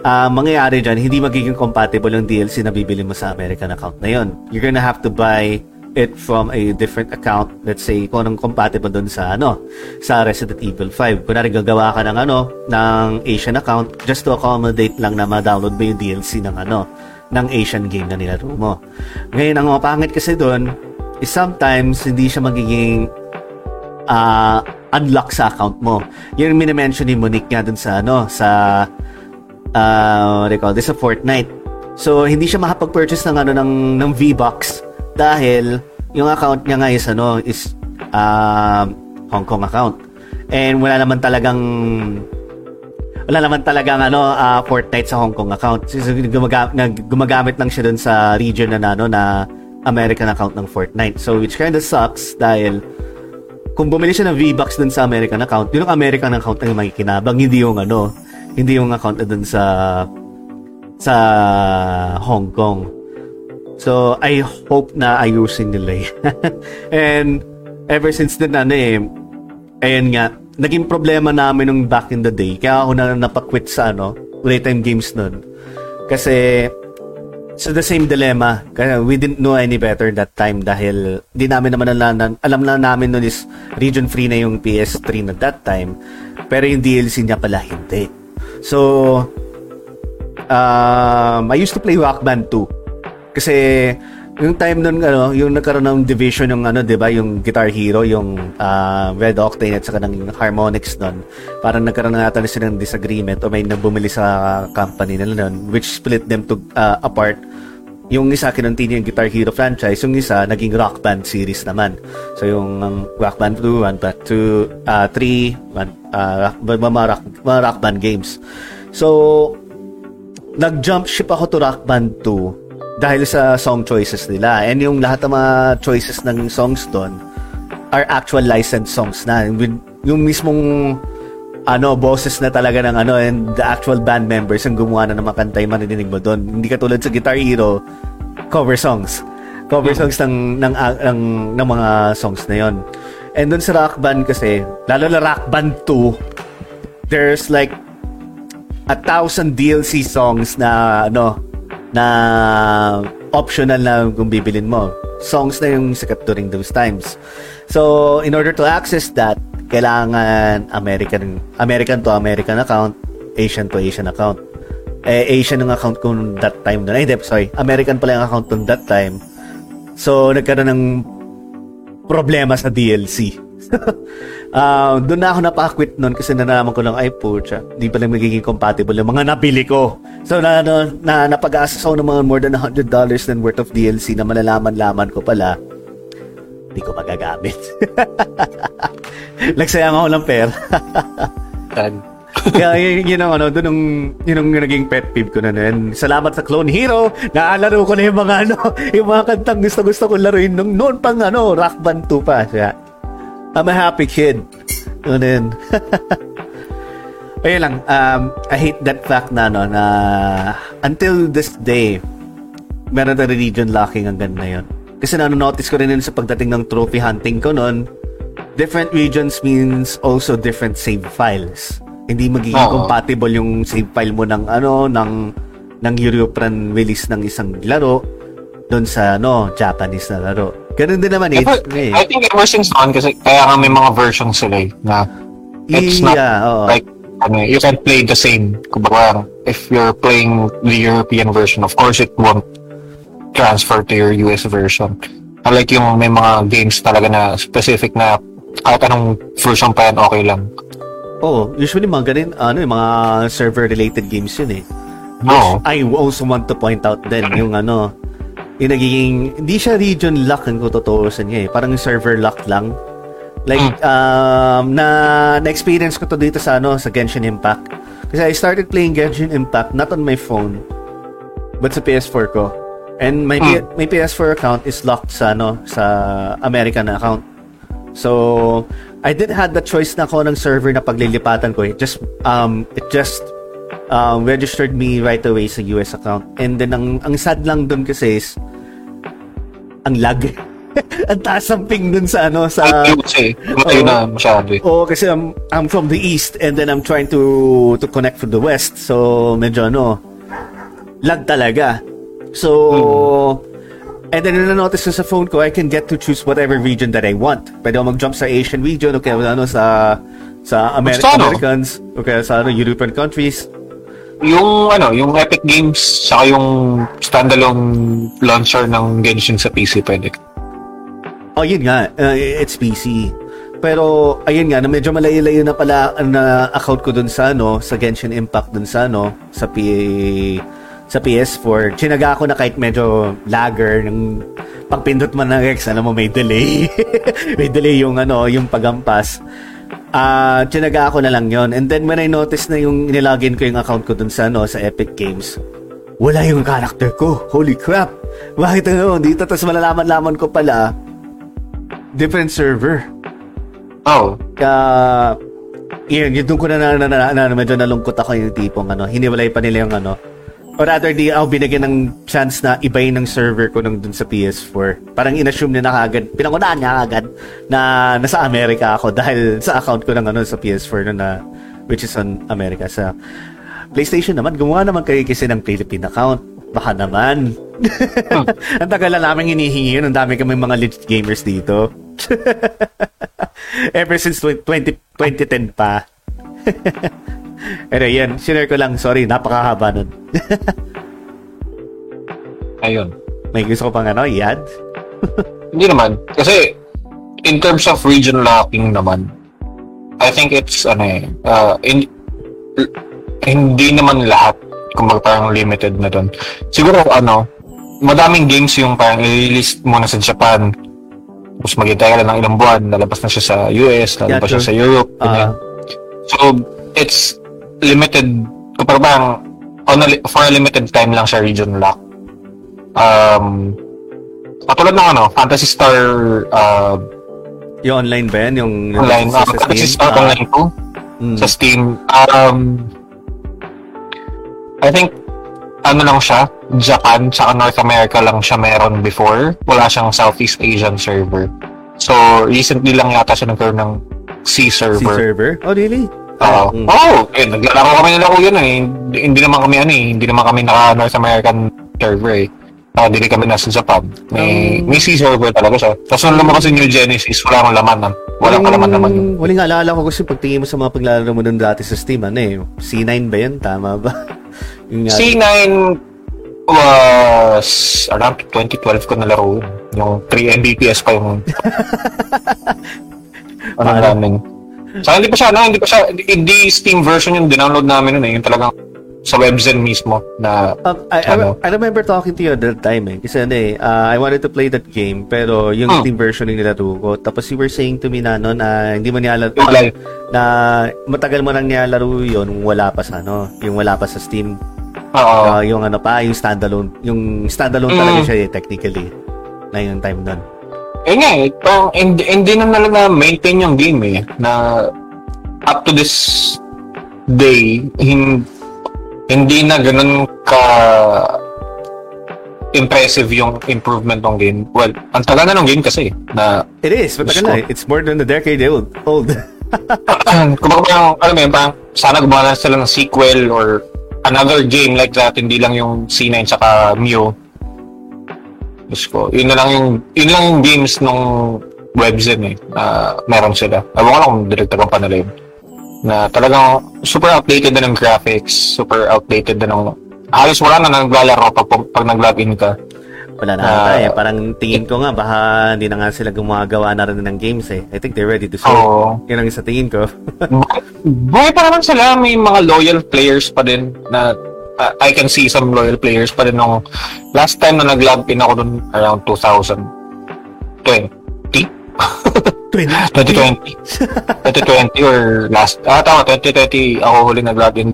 Ah, mangyayari dyan, hindi magiging compatible yung DLC na bibili mo sa American account na yun. You're gonna have to buy it from a different account. Let's say, kung anong compatible dun sa, ano, sa Resident Evil 5. Kunwari, gagawa ka ng, ano, ng Asian account just to accommodate lang na ma-download mo yung DLC ng, ano, ng Asian game na nilaro mo. Ngayon, ang mapangit kasi dun, is sometimes, hindi siya magiging uh, unlock sa account mo. Yung minimension ni Monique nga dun sa ano, sa uh, what do you call this, sa Fortnite. So, hindi siya makapag-purchase ng ano ng ng V-Bucks dahil yung account niya nga is ano is uh, Hong Kong account. And wala naman talagang wala naman talagang ano uh, Fortnite sa Hong Kong account. So, gumaga- gumagamit lang siya dun sa region na ano na American account ng Fortnite. So which kind of sucks dahil kung bumili siya ng V-Bucks dun sa American account, yun ang American account na yung makikinabang, hindi yung ano, hindi yung account dun sa sa Hong Kong. So, I hope na ayusin nila. And, ever since then, ano eh, ayun nga, naging problema namin nung back in the day. Kaya ako na napakwit sa ano, playtime games nun. Kasi, so the same dilemma. Kaya we didn't know any better that time dahil di namin naman alam, alam na namin nun is region free na yung PS3 na that time. Pero yung DLC niya pala hindi. So, um, I used to play Rock Band 2. Kasi, yung time nun, ano, yung nagkaroon ng division yung ano, 'di ba, yung Guitar Hero, yung uh, Red Octane at saka ng Harmonix nun. Parang nagkaroon na ata na silang disagreement o may nabumili sa company nila nun which split them to uh, apart. Yung isa kinunti niya yung Guitar Hero franchise, yung isa naging Rock Band series naman. So yung um, Rock Band 2, 1 Band 2, uh, 3, one, uh, rock, mga, rock, mga Rock Band games. So, nag-jump ship ako to Rock Band 2 dahil sa song choices nila. And yung lahat ng mga choices ng songs doon are actual licensed songs na. With, yung mismong ano, boses na talaga ng ano, and the actual band members ang gumawa na ng mga kanta yung marinig mo doon. Hindi katulad sa Guitar Hero, cover songs. Cover songs ng, ng, ng, ng mga songs na yon And doon sa Rock Band kasi, lalo na Rock Band 2, there's like a thousand DLC songs na ano na optional na kung bibilin mo. Songs na yung sikat during those times. So, in order to access that, kailangan American American to American account, Asian to Asian account. Eh, Asian ang account ko nung that time doon. Ay, hindi, sorry. American pala yung account nung that time. So, nagkaroon ng problema sa DLC. Uh, doon na ako napakwit noon kasi nalaman ko lang, ay pucha, di pala magiging compatible yung mga nabili ko. So, na, na, na napag-aasas ako ng mga more than $100 then worth of DLC na malalaman-laman ko pala, di ko magagamit. Nagsayang ako ng pera. Kaya yun, yun ang ano, ang, yun ang naging pet peeve ko na nun. Salamat sa Clone Hero, naalaro ko na yung mga ano, yung mga kantang gusto-gusto ko laruin nung noon pang ano, Rock Band 2 pa. Kaya, I'm a happy kid. Ano yun. Ayun lang, um, I hate that fact na ano, na until this day, meron na region locking hanggang na yun. Kasi nanonotice ko rin yun sa pagdating ng trophy hunting ko noon, different regions means also different save files. Hindi magiging Oo. compatible yung save file mo ng ano ng ng European release ng isang laro doon sa ano Japanese na laro. Ganun din naman eh. Ever- eh. I think ever since on, kasi kaya nga may mga versions sila eh, na it's not yeah, oo. like, ano, eh, you can play the same. Kumbaga, if you're playing the European version, of course it won't transfer to your US version. Unlike yung may mga games talaga na specific na kahit anong version pa yan, okay lang. oh, usually mga ganun, ano, yung mga server-related games yun eh. No. I also want to point out din yung ano, yung nagiging, hindi siya region lock ang kututuusan niya eh. Parang server lock lang. Like, um, na, na-experience ko to dito sa ano, sa Genshin Impact. Kasi I started playing Genshin Impact not on my phone, but sa PS4 ko. And my P- my PS4 account is locked sa ano sa American account. So I did have the choice na ako ng server na paglilipatan ko. It just um it just um, registered me right away sa US account. And then ang ang sad lang doon kasi is ang lag. ang taas ng ping dun sa ano sa Ay, kasi, matayo Oo. na masyado eh. Oo, kasi I'm, I'm from the east and then I'm trying to to connect from the west. So, medyo ano, lag talaga. So, and then na-notice ko sa phone ko, I can get to choose whatever region that I want. Pwede ako mag-jump sa Asian region o kaya ano, sa sa Amer-? Americans o kaya sa ano, European countries. Yung ano, yung Epic Games saka yung standalone launcher ng Genshin sa PC pwede. Oh, yun nga. Uh, it's PC. Pero, ayun nga, na medyo malayo-layo na pala na account ko dun sa, ano, sa Genshin Impact dun sa, ano, sa P sa PS4. Chinaga ko na kahit medyo lagger ng pagpindot man ng X, alam mo, may delay. may delay yung, ano, yung pagampas. Ah, chinaga ko na lang yon And then when I noticed na yung nilogin ko yung account ko dun sa, ano, sa Epic Games, wala yung character ko. Holy crap! Bakit ano, dito? Tapos malalaman-laman ko pala, different server. Oh, Kaya, yun, yun doon ko na, na, na, na, na, medyo nalungkot ako yung tipong ano, hiniwalay pa nila yung ano. Or rather, di ako binigyan ng chance na ibayin ng server ko nung dun sa PS4. Parang inassume niya na kagad, pinangunahan niya kagad na nasa Amerika ako dahil sa account ko ng ano sa PS4 na, na which is on America. Sa PlayStation naman, gumawa naman kayo kasi ng Philippine account. Baka naman. Ang tagal na namin hinihingi yun. Ang dami kami mga legit gamers dito. Ever since 20, 2010 pa. Pero yan, share ko lang. Sorry, napakahaba nun. ayun. May gusto ko pang ano, i-add? Hindi naman. Kasi, in terms of region locking naman, I think it's, ano eh, uh, in, hindi naman lahat, kung parang limited na doon. Siguro, ano, madaming games yung parang i-list muna sa Japan, tapos maghintay ka lang ng ilang buwan, lalabas na siya sa US, lalabas Yeah, siya sa Europe, ganyan. So, it's limited, kung parang, on a, for a limited time lang siya region lock. Um, katulad ng ano, Fantasy Star uh, Yung online ba yan? Yung, online, sa, uh, sa Fantasy? Star Ah, online 2 mm. sa Steam. Um, I think ano lang siya, Japan tsaka North America lang siya meron before. Wala siyang Southeast Asian server. So, recently lang yata siya nagkaroon ng C server. server? Oh, really? Oo. Mm. oh, eh, naglalaro kami nila ko yun eh. Hindi, hindi naman kami ano eh, hindi naman kami naka North American server eh. Uh, hindi kami nasa Japan. May, Um, may C server talaga siya. Tapos nung lumabas yung New Genesis, wala akong laman. ah. Walang kalaman naman. yun. Waling alala ko kasi pagtingin mo sa mga paglalaro mo nun dati sa Steam, ano eh, C9 ba yan? Tama ba? yung, nga- C9 was around 2012 ko nalaro yun. Yung 3 Mbps pa yung ano namin. Saka hindi pa siya, no, hindi pa siya, hindi, hindi Steam version yung dinownload namin nun eh. Yung talagang sa Webzen mismo na Um, I, Ano? I remember talking to you at that time eh. Kasi ano eh, uh, I wanted to play that game pero yung Hmm. Steam version yung nilaro ko. Tapos you were saying to me na ano, na hindi mo nilalaro, Yung live. na matagal mo nang nilalaro yun, wala pa sa ano, yung wala pa sa Steam. Oo. Uh, yung ano pa, yung standalone. Yung standalone Mm. talaga siya eh, technically. Na yung time nun. Eh nga eh, parang hindi, hindi na nila na-maintain yung game eh. Na up to this day, hin, hindi na ganun ka impressive yung improvement ng game. Well, ang tagal na ng game kasi na It is, matagal na eh. It's more than a decade old. old. kumbaga parang, alam mo yun, parang sana gumawa na sila ng sequel or another game like that, hindi lang yung C9 saka Mew. Diyos ko, yun na lang yung, yun lang yung games nung Webzen eh, na meron sila. Ewan ko lang kung direktagan pa nila yun. Na talagang super outdated na ng graphics, super outdated na ng, halos wala na naglalaro pag, pag, pag nag-login ka. Wala na ata eh. Parang tingin ko nga, baka hindi na nga sila gumagawa na rin ng games eh. I think they're ready to show. Oo. Yun ang sa tingin ko. Buhay pa naman sila, may mga loyal players pa din na uh, I can see some loyal players pa din nung last time na nag-log in ako dun around 2020. 20. 2020. 2020 or last, ah tama, 2020 ako huli nag-log in.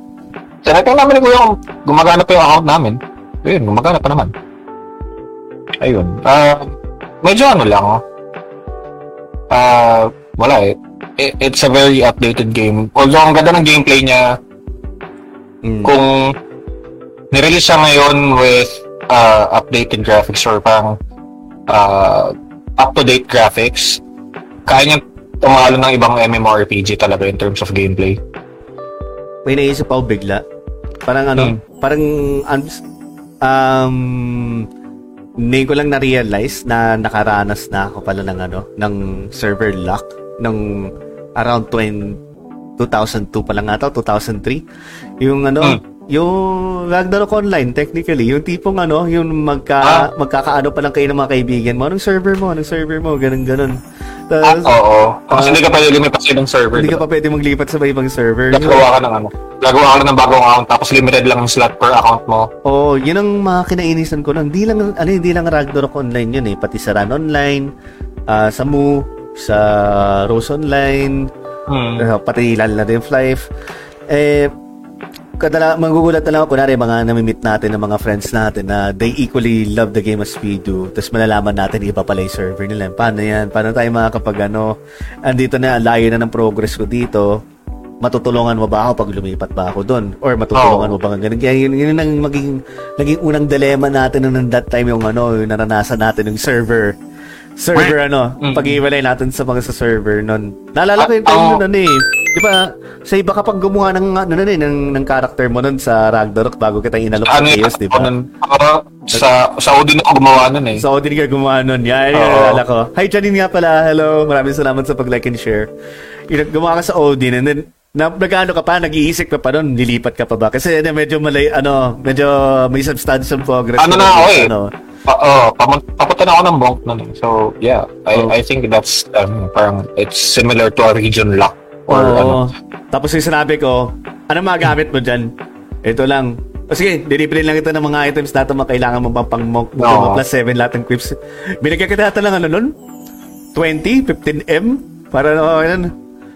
Tinatanong namin ni Kuya kung gumagana pa yung account namin. Ayun, gumagana pa naman. ayun. Ah, medyo ano lang, oh. Ah, wala eh. It's a very updated game. Although ang ganda ng gameplay niya, Mm. kung nirelease siya ngayon with uh, updated graphics or parang uh, up-to-date graphics, kaya niya tumalo ng ibang MMORPG talaga in terms of gameplay. May naisip ako bigla. Parang ano, Hmm. parang um, um ngayon ko lang na-realize na nakaranas na ako pala ng ano, ng server lock ng around 20, 2002 pa lang ata, 2003. Yung ano, Hmm. Yung Ragnarok Online, technically, yung tipong ano, yung magka, Ah. magkakaano pa lang kayo ng mga kaibigan mo, anong server mo, anong server mo, ganun ganun. Ah, Tapos, oo. Kasi Ah. hindi ka pwede lumipas sa ibang server. hindi ka diba? pa pwede maglipat sa ibang server. Gagawa ka ng ano. Gagawa ka ng bagong account tapos limited lang yung slot per account mo. Oh, yun ang mga kinainisan ko lang. Hindi lang ano, hindi lang Ragnarok Online yun eh, pati sa Run Online, ah, sa Mu, sa Rose Online, Hmm. uh, pati lalo na din Flife. Eh kadala magugulat na lang ako. Kunwari mga namimit natin ng mga friends natin na they equally love the game as we do. Tapos malalaman natin iba pala yung server nila. Paano yan? Paano tayo makakapag ano andito na layo na ng progress ko dito. Matutulungan mo ba ako pag lumipat ba ako doon or matutulungan Oo. mo ba ganun? Kaya yun, yun ang maging naging unang dilemma natin nung that time yung ano yung naranasan natin yung server server ano Mm. pag-iwalay natin sa mga sa server nun naalala ko yung time oo. nun ano eh di ba sa iba ka pang gumawa ng ano nun eh ng, ng character mo nun sa Ragnarok bago kita inalok sa? Chaos di ba sa, sa Odin ako gumawa nun eh. sa Odin ka gumawa nun. Yan, yan, Oo. naalala ko. Hi, Janine nga pala. Hello. Maraming salamat sa pag-like and share. Gumawa ka sa Odin and then na, nag-ano ka pa, nag-iisip ka pa nun, lilipat ka pa ba? Kasi ano, medyo malay, ano, medyo may substantial progress. Ano na ako eh. Ano. Pa, oh, pamun- papunta na ako ng bonk nun eh. So, yeah. I, Oh. I think that's, um, parang, it's similar to a region lock. Or Oo. ano. Tapos yung sinabi ko, ano magamit mo dyan? Ito lang. O sige, delivery lang ito ng mga items na ito makailangan mo pa pang monk mo Oo. plus 7 lahat ng clips. Binigyan kita ata ng ano nun? 20? 15M? Para ano, yan.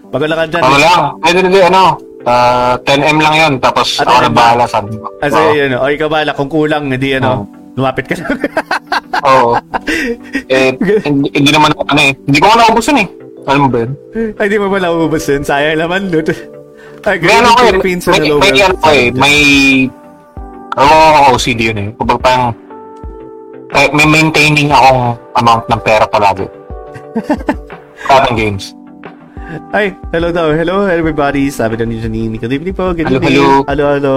Bago lang ka dyan. Ano lang? Pwede hindi, ano, ah, 10M lang yun. Tapos, Ah, ako 10M na bahala sa. Ah, sige, yun. O, ikaw bala. Kung kulang, hindi ano, lumapit ka. Oo. eh, hindi, hindi naman ako, ano eh. Hindi ko nga naubos yun eh. Alam mo ba yun? Ay, di mo ba naubos yun? Sayang naman, Lut. Ay, May ano ko eh, may, may, ano ko eh, may, ano ako OCD yun eh. Kapag parang, eh, may maintaining akong amount ng pera palagi. Parang games. Ay, hello daw. Hello, everybody. Sabi daw ni Janine. Good evening po. Good Hello, evening. hello. Hello, hello.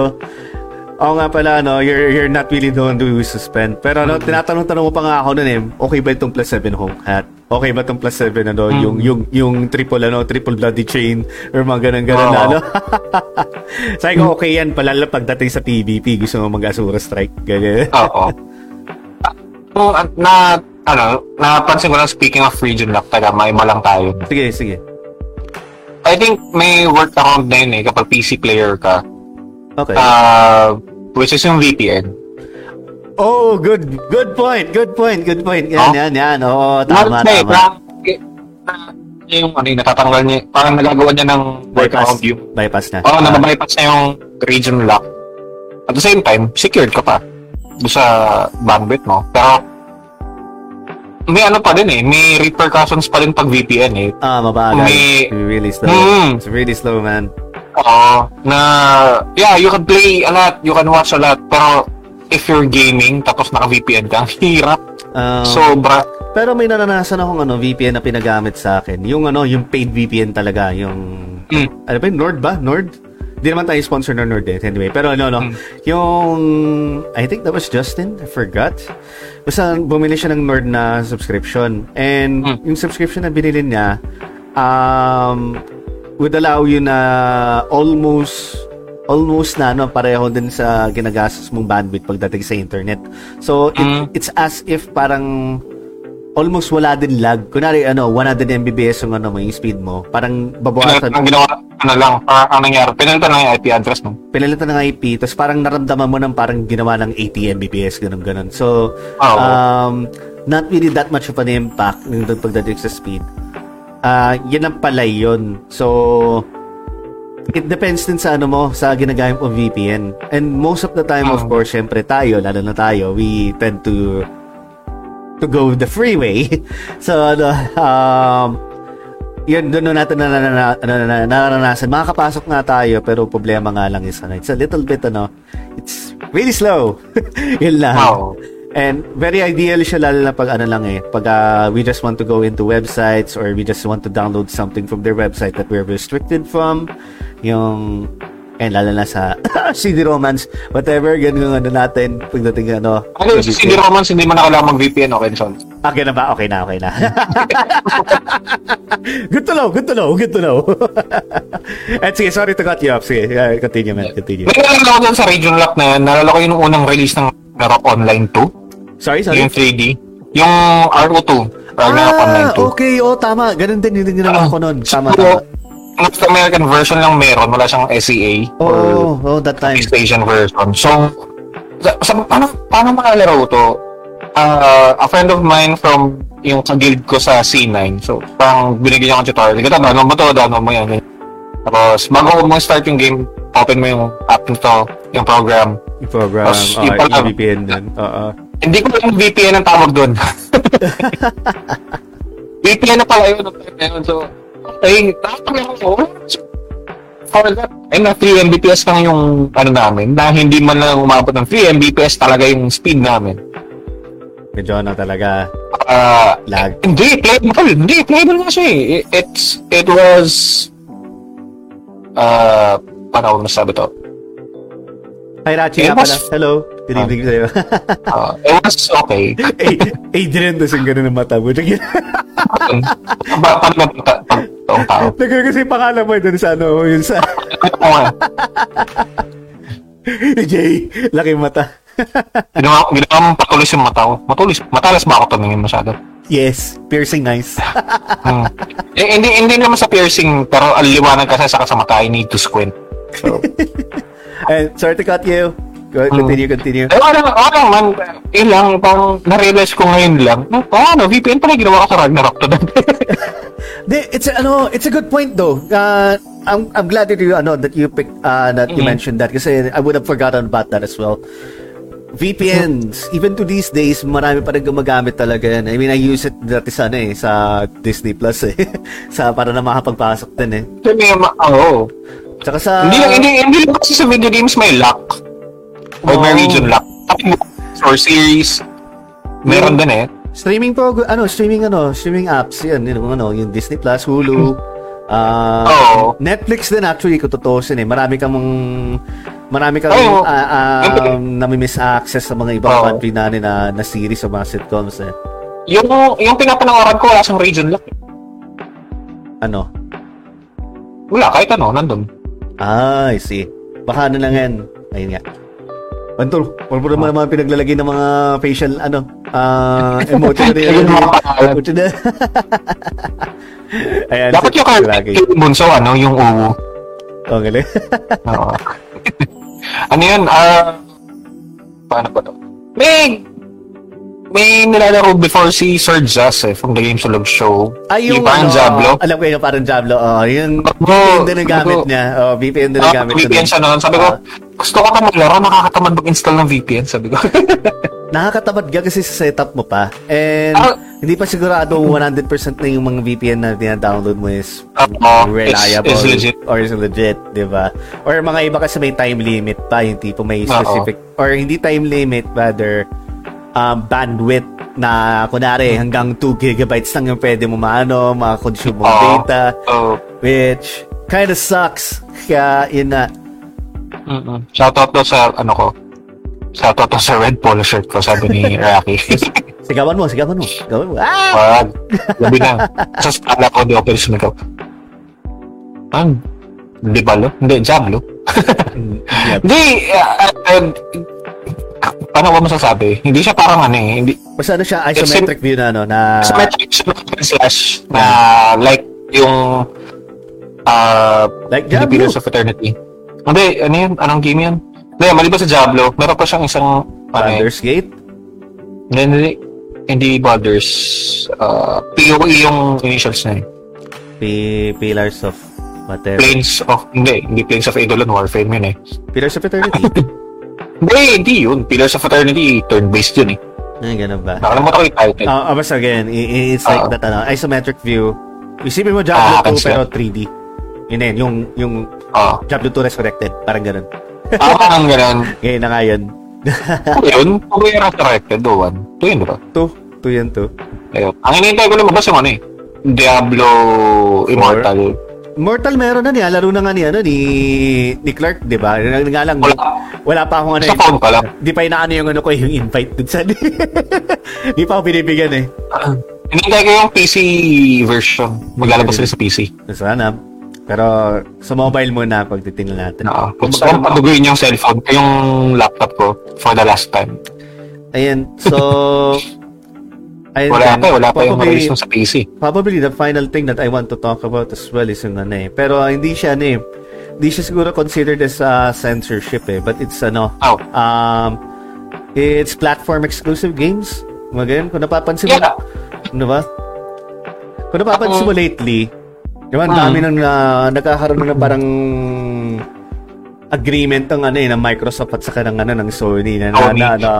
Oo nga pala, no, you're, you're not really the one who suspend. Pero ano, tinatanong-tanong mo pa nga ako nun eh, okay ba itong plus 7 home hat? Okay ba itong plus 7 ano, Hmm. yung, yung, yung triple ano, triple bloody chain or mga ganun-ganun na Oo. ano? Sabi ko, okay yan, palala pagdating sa PvP, gusto mo mag-Asura Strike, ganyan. Oo. Ah, na, ano, napansin ko lang speaking of region lock, taga, may lang tayo. Sige, sige. I think may work account na yun eh, kapag PC player ka. Okay. Uh, which is yung VPN. oh, good, good point, good point, good point. Yan, Oh? yan, yan. Oo, tama, Not- tama. na- yung ano yung natatanggal niya, parang nagagawa niya ng Bypass, yung bypass na. Oo, oh, Ah. nababypass na yung region lock. At the same time, secured ka pa doon sa bandwidth mo. Pero, may ano pa din eh, may repercussions pa din pag VPN eh. Ah, mabagal. May- really slow. Hmm. It's really slow, man. Oo, na, yeah, you can play a lot, you can watch a lot, pero if you're gaming, tapos naka-VPN ka, hirap. Um, Sobra. pero may naranasan akong ano, VPN na pinagamit sa akin. Yung ano, yung paid VPN talaga, yung Mm. ano ba, yun? Nord ba? Nord? Hindi naman tayo sponsor ng Nord eh. Anyway, pero ano, no, Mm. yung, I think that was Justin, I forgot. Basta bumili siya ng Nord na subscription. And Mm. yung subscription na binili niya, um, would allow you na almost almost na no pareho din sa ginagastos mong bandwidth pagdating sa internet. So it, Mm. it's as if parang almost wala din lag. Kunwari ano 100 Mbps yung ano mo yung speed mo. Parang Ano, babawasan ang ginawa, ano lang, parang ang nangyari, pinalitan yung IP address mo. pinalitan ng IP tapos parang naramdaman mo ng parang ginawa ng 80 Mbps ganun ganun. So Oo. um not really that much of an impact yung pagdating sa speed. Ah, yan ang palay yun. So it depends din sa ano mo, sa ginagamit mo VPN. And most of the time, of Mm. course, syempre tayo, lalo na tayo, we tend to to go the freeway. so, ano, um, yun, doon natin na, na, na, na, na, na, naranasan. Makakapasok nga tayo, pero problema nga lang is, ano, it's a little bit, ano, it's really slow. yun lang. Wow. And very ideal siya lalo na pag ano lang eh, pag uh, we just want to go into websites or we just want to download something from their website that we're restricted from, yung and lalo na sa CD Romance, whatever, ganun ano natin, pagdating ano. Ano, sa CD Romance, hindi mo na kailangan mag-VPN, okay, Son? Okay na ba? Okay na, okay na. good to know, good to know, good to know. At sige, sorry to cut you off. Sige, continue man, continue. May nalala ko sa Region Lock na yan. Nalala ko yung unang release ng Ragnarok Online 2. Sorry, sorry. Yung 3D. Yung RO2. Ragnarok Online Ah, 2. okay, oh, tama. Ganun din yung ginawa ko nun. Tama, So, tama. North American version lang meron. Wala siyang SEA. Oh, oh, that time. East Asian version. So, sa, sa, paano, paano makalaro to? Uh, a friend of mine from yung ka-guild ko sa C9. So, parang binigyan niya akong tutorial. Ikaw, download mo to, download mo yan. Tapos, bago mo start yung game, open mo yung app nito, yung program. Yung program, Tapos, uh, yung pala- VPN din. Oo. Hindi ko yung VPN ang tawag doon. VPN na pala yun. ang time na yun. So, okay, tapos ako ko. For that, ay na 3 Mbps lang yung ano namin, na hindi man lang umabot ng 3 Mbps talaga yung speed namin. Medyo ano talaga, Ah, lag. hindi, playable. Hindi, playable nga siya eh. It- It's, it was, ah, ko masabi to? Hi, Rachi nga pala. Hello. Good evening sa'yo. Ah, it was okay. Eh, Adrian, tas yung ganun ng mata mo. Paano ba ta- ta- taong tao? Nagkaroon kasi yung pangalan mo dun sa ano, yun sa nga. Jay, laki mata. Ginawa, ginawa mong patulis yung mata ko. Matulis. Matalas ba ako tumingin masyado? yes, piercing nice. Hmm. eh, hindi, hindi naman sa piercing, pero ang liwanag kasi sa sa mata, I need to squint. So, And sorry to cut you. Go, continue, continue. eh, wala, wala man. Yun lang, parang na-realize ko ngayon lang, na, oh, ano, VPN pala ginawa ko sa Ragnarok to Di, it's a, ano, it's a good point though. Uh, I'm I'm glad that you ano that you picked uh, that you Mhm. mentioned that kasi I would have forgotten about that as well. VPNs, even to these days, marami pa rin gumagamit talaga yan. I mean, I use it dati sa, ano, eh, sa Disney Plus eh. sa para na makapagpasok din eh. Kasi may, oo. Tsaka sa... Hindi lang, hindi, hindi lang kasi sa video games may lock. Or may Oo. region lock. For series, meron din eh. Streaming po, ano, streaming ano, streaming apps, yan, yung ano, yung Disney Plus, Hulu, ah Oo. Netflix din actually, kung tutuusin eh. Marami kang marami kang Oo. ah, ah, nami-miss access sa mga ibang Oo. country na, na, na series o mga sitcoms eh. Yung, yung pinapanangaran ko, wala siyang region lock. Ano? Wala, kahit ano, nandun. Ah, I see. Baka ano lang yan. Ayun nga. Antol, wala po naman mga pinaglalagay ng mga facial, ano, ah, emoji na rin. Ayun, mga pangalan. Emoji na. Ayan, Dapat yung card, lagay. yung bunso, ano, yung uwu. Oh, galing. Oo. ano yun, ah, paano ba to? May, may nilalaro before si Sir Jazz eh, from the Game Sulog Show. Ay, yung, parang ano, Diablo. Alam ko yung parang Diablo. Oh, yung Oo, VPN din ang gamit niya. Oh, VPN din ang Ah, gamit niya. VPN siya noon. Sabi ko, Ah. gusto ko pa maglaro, nakakatamad mag-install ng VPN, sabi ko. Nakakatamad ka kasi sa setup mo pa. And Ah. hindi pa sigurado 100% na yung mga VPN na dina-download mo is Oo, reliable is- is legit. or is legit, di ba? Or mga iba kasi may time limit pa, yung tipo may specific, or hindi time limit, rather um, bandwidth na kunwari hanggang 2 gigabytes lang yung pwede mo maano, makakonsume mong Oo. data, So, which kind of sucks. Kaya yun na, mm shoutout daw sa, ano ko, shoutout daw sa red polo shirt ko, sabi ni Rocky. sigawan mo, sigawan mo. Sigawan mo. Ah! Wag. Gabi na. Sa skala ko, di ako pwede sumigaw. Ang, di ba lo? Hindi, Diablo. Yep. Hindi, uh, uh, paano ko masasabi? Hindi siya parang ano eh. Hindi, Basta ano siya, isometric view na, ano, na... ng slash na like yung uh, Like. Pillars of Eternity. Hindi, ano yun? Anong game yan? Hindi, mali ba sa Diablo? Meron pa siyang isang ano eh. Baldur's Gate. Hindi, hindi, hindi Baldur's. Uh, POE yung initials na eh. P- Pillars of whatever. Planes of, hindi, hindi Planes of Eidolon Warfare yun eh. Pillars of Eternity. Hindi, hindi yun. Pillars of Eternity, turn-based yun eh. Ay, ganun ba? Nakalimutan ko yung title. Ah, uh, basta again, it's like Oo. that, ano, isometric view. Isipin mo Diablo Ah, 2 kasi- pero 3D. Yun yun, yung, yung Oo. Diablo 2 Resurrected. Parang ganun. Ah, parang ganun. Ngayon na nga yun. Ano yun? Kung may resurrected, o one. Ito yun, di ba? 2. 2 yan 2. Ayun. Ang hinihintay ko lumabas yung ano eh. Diablo Immortal. Mortal meron na niya. Laro na nga ni, ano, ni, ni Clark, di ba? Nga lang, Wala. wala pa akong ano. Sa phone pa lang. Di pa inaano yung ano ko, yung invite dun sa... Di pa ako binibigyan eh. Ah, Hinihintay ko yung PC version. Maglalabas sila sa PC. Sana. Pero sa mobile muna pag titingnan natin. Oo. Kung Gusto ko magkano- paduguin yung cellphone, yung laptop ko for the last time. Ayan, so... ayun Wala pa, wala pa yung Probably- release sa PC. Probably the final thing that I want to talk about as well is yung ano eh. Pero uh, hindi siya ano eh. Hindi siya siguro considered as uh, censorship eh. But it's ano... Oh. Um, it's platform exclusive games. Magayon, kung napapansin mo... Yeah. Ano ba? Kung napapansin mo lately, di ba, ang dami nang uh, nagkakaroon na parang agreement ng ano eh, ng Microsoft at saka ng ano ng Sony na na, na, na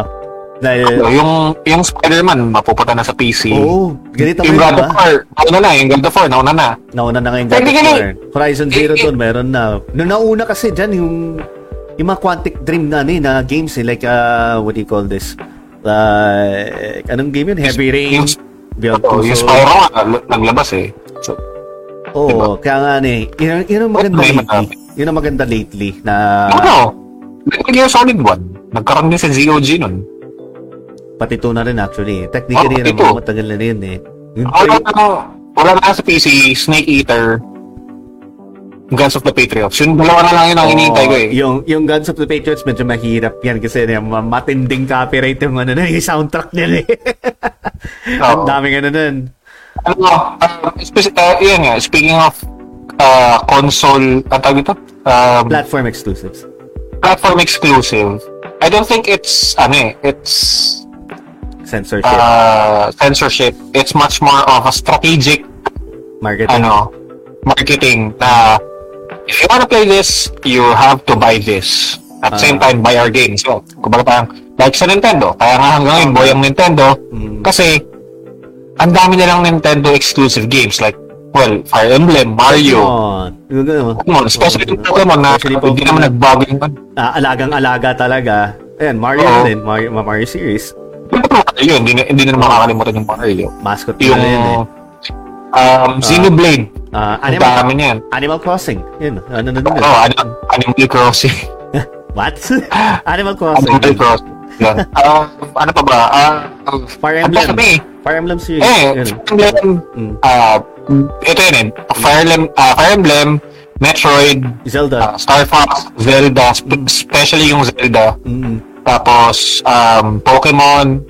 dahil Ano, yung, yung Spider-Man, mapupunta na sa PC. Oo, ganito yung God of? War, nauna na, yung God of War, nauna na. Nauna na ngayon God of War. Horizon Zero eh, eh, Dawn meron na. Nung nauna kasi dyan, yung, yung mga Quantic Dream na, ano, eh, na games eh, like, uh, what do you call this? Like, anong game yun? Heavy Rain, yung- Beyond Oh, yung. Spyro nga, l- naglabas eh. So, Oo, diba? kaya nga ano eh. Yun, yun ang maganda May lately. Yun ang maganda lately na ano? Metal Gear Solid 1. Nagkaroon din sa ZOG nun. Pati ito na rin actually. Technically, Oh, ito. ang matagal na rin eh. Yung Wala na, wala na sa PC, Snake Eater, Guns of the Patriots. Yung dalawa na lang yun ang hinihintay ko eh. Yung, yung Guns of the Patriots, medyo mahirap yan kasi ma- matinding copyright yung, ano, yung soundtrack nila eh. Ang daming ano nun. Ano, uh, speci- uh, yun nga, speaking of uh, console, ang tawag ito? Um, Platform exclusives. platform exclusive. I don't think it's, ano eh, it's Censorship. uh, censorship. It's much more of a strategic marketing. ano, marketing na if you wanna play this, you have to buy this. At the same Ah. time, buy our game. So, kumbaga parang, like sa Nintendo, kaya nga hanggang ngayon, boy ang Nintendo, Mm. kasi, ang dami nilang Nintendo exclusive games, like, well, Fire Emblem, Mario, Pokemon. Ganun. Pokemon, especially yung Pokemon na hindi naman nagbago yung Ah, alagang-alaga talaga. Ayan, Mario Oo. din. Mario, Mario series. Mario, hindi, na- hindi na naman makakalimutan yung Mario. Mascot Yung, na yun eh. um, Xenoblade, Ah, ang Animal, dami niyan. Animal Crossing. Yun. Ano na din. Oh, Anim- Animal Crossing. What? Animal Crossing. Animal Crossing. Ah, ano pa ba? Ah, Fire ano Emblem. kami? Fire Emblem series. Eh, Yun. Fire Emblem, Mm. ah, ito yun eh. Fire Emblem, ah, Fire Emblem, Metroid, Zelda. ah, Star Fox, Zelda, sp- especially yung Zelda. Mm. Tapos, um, Pokemon,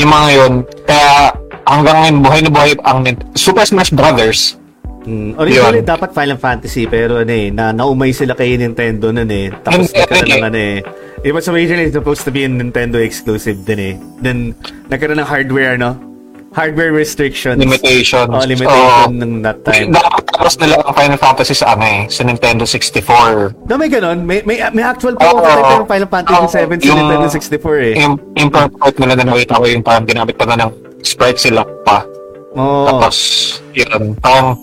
yung mga yun. Kaya, hanggang ngayon, buhay na buhay ang Super Smash Brothers. Mm. Originally, Yun. dapat Final Fantasy, pero ano eh, na naumay sila kay Nintendo nun eh. Tapos Hindi, nagkaroon ng ano eh. It was originally supposed to be a Nintendo exclusive din eh. Then, nagkaroon ng hardware, no? Hardware restrictions. Limitations. Oh, limitation Oo. ng that time. Dapat tapos nila ang Final Fantasy sa ano eh, sa Nintendo 64. No, may ganun. May, may, may actual Oo. prototype ng Final Fantasy Oo. 7 sa Yung- Nintendo 64 eh. Yung, yung part nila na nakita ko yung parang ginamit pa na ng sprite sila pa. Oo. Tapos, yun, parang,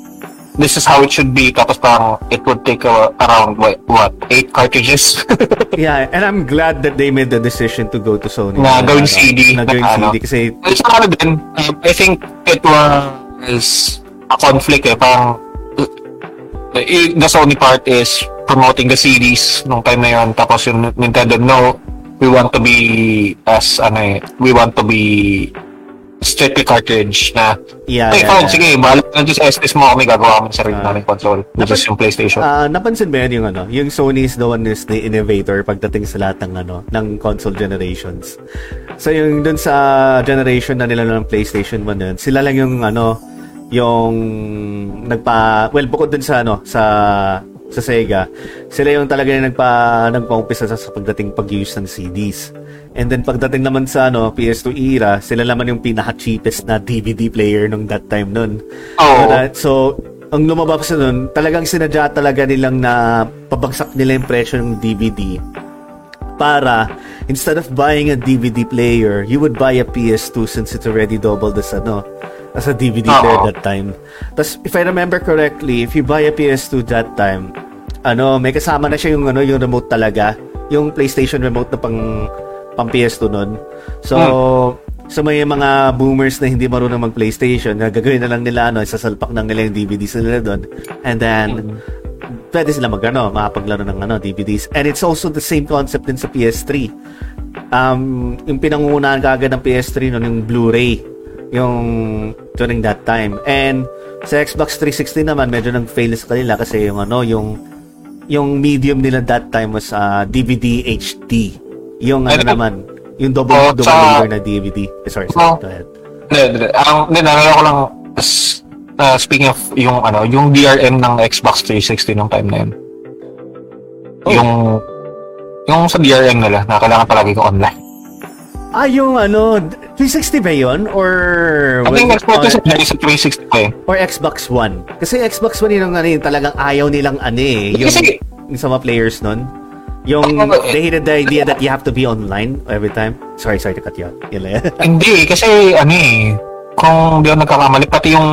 this is how it should be. Tapos parang, it would take uh, around, what, what, eight cartridges? Yeah, and I'm glad that they made the decision to go to Sony. Na gawing ano, CD, Na gawing na ano. CD kasi It's ano din, um, I think it was a conflict eh, parang, uh, eh, the Sony part is promoting the CDs nung time na yun, tapos yung Nintendo, no, we want to be as, ano eh, we want to be strictly cartridge na, Yeah, hey, yeah, fine, yeah. sige, bahala ka sa SNES mo kami gagawa kami sa sarili Ah. namin console, which is yung PlayStation. Ah, napansin ba yan yung ano, yung Sony is the one is the innovator pagdating sa lahat ng ano, ng console generations. So yung dun sa generation na nila ng PlayStation 1 yun, sila lang yung ano, yung nagpa well bukod dun sa ano, sa sa Sega, sila yung talaga yung nagpa nagpaumpisa sa, sa pagdating pag-use ng CDs. And then pagdating naman sa ano, PS2 era, sila naman yung pinaka-cheapest na DVD player nung that time nun. Oo. Wala- So, ang lumabas na nun, talagang sinadya talaga nilang na pabagsak nila yung presyo ng DVD para instead of buying a DVD player, you would buy a PS2 since it's already doubled as ano, as a DVD Oo. player that time. Tapos, if I remember correctly, if you buy a PS2 that time, ano, may kasama na siya yung ano, yung remote talaga, yung PlayStation remote na pang pang PS2 nun. So, so may mga boomers na hindi marunong mag-PlayStation, na gagawin na lang nila ano, sasalpak lang nila yung DVDs nila doon. And then pwede sila mag ano, makapaglaro ng ano, DVDs. And it's also the same concept din sa PS3. Um, yung pinangungunahan kaagad ng PS3 noon yung Blu-ray yung during that time. And sa Xbox 360 naman medyo nang fail sa kanila kasi yung ano, yung yung medium nila that time was uh, DVD HD. Yung ano naman, yung double Oh, double sa- na DVD. Eh, sorry, Oh. sorry. Go ahead. Hindi, hindi. Ang, hindi, nalala ko lang, uh, speaking of yung, ano, yung DRM ng Xbox 360 nung time na yun. Oh. Yung, yung sa DRM nila, na kailangan palagi ko online. Ah, yung ano, 360 ba yun? Or... I think sa 360 pa eh. or Xbox One. Kasi Xbox One yun ang ano, talagang ayaw nilang ano eh. Yung, Kasi- yung sa mga players nun. Yung eh. they hated the idea that you have to be online every time. Sorry, sorry to cut you off. Yun lang. Hindi, kasi ano eh, kung di ako nagkakamali, pati yung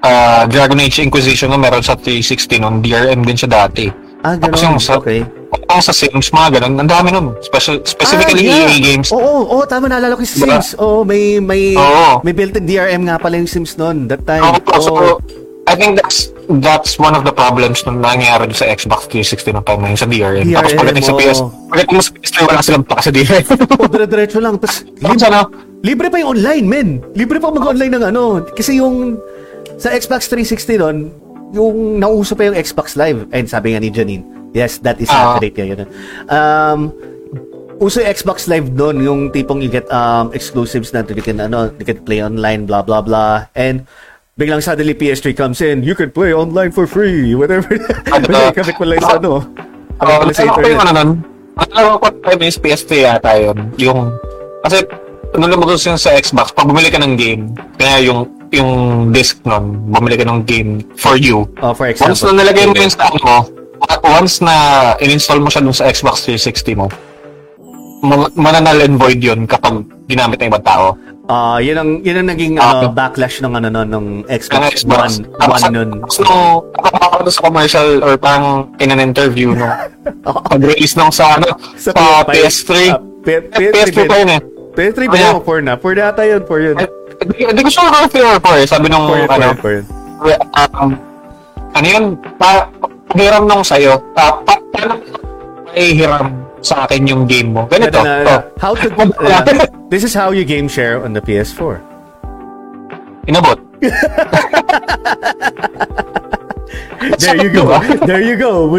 ah, Dragon Age Inquisition na meron sa 360 nun, DRM din siya dati. ah, Tapos ganun. yung sa- Okay. Kung sa Sims, mga ganun, ang dami nun. Special, specifically Ah, yeah. EA games. Oo, oo, oo, tama naalala ko si Diba? Sims. Oo, may may Oo. may built-in DRM nga pala yung Sims noon that time. Oo, so, Oo. I think that's that's one of the problems nung nangyari sa Xbox 360 ng time na yun sa DRM. Tapos DRM, pagdating sa PS, pagdating mo sa PS3, wala silang pa sa DRM. Oh, dire-diretso lang. Tapos, Tapos ano, libre pa yung online, men. Libre pa mag-online ng ano. Kasi yung sa Xbox 360 doon, yung nauso pa yung Xbox Live. And sabi nga ni Janine, yes, that is Ah. accurate. Yeah, yun. Um, uso yung Xbox Live doon, yung tipong you get um, exclusives na you can, ano, you can play online, blah, blah, blah. And biglang suddenly PS3 comes in, you can play online for free, whatever. Ano ba? connect pala sa ano. uh, Connect pala sa ano ko internet. ano nun? Ano ko time is PS3 yata yun. Yung, kasi, nung lumabas yun sa Xbox, pag bumili ka ng game, kaya yung yung disc nun, bumili ka ng game for you. Oh, for example. Once na nalagay mo yun sa ano once na in-install mo siya dun sa Xbox 360 mo, ma- mananal and void yun kapag ginamit ng ibang tao. Ah, yun ang yun ang naging ano, backlash ng ano nung Ng Xbox, Xbox. One, One tapos nung nakakita sa commercial or parang in an interview no, pag-release nung sa ano, sa, PS3. Ah, P- P- PS3 pa yun eh. PS3 ba yun? o 4 na? 4 na ata yun, 4 yun. Eh, Hindi ko sure kung 3 or 4 eh. Sabi nung 4 yun, 4 ano, yun, 4 yun. um, ano yun, pa, hiram nung sa'yo, pa, pa, paano may hiram sa akin yung game mo? Ganito. Ito na, na, oh. How to, uh, this is how you game share on the PS4. Inabot. There you go. There you go.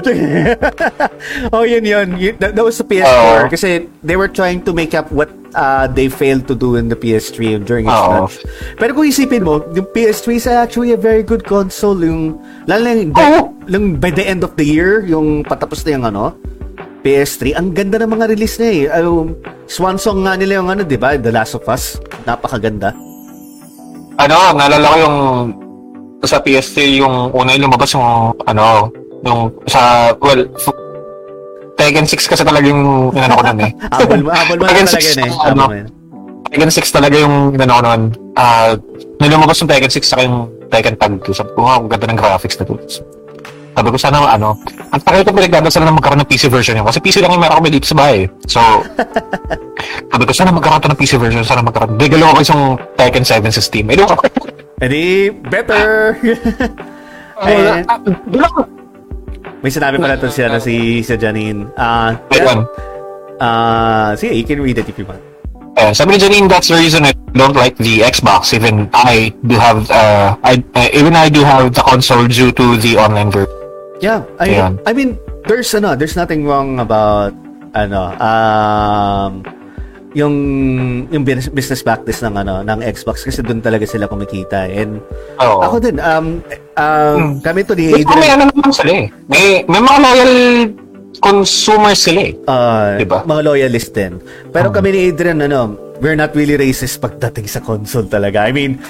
Oh, yun yun. That, that was the PS4. Oo. Kasi they were trying to make up what uh, they failed to do in the PS3 during its Oo. launch. Pero kung isipin mo, yung PS3 is actually a very good console. Yung, lalo na yung, by, yung by the end of the year, yung patapos na yung ano, PS3, ang ganda ng mga release na eh. Um, swan song nga nila yung ano, di ba? The Last of Us. Napakaganda. ano, naalala ko yung sa PS3 yung una yung lumabas yung ano, yung sa, well, Tekken 6 kasi talaga yung inano ko nun eh. Habol mo, habol mo Tekken talaga 6, yun eh. ano. Tekken 6 talaga yung inano ko nun. Ah, nung lumabas yung Tekken 6 sa yung Tekken Tag 2, sabi ko, wow, ang ganda ng graphics na to. Sabi ko, sana ano, ang takay ko pinagdadasal na magkaroon ng PC version yun. Kasi PC lang yung meron kami dito sa bahay. So, sabi ko, sana magkaroon to ng PC version, sana magkaroon. Bigalo ko isang Tekken 7 sa Steam. Eh, ko Edi, better! Wala. Eh, Ah, may sinabi pala to siya na si, si Janine. Ah, Ayun. ah, sige, you can read it if you want. Uh, sabi ni Janine, that's the reason I don't like the Xbox. Even I do have, uh, I uh, even I do have the console due to the online version. Yeah, I mean, Ayan. I mean, there's ano, there's nothing wrong about ano, um yung yung business business practice ng ano ng Xbox kasi doon talaga sila kumikita and Oo. ako din um um kami to ni May, may Adrian ano naman sila eh. May, may mga loyal consumers sila eh. uh, Diba? mga loyalist din pero kami ni Adrian ano we're not really racist pagdating sa console talaga I mean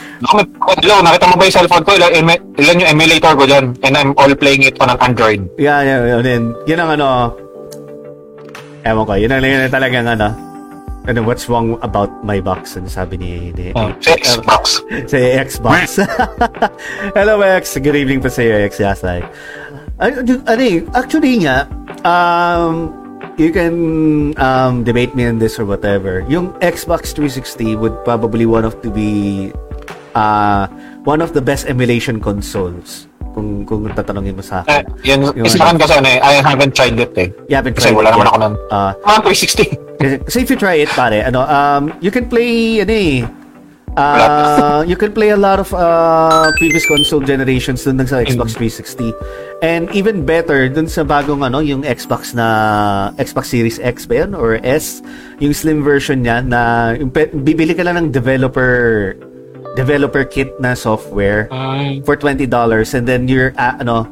hello, nakita mo ba yung cellphone ko? Ilan, ilan yung emulator ko dyan? And I'm all playing it on an Android. Yeah, yeah, yeah. Then, yun ang ano, Ewan ko, yun na yun na talagang ano, ano, what's wrong about my box? Ano sabi ni, ni Oh, sa Xbox. sa Xbox. Hello, X. Good evening pa sa iyo, X Yasay. Ano, ano actually nga, um, you can um, debate me on this or whatever. Yung Xbox 360 would probably one of to be uh, one of the best emulation consoles kung kung tatanungin mo sa Eh, akin. yun, Yung isa ano. kan kasi ano eh, I haven't tried it eh. You haven't Kasi tried wala it naman yet. ako. Ah, Ah, 360. Kasi kasi if you try it, pare, ano, um, you can play, ano eh, uh, you can play a lot of uh, previous console generations dun sa Xbox 360. And even better, dun sa bagong, ano, yung Xbox na, Xbox Series X ba yun? Or S? Yung slim version niya na, yung, bibili ka lang ng developer, developer kit na software Mm. for $20 and then your uh, ano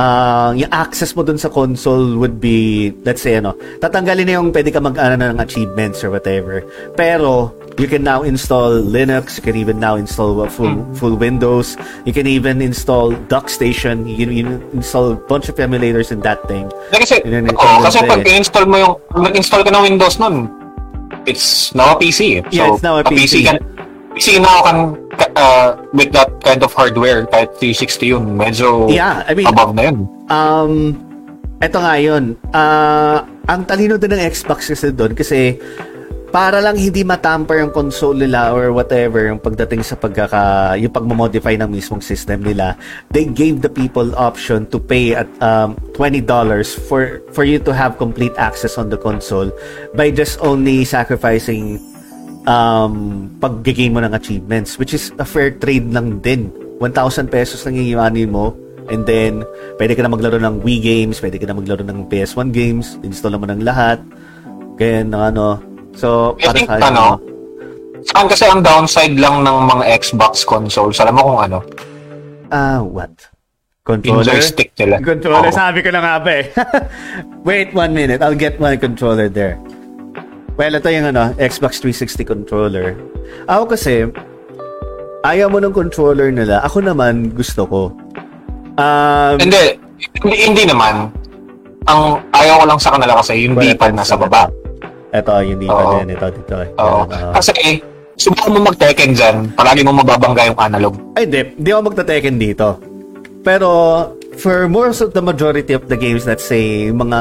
uh, yung access mo dun sa console would be let's say ano tatanggalin na yung pwede ka mag ano, ng achievements or whatever pero you can now install Linux you can even now install uh, full full Windows you can even install DuckStation you can even install a bunch of emulators in that thing Eh, kasi, Yun ang oo, kasi pag in-install mo yung, nag-install ka ng Windows nun, it's now a PC. So, Yeah, it's now a PC. Can, PC now can, uh, with that kind of hardware, kahit 360 yun, medyo Yeah, I mean- above na yun. Um, eto nga yun. Ah, ang talino din ng Xbox kasi doon kasi para lang hindi matamper yung console nila or whatever yung pagdating sa pagkaka yung pagmo-modify ng mismong system nila they gave the people option to pay at um, $20 for for you to have complete access on the console by just only sacrificing um, pag-gain mo ng achievements, which is a fair trade lang din. 1,000 pesos lang iiwanin mo. And then, pwede ka na maglaro ng Wii games, pwede ka na maglaro ng PS1 games, install mo ng lahat. Kaya ano. So, I para think, sa ano, saan kasi ang downside lang ng mga Xbox consoles, alam mo kung ano? Ah, what? Yung Controller? joystick nila. Controller, Oo. sabi ko na nga ba eh. Wait one minute, I'll get my controller there. Well, ito yung ano, Xbox 360 controller. Ako kasi, ayaw mo ng controller nila. Ako naman, gusto ko. Um, Hindi, hindi, hindi naman. Ang ayaw ko lang sa kanila kasi yung D-pad pa nasa sa baba. Ito, pa Oo. din. Ito, dito. eh. Oo. Oo. Kasi, subukan mo mag-Tekken dyan, palagi mo mababangga yung analog. Ay, di. Di ako magta-Tekken dito. Pero, for most of the majority of the games, let's say, mga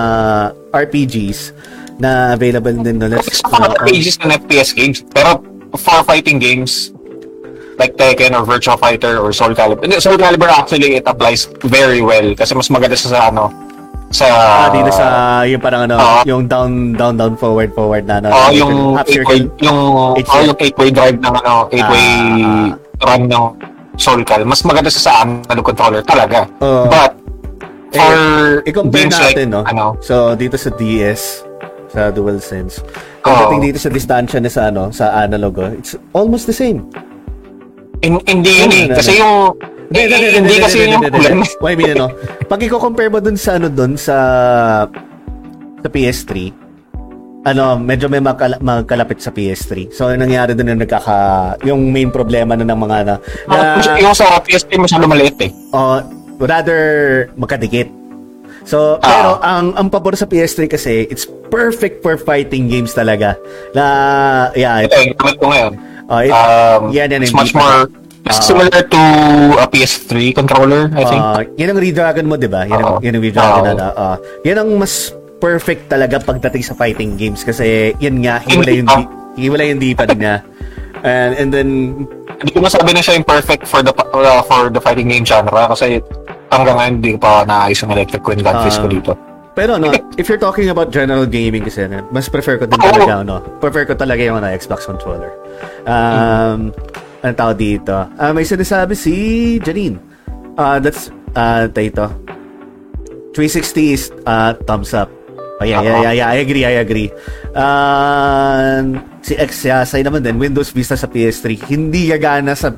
RPGs na available din na let's, Sa mga pages ng FPS games, pero for fighting games, like Tekken or Virtua Fighter or Soul Calibur. Soul Calibur actually, it applies very well kasi mas maganda siya sa ano, sa... Ah, dito sa yung parang ano, Oo. yung down down down forward forward na ano. Oh, yung half 8-way, circle. yung, oh, yung 8-way drive ng ano, 8-way Ah. run ng Soul Cal. Mas maganda siya sa analog controller talaga. Oo. But, for Eh, i-compare games natin, like, no? ano, So, dito sa DS, sa DualSense, pagdating dito sa distansya na sa ano, sa analog, oh, it's almost the same. in, hindi yun eh. Kasi yung, eh, hindi kasi yung. Why I mean, ano? Pag i-compare mo dun sa ano dun sa sa PS3, ano, medyo may magkala- magkalapit sa PS3. So, ang nangyari dun na nagkaka, yung main problema na ng mga na, na Ah, yung sa PSP masyado maliit eh. uh, rather magkadikit. So, Ah. pero ang ang pabor sa PS3 kasi, it's perfect for fighting games talaga. Na, yeah, it, Ito yung gamit ko ngayon. uh, it, Um, yan, yan, it's hindi much pa- more Ah. similar to a PS3 controller, I think. Uh, yan ang Redragon mo, di ba? Yan ang, yan ang Redragon Oo. na, na uh, yan ang mas perfect talaga pagdating sa fighting games kasi yan nga, hiwalay yung, di, hiwalay yung D-pad niya. And, and then, Hindi ko masabi na siya yung perfect for the uh, for the fighting game genre kasi hanggang ngayon hindi ko pa naayos yung electric wind gunfish ko Ah. dito. pero no, if you're talking about general gaming kasi, ano, mas prefer ko din talaga, ano, prefer ko talaga yung ano, Xbox controller. Um, ano tawag dito? Ah, may sinasabi si Janine. Ah, that's, uh, ito. 360 is uh, thumbs up. Oh, yeah, yeah, yeah, yeah, I agree, I agree. Uh, si X Yasay naman din, Windows Vista sa PS3. Hindi gagana sa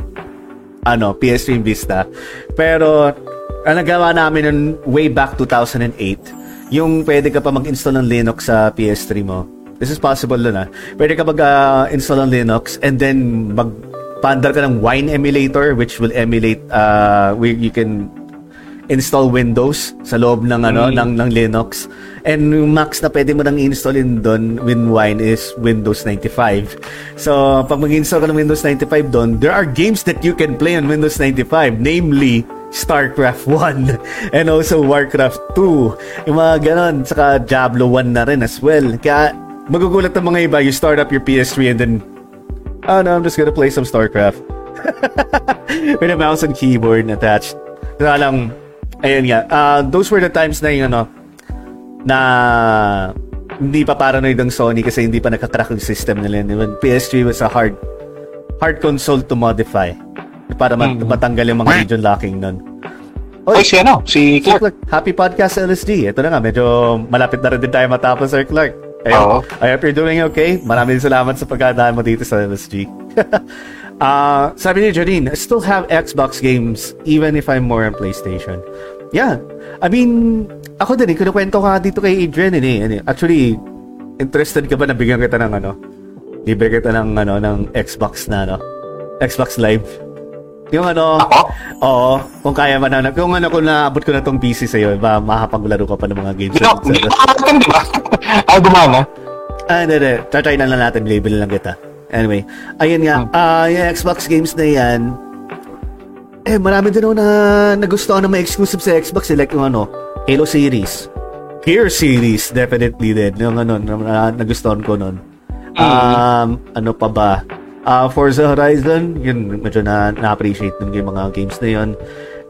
ano, PS3 Vista. Pero, ang nagawa namin nun way back 2008, yung pwede ka pa mag-install ng Linux sa PS3 mo. This is possible na. Pwede ka mag-install ng Linux and then mag paandar ka ng Wine emulator which will emulate uh, where you can install Windows sa loob ng ano ng ng Linux And yung max na pwede mo nang installin doon, WinWine, is Windows 95. So, pag mag-install ka ng Windows 95 doon, there are games that you can play on Windows 95. Namely, StarCraft 1 and also Warcraft 2. Yung mga ganon. Saka Diablo 1 na rin as well. Kaya magugulat ng mga iba, you start up your PS3 and then, oh no, I'm just gonna play some StarCraft. With a mouse and keyboard attached. Kaya lang, ayun nga, uh, those were the times na yung ano, na hindi pa paranoid ang Sony kasi hindi pa nakatrack yung system nila. When PS3 was a hard hard console to modify para mat- Mm. matanggal yung mga region locking nun. Oy, si ano? Si Clark. Clark, happy podcast LSD. Ito na nga, medyo malapit na rin din tayo matapos, Sir Clark. Ayun, Oo. I hope you're doing okay. Maraming salamat sa pagkadaan mo dito sa LSG. uh, sabi ni Janine, I still have Xbox games even if I'm more on PlayStation. Yeah. I mean, ako din, eh, kinukwento ka dito kay Adrian. Eh, eh. Actually, interested ka ba na bigyan kita ng ano? Bibigyan kita ng, ano, ng Xbox na, ano? Xbox Live. Yung ano, Ako? oo, kung kaya man na, kung ano, kung naabot ko na tong PC sa'yo, ba, makakapaglaro ka pa ng mga games. Hindi ko, hindi ko makakatan, di ba? Ay, gumana. Ah, hindi, hindi. Tatry na lang natin. Label lang kita. Anyway, ayun nga. Ah, yung Xbox games na yan, eh, marami din ako na nagustuhan na may exclusive sa Xbox. eh, Like yung ano, Halo series. Gear series, definitely din. Yung ano, na, na, nagustuhan ko nun. Um, ano pa ba? Ah, Forza Horizon, yun, medyo na, na-appreciate nun yung mga games na yun.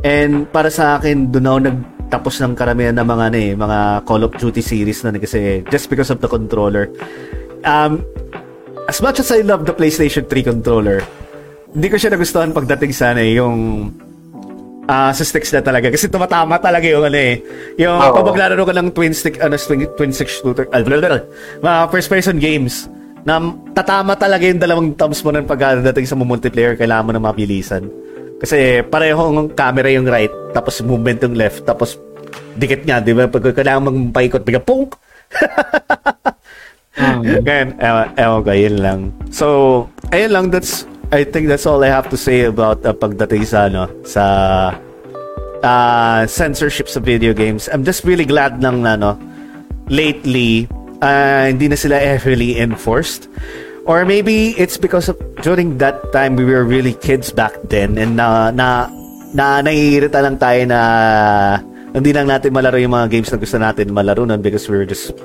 And para sa akin, doon ako nagtapos ng karamihan ng mga, ano, eh, mga Call of Duty series na kasi just because of the controller. Um, as much as I love the PlayStation 3 controller, hindi ko siya nagustuhan pagdating sa ano, eh, yung ah sa sticks na talaga kasi tumatama talaga yung ano eh yung Oo. pag maglalaro ka ng twin stick ano twin, twin stick shooter ah, blablabla, mga first person games na tatama talaga yung dalawang thumbs mo nun pagdating sa multiplayer kailangan mo na mabilisan kasi parehong camera yung right tapos movement yung left tapos dikit nga di ba pag kailangan mong paikot bigla punk Ganyan, ewan, ewan ko, yun lang. So, ayun lang, that's, I think that's all I have to say about uh, pagdating sa, ano, sa, uh, censorship sa video games. I'm just really glad lang ano, lately, uh, hindi na sila heavily enforced. Or maybe it's because of, during that time, we were really kids back then, and na, na, na, naiirita lang tayo na, hindi lang natin malaro yung mga games na gusto natin malaro nun because we were just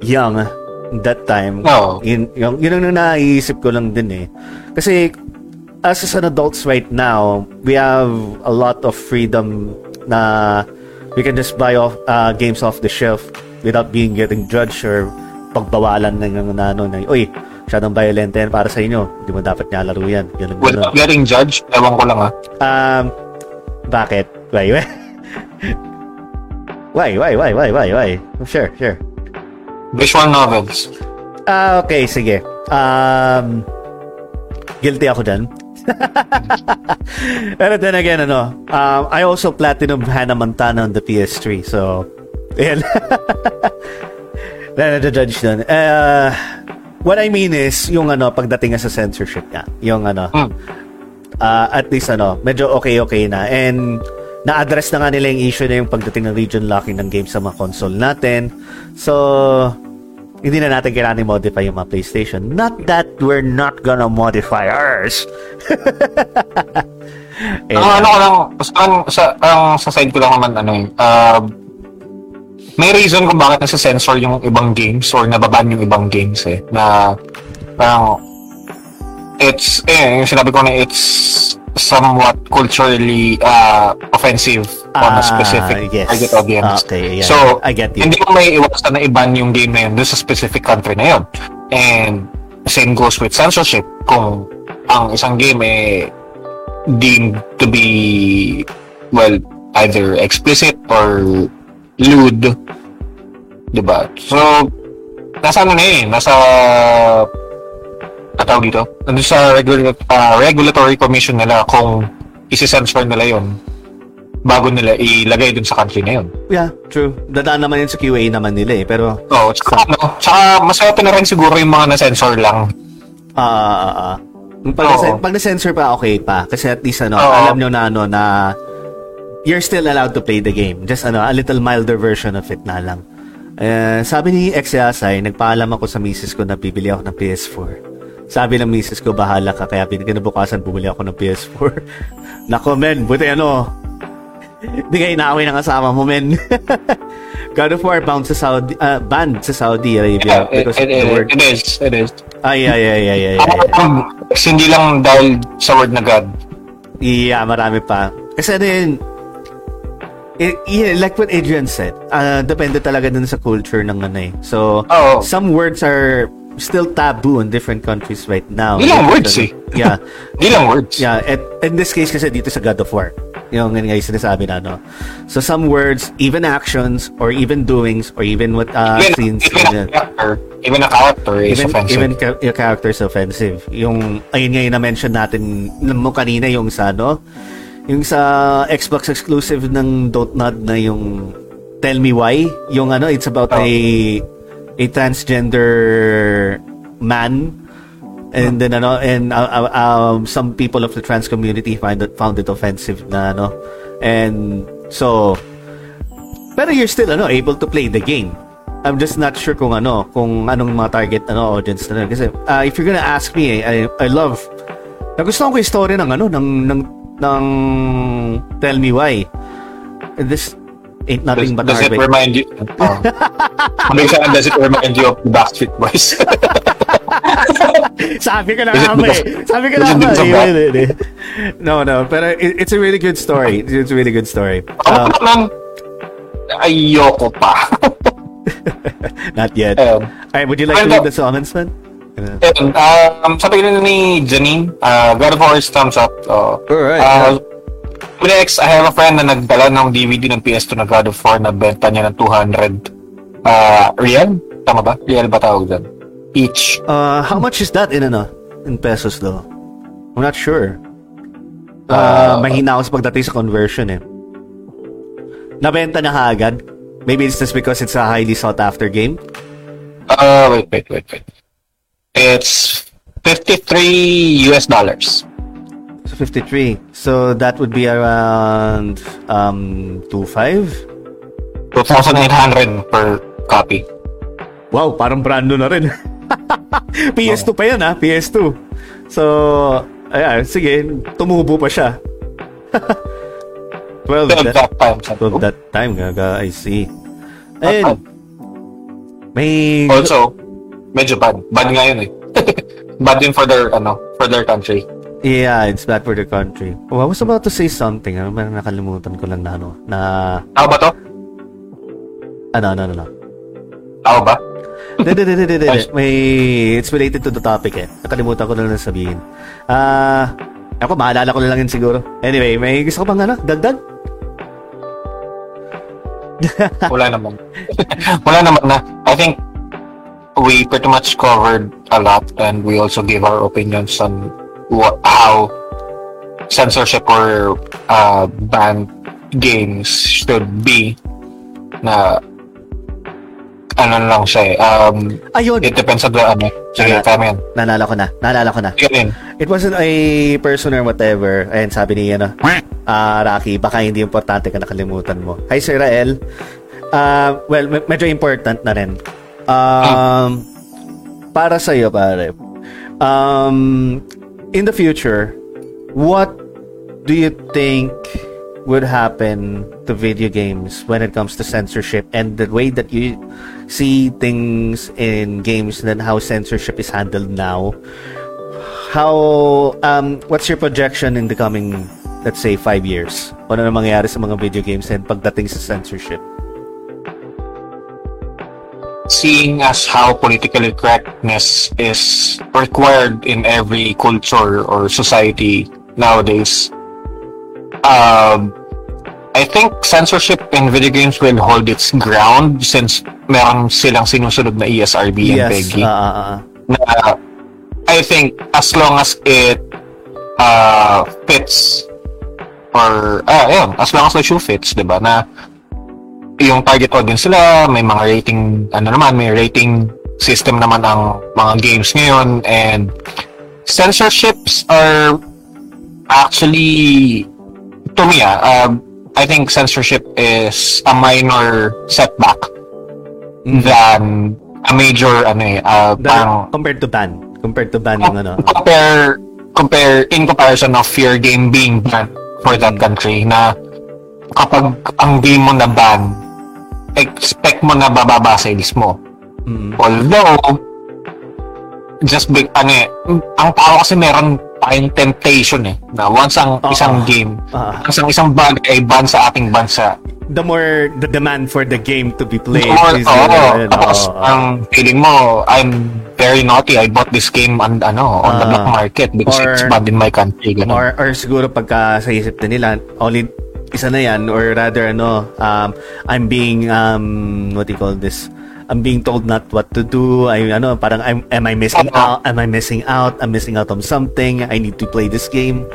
young that time. Oo. Yun, yung, yun ang naiisip ko lang din eh. Kasi as an adults right now, we have a lot of freedom na we can just buy off uh, games off the shelf without being getting judged or pagbawalan ng ano na uy masyadong violent yan para sa inyo hindi mo dapat niya laro yan ganun ganun Without getting judged, ewan ko lang ah. um bakit why why why why why why why sure sure Visual novels. Ah, okay, sige. Um, guilty ako dyan. Pero then again, ano, um, I also platinum Hannah Montana on the PS3. So, ayan. na judge dun. Uh, what I mean is, yung ano, pagdating nga sa censorship nga, yung ano, Hmm. uh, at least ano, medyo okay-okay na. And na-address na nga nila yung issue na yung pagdating ng region locking ng games sa mga console natin. So, hindi na natin kailangan i-modify yung mga PlayStation. Not that we're not gonna modify ours. Ang ano ko lang, sa, sa, ang sa side ko lang naman, ano eh, uh, may reason kung bakit nasa-censor yung ibang games or nababan yung ibang games eh, na parang it's, eh, yung sinabi ko na it's somewhat culturally uh, offensive on a Ah, specific yes. target audience. Okay, yeah. So, I get you. hindi mo may iwasan na iban yung game na yun doon sa specific country na yun. And same goes with censorship. Kung ang isang game eh deemed to be well either explicit or lewd, 'di ba? So nasa ano na eh, nasa ataw dito. Nandun sa regula- ah, regulatory commission nila kung isi-censor nila yon bago nila ilagay dun sa country na yun. Yeah, true. Dadaan naman yun sa QA naman nila eh. Pero, Oo, tsaka, ano, tsaka mas open na rin siguro yung mga na-censor lang. ah, ah, ah. Pag, Oo. na- pag na-censor pa, okay pa. Kasi at least, ano, Oo. alam nyo na, ano, na you're still allowed to play the game. Just, ano, a little milder version of it na lang. Eh, sabi ni ex Yasay, nagpaalam ako sa misis ko na bibili ako ng PS4. Sabi ng misis ko, bahala ka, kaya kinabukasan bumili ako ng PS4. Nako, men, buti ano, hindi ka inaaway ng kasama mo, men. God of War bound sa Saudi, uh, banned sa Saudi Arabia Yeah, it, because it, of the it, word. it is. It is. Ay, ay, ay, ay, ay, ay. Um, hindi lang dahil sa word na God. Yeah, marami pa. Kasi ano yun, eh, yeah, like what Adrian said, uh, depende talaga dun sa culture ng ano eh. So, Oo. some words are still taboo in different countries right now. Di lang words eh. Yeah. Hindi lang words. Yeah, at in this case kasi dito sa God of War, yung nga yung sinasabi na, no? So, some words, even actions, or even doings, or even what uh, Even, scenes, even, a uh, character, even a character is even, offensive. even ca- yung character is offensive. Yung, ayun nga yung na-mention natin mo kanina yung sa, no? Yung sa Xbox exclusive ng Don't Nod na yung Tell Me Why. Yung ano, it's about Oh. a a transgender man and then ano and uh, uh, um, some people of the trans community find it found it offensive na ano and so pero you're still ano able to play the game I'm just not sure kung ano kung anong mga target ano audience na kasi uh, if you're gonna ask me I, I love nagustuhan ko yung story ng ano ng ng ng Tell Me Why this ain't Does, nothing but does it heartbreak remind you? Oh. Minsan, does it remind you of the Backstreet Boys? Sabi ko na it nga ba eh. Sabi ko na it nga eh. No, no. Pero it, it's a really good story. It's a really good story. Ako Um, naman, ayoko pa. not yet. Ayun. Alright, would you like to Ano? read the comments, man? Ayun, um, sabi rin ni Janine, uh, God of War is thumbs up. Uh, Alright, uh, Next, I have a friend na nagdala ng DVD ng PS2 na God of War na benta niya ng 200 uh, real? Tama ba? Real ba tawag dyan? Each. Uh, how much is that in ano? In pesos though? I'm not sure. Uh, Uh, mahina ako sa pagdating sa conversion eh. Nabenta na kaagad. Maybe it's just because it's a highly sought after game. Uh, wait, wait, wait, wait. It's 53 US dollars. So 53. So that would be around um 25. 2,800 per copy. Wow, parang brand new na rin. PS2 pa yan ha, PS2. So, ayan, sige, tumubo pa siya. 12 Till that, that time. sabi 12 ko. that time, gaga, I see. Ayun, may... Also, medyo bad. Bad nga yun eh. bad din for their, ano, for their country. Yeah, it's bad for the country. Oh, I was about to say something. Ano, parang nakalimutan ko lang na ano, na... Tao ba to? Ano, ano, ano, ano. Tao ba? Hindi, hindi, hindi, hindi, Ay. hindi. May, it's related to the topic eh. Nakalimutan ko na lang sabihin. Ah, ako, maalala ko na lang yun siguro. Anyway, may gusto ko bang ano, dagdag? Wala naman. Wala naman na. I think we pretty much covered a lot and we also gave our opinions on what, how censorship or uh, banned games should be na ano lang siya eh. Um, Ayun, it depends on the ano. Sige, Nala- tama yan. naalala ko na. Naalala ko na. Sige. It wasn't a person or whatever. Ayan, sabi ni, ano, ah, Rocky, baka hindi importante ka nakalimutan mo. Hi, Sir Rael. Ah, well, me- medyo important na rin. Um, para sa iyo, pare. Um, in the future, what do you think would happen to video games when it comes to censorship and the way that you see things in games and how censorship is handled now? How um what's your projection in the coming let's say five years? Ano na mangyayari sa mga video games and pagdating sa censorship? Seeing as how political correctness is required in every culture or society nowadays, um, I think censorship in video games will hold its ground since meron silang sinusunod na ESRB and yes. PEGI. ah, ah, ah. na I think as long as it uh, fits or ah yun, as long as the shoe fits, 'di ba? Na yung target audience nila, may mga rating ano naman, may rating system naman ang mga games ngayon and censorships are actually to me ah, um, I think censorship is a minor setback than a major ano eh uh, The- parang compared to ban. Compared to ban yung ano. compare compare in comparison of your game being banned for that country na kapag ang game mo na ban expect mo na bababa sales mo Mm. although just big ano eh ang tao kasi meron tayong temptation eh na once ang Oo. isang game Ah. once ang isang bagay ay ban sa ating bansa The more the demand for the game to be played Or, is oo, yun, tapos oo. ang feeling mo, I'm very naughty. I bought this game on, ano, on the Ah. black market because Or- it's banned in my country. Ganun. Or, or siguro pagka sa isip na nila, only isa na yan, or rather, ano, um, I'm being, um, what do you call this? I'm being told not what to do. I, ano, parang, I'm, am I missing out? Am I missing out? I'm missing out on something. I need to play this game.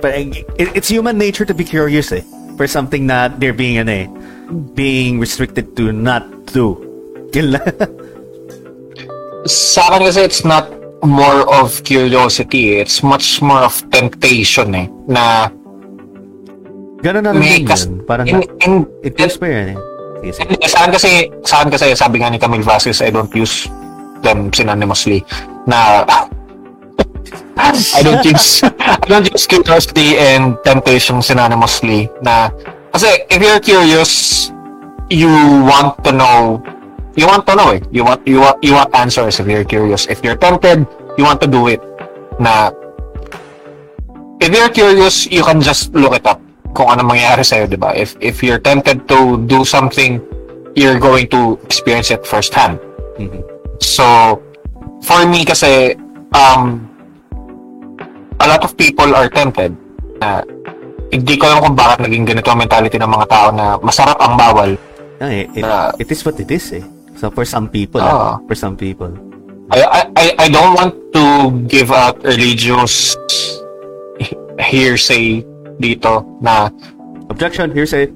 But it, it's human nature to be curious, eh. For something that they're being, ano, eh, being restricted to not do. Sa akin kasi it's not more of curiosity. It's much more of temptation eh. Na Ganun na din kas- yun. Parang, in, in, it goes pa yan, eh. Sige, sige. Hindi, sa akin kasi, sa akin kasi, sabi nga ni Camille Vasquez, I don't use them synonymously. Na, I don't use, I don't use curiosity and temptation synonymously. Na, kasi if you're curious, you want to know, you want to know eh. You want, you want, you want answers if you're curious. If you're tempted, you want to do it. Na, if you're curious, you can just look it up kung ano mangyayari sa'yo, di ba? If, if you're tempted to do something, you're going to experience it firsthand. Mhm. So, for me kasi, um, a lot of people are tempted. Na, hindi ko alam kung bakit naging ganito ang mentality ng mga tao na masarap ang bawal. Ah, eh, it, Ah. it is what it is, eh. So, for some people, Ah. ah, for some people. I, I- I don't want to give out religious hearsay dito na Objection, hearsay.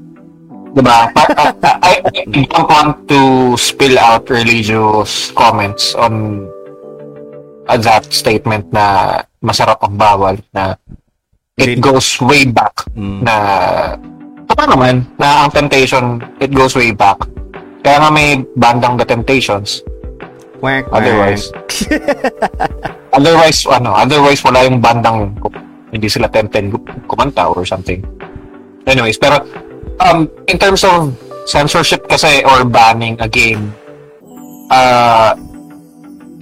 Diba? Pa- I, I, I don't want to spill out religious comments on uh, that statement na masarap ang bawal na it goes way back Mm. na tama naman na ang temptation it goes way back kaya nga may bandang The Temptations Quack, quack. otherwise otherwise ano otherwise wala yung bandang yun hindi sila tempted kumanta or something anyways pero um in terms of censorship kasi or banning a game uh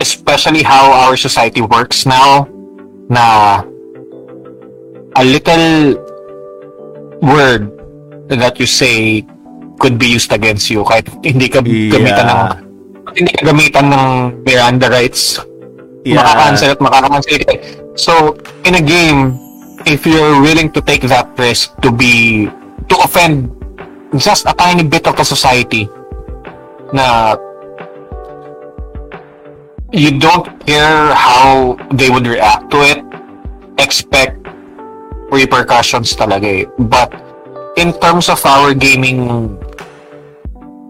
especially how our society works now na a little word that you say could be used against you kahit hindi ka gamitan ng Yeah. hindi ka gamitan ng Miranda rights Yeah. makaka-cancel at makaka-cancel ka. So, in a game, if you're willing to take that risk to be, to offend just a tiny bit of the society na you don't care how they would react to it, expect repercussions talaga eh. But, in terms of our gaming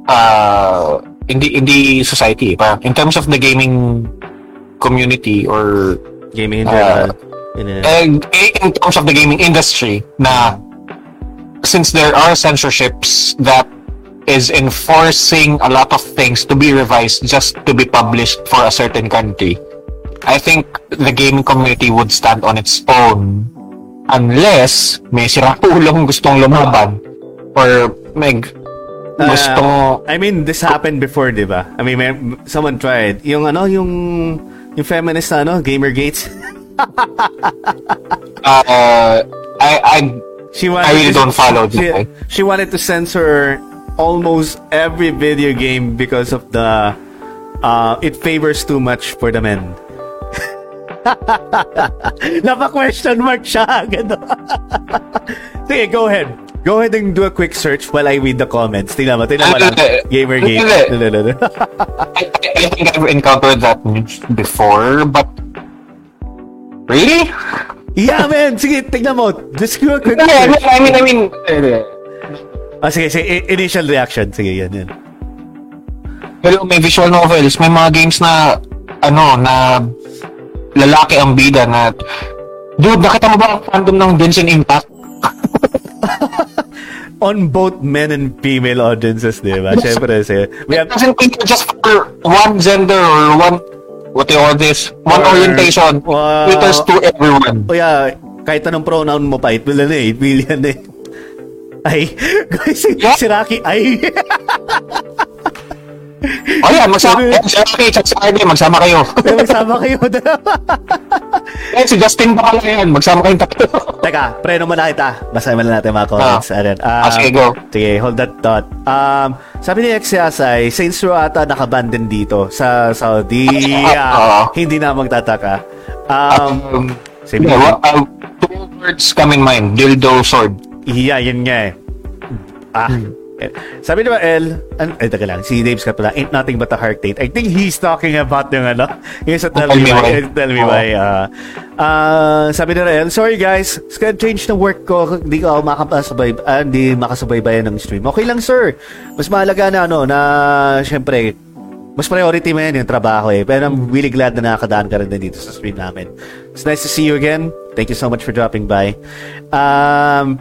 uh, hindi hindi society eh. in terms of the gaming community or Gaming in general. in a, eh, in terms of the gaming industry na since there are censorships that is enforcing a lot of things to be revised just to be published for a certain country I think the gaming community would stand on its own unless may sirang gustong lumaban or may gusto I mean, this happened before, di ba? I mean, may, someone tried. Yung ano, yung yung feminist na ano, Gamergates. uh, I I She wanted I really to- don't follow she, she wanted to censor almost every video game because of the uh, it favors too much for the men. Napa-question mark siya. Sige, go ahead. Go ahead and do a quick search while I read the comments. Tingnan mo, tingnan mo lang. Gamergate. Hindi. I, I, I think I've encountered that before, but really? yeah, man. Sige, tingnan mo. A quick I mean. I mean, I mean, eh, Ah, sige, sige. Initial reaction. Sige, yan, yan. pero may visual novels, may mga games na, ano, na lalaki ang bida na, dude, nakita mo ba ang fandom ng Genshin Impact? on both men and female audiences, di ba? Siyempre, kasi we have, doesn't mean just for one gender or one what they call this one Or- orientation. Wow. Caters to everyone. o yeah, kahit anong pronoun mo pa, it will, ano eh, it will yan eh. Ay, guys, si, Yeah. si Rocky, ay. Oh yeah, magsama eh, Rocky at si Arnie, magsama kayo. Magsama kayo eh, si Justin pa pala yan, magsama kayong tatlo. Teka, pre naman na kita. Basahin muna natin mga comments. Ah. Ayan. Ah, sige, go. Sige, hold that thought. Um, sabi ni Exiasay, Saints Row ata nakaban din dito sa Saudi. Oo. hindi na magtataka. Um, Um, sabi yeah, uh, two words come in mind, dildo sword. iya, yun nga eh. Ah. eh, Sabi ni El, an, ay, teka lang, si Dave Scott pala, ain't nothing but a heart date. I think he's talking about yung ano, yung sa Tell Me Why. Eh, Tell Me. Why. ah. Ah, sabi ni El, sorry guys, schedule change ng work ko, hindi ko makasabay, ah, hindi makasubaybayan ng stream. Okay lang sir. Mas mahalaga na ano, na syempre, mas priority mo yan yung trabaho eh. Pero I'm really glad na nakakadaan ka rin din dito sa stream namin. It's nice to see you again. Thank you so much for dropping by. Um,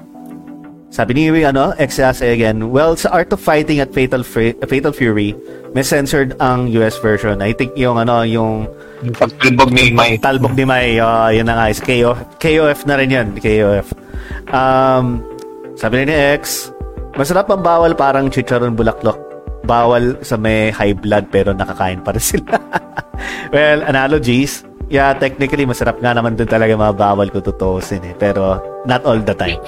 sabi ni ano, Exase again, well, sa Art of Fighting at Fatal, Fre- Fatal Fury, may censored ang US version. I think yung ano, yung Yung pagpilbog ni May. talbog ni May, uh, yun na nga, is KOF, KOF na rin yun, KOF. Um, sabi ni X, masarap ang bawal parang chicharon bulaklak. Bawal sa may high blood pero nakakain pa rin sila. well, analogies, yeah, technically masarap nga naman dun talaga mga bawal ko tutuusin eh. Pero not all the time.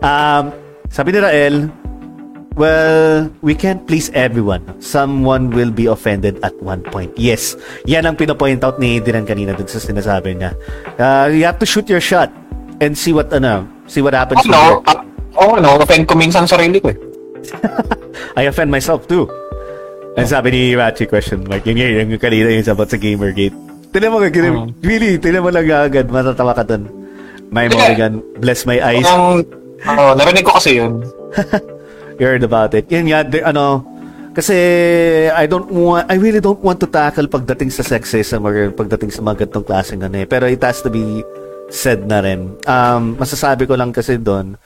Um, sabi ni Rael, Well, we can't please everyone. Someone will be offended at one point. Yes, yan ang pinopoint out ni Diran kanina dun sa sinasabi niya. Uh, you have to shoot your shot and see what ano, see what happens. Ano, there. ah, oh, ano, offend ko minsan sarili ko eh. I offend myself too. Ang sabi ni Rachi question mark, yun yun, yung kanina yung sabat sa Gamergate. Tinan mo, uh, really, tinan mo lang agad, matatawa ka dun. My. Morrigan, bless my eyes. Ang, oh, narinig ko kasi yun. You heard about it. Yun nga, the- ano, kasi I don't want, I really don't want to tackle pagdating sa sexism or pagdating sa mga ganitong klaseng ano eh. Pero it has to be said na rin. Um, masasabi ko lang kasi doon,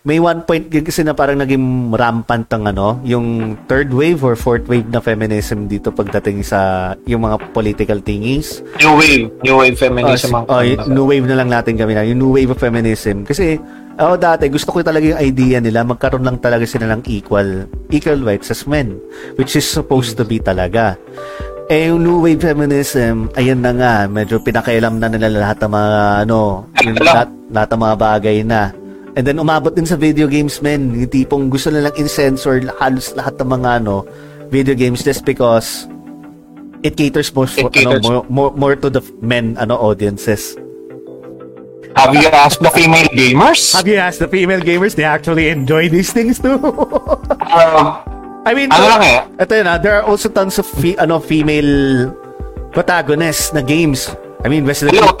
may one point kasi na parang naging rampant ang ano, yung third wave or fourth wave na feminism dito pagdating sa yung mga political thingies. New wave. New wave feminism. Oh, ang- oh, y- new wave na lang natin kami na. Yung new wave of feminism. Kasi, ako dati, gusto ko talaga yung idea nila, magkaroon lang talaga sila ng equal, equal rights as men. Which is supposed to be talaga. Eh, yung new wave feminism, ayan na nga, medyo pinakailam na nila lahat ng mga, ano, yung lahat, lahat ng mga bagay na. And then, umabot din sa video games, men. Yung tipong gusto nilang in-censor halos lahat ng mga, ano, video games just because it caters more, for, It caters- ano, more, more, more to the men ano audiences. Have you asked the female gamers? Have you asked the female gamers? They actually enjoy these things too. Um, I mean, Ano lang eh? Ito yun, ah, there are also tons of fe- ano female protagonists na games. I mean, Resident Evil.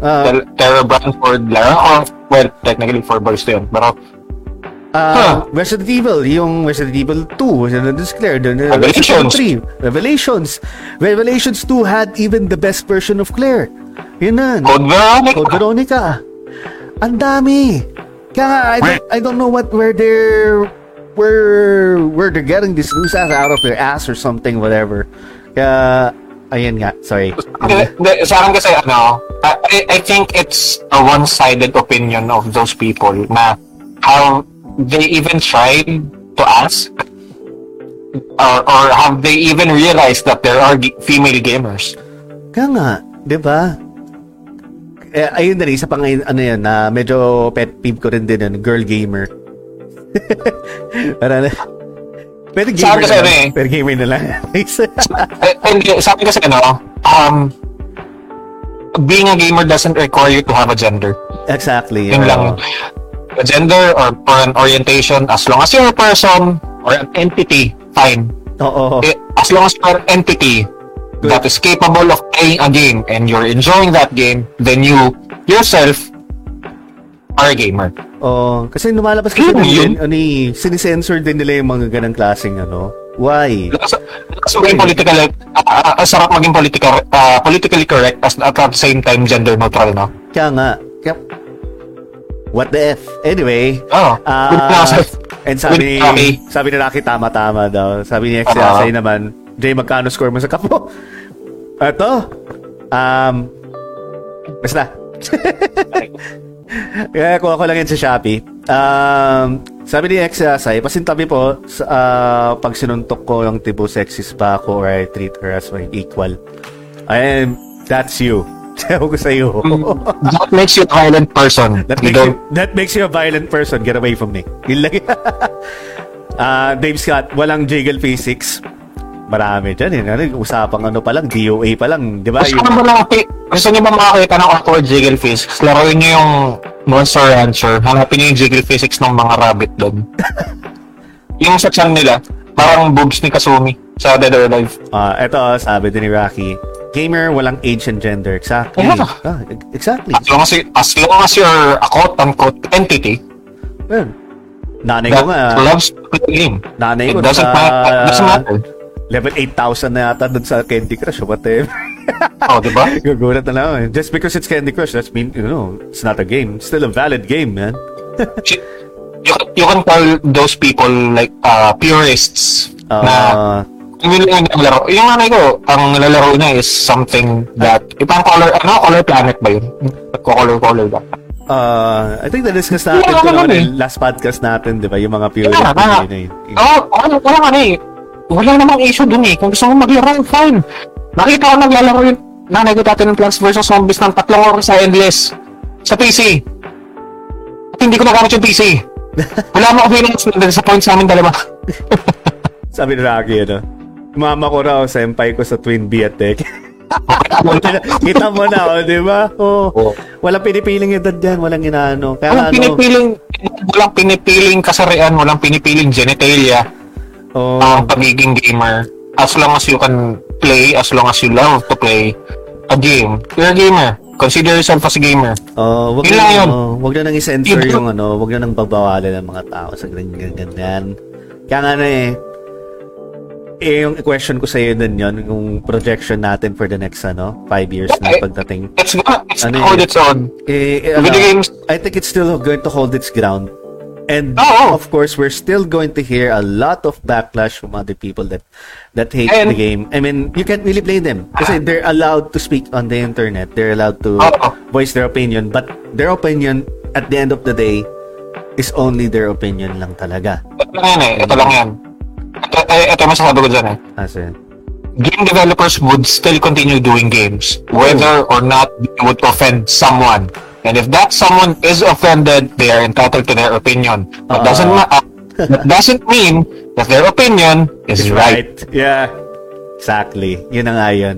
Uh, Ter- Terra Brandford Lara. Or, well, technically, for boys to yun. Pero, uh, Huh. Resident Evil, yung Resident Evil 2, Resident Evil Claire, the, the Revelations. Resident Evil 3, Revelations. Revelations 2 had even the best version of Claire. Yun na. Code Veronica. Code Veronica. Ang dami. Kaya nga, I don't, I don't know what where they're where where they're getting this news out of their ass or something whatever. Kaya ayun nga, sorry. Hindi, sa akin kasi, ano, I, I- I think it's a one-sided opinion of those people na how they even tried to ask or, or have they even realized that there are g- female gamers? Kaya nga, 'di ba? Eh, ayun na rin, isa pang ano yan, na medyo pet peeve ko rin din yun, girl gamer. Para na, Sa gamer akin kasi na lang. eh. Pwede gamer na lang. Hindi, sa akin kasi, ano, um, being a gamer doesn't require you to have a gender. exactly. Yun lang. A gender or for an orientation, as long as you're a person or an entity, fine. Oo. Eh, as long as you're an entity that is capable of playing a game and you're enjoying that game, then you yourself are a gamer. Oh, kasi lumalabas kasi din, yun. ano eh, sinisensor din nila yung mga ganang klaseng ano. Why? Lakas, lakas maging political, uh, uh, sarap maging political, uh, politically correct as at the same time gender neutral, no? Kaya nga, kaya, What the F? Anyway, Oh, ah, good sir. and sabi ni, sabi ni Rocky, tama-tama daw. Sabi ni Ah. Exiasay naman, Jay, magkano score mo sa kapo? Ito, um, basta. Kaya kuha ko lang yan sa Shopee. Um, sabi ni Exiasay, pasintabi po, sa, ah, pag sinuntok ko yung tipo sexist pa ako or I treat her as my equal. And that's you. Ewan ko sa'yo. That makes you a violent person. That makes, you, that makes you a violent person. Get away from me. Yun lang. Ah, Dave Scott, walang jiggle physics. Marami dyan eh. Ano, usapang ano pa lang, DOA pa lang. Di ba? Gusto Yung- ba gusto nyo ba makakita ng awkward jiggle physics? Laruin nyo yung Monster Rancher. Hanapin nyo yung jiggle physics ng mga rabbit doon. yung sa chan nila, parang boobs ni Kasumi sa Dead or Alive. Ah, eto, sabi din ni Rocky, gamer, walang age and gender. Exactly. Yeah. Ah, exactly. As long as, you- as long as you're a quote-unquote entity Well, nanay ko nga, loves the game, nanay it ko doesn't, sa, matter, it doesn't matter. Level 8,000 na yata dun sa Candy Crush. What the Oh, di ba? Gugulat na lang. eh. Just because it's Candy Crush, that's mean, you know, it's not a game. It's still a valid game, man. you, you, you can call those people like uh, purists na Ah, Yung yun yung laro. Yung nanay ko, ang nilalaro niya is something that, ipang color, ano, color planet ba yun? Nagko-color-color ba? Uh, I think na-discuss natin Yeah, ito naman naman eh. last podcast natin, di ba? Yung mga pure Yeah, na. na yun. Oo, ano, wala nga na eh. Wala namang issue dun eh. Kung gusto mo maglaro, fine. Nakita ko naglalaro yung nanay ko dati ng Plants vs. Zombies ng tatlong oras sa Endless. Sa PC. At hindi ko nagamit yung PC. Wala mo ako na sa point sa amin dalawa. Sabi ni Rocky, ano? Mama ko raw, senpai ko sa Twin B at Tech. Kita mo na, oh, di ba? Oh, Oo. Walang pinipiling edad yan, walang inaano. Kaya Walang ano, pinipiling, walang pinipiling kasarian, walang pinipiling genitalia. Oh, ang pagiging gamer. As long as you can play, as long as you love to play a game, you're a gamer. Consider yourself as a gamer. oh, wag Yun na, lang yun. oh, wag na nang i-censor Yun. yung ano, wag na nang babawalan ng mga tao sa ganyan, ganyan. Kaya nga na eh, eh, yung question ko sa iyo din yun, yung projection natin for the next, ano, five years na Okay. pagdating. It's gonna, it's Ano hold its own. Eh, eh, ano, games, I think it's still going to hold its ground. And Oo. of course, we're still going to hear a lot of backlash from other people that that hate And- the game. I mean, you can't really blame them kasi they're allowed to speak on the internet. They're allowed to Oo. voice their opinion, but their opinion at the end of the day is only their opinion lang talaga. ito lang yan eh. Ito lang yan. Ito, ito masasabi ko dyan eh. Kasi, Game developers would still continue doing games, whether or not they would offend someone. And if that someone is offended, they are entitled to their opinion. That doesn't Uh. ma- uh, that doesn't mean that their opinion is right. Yeah. Exactly. Yun na nga yun.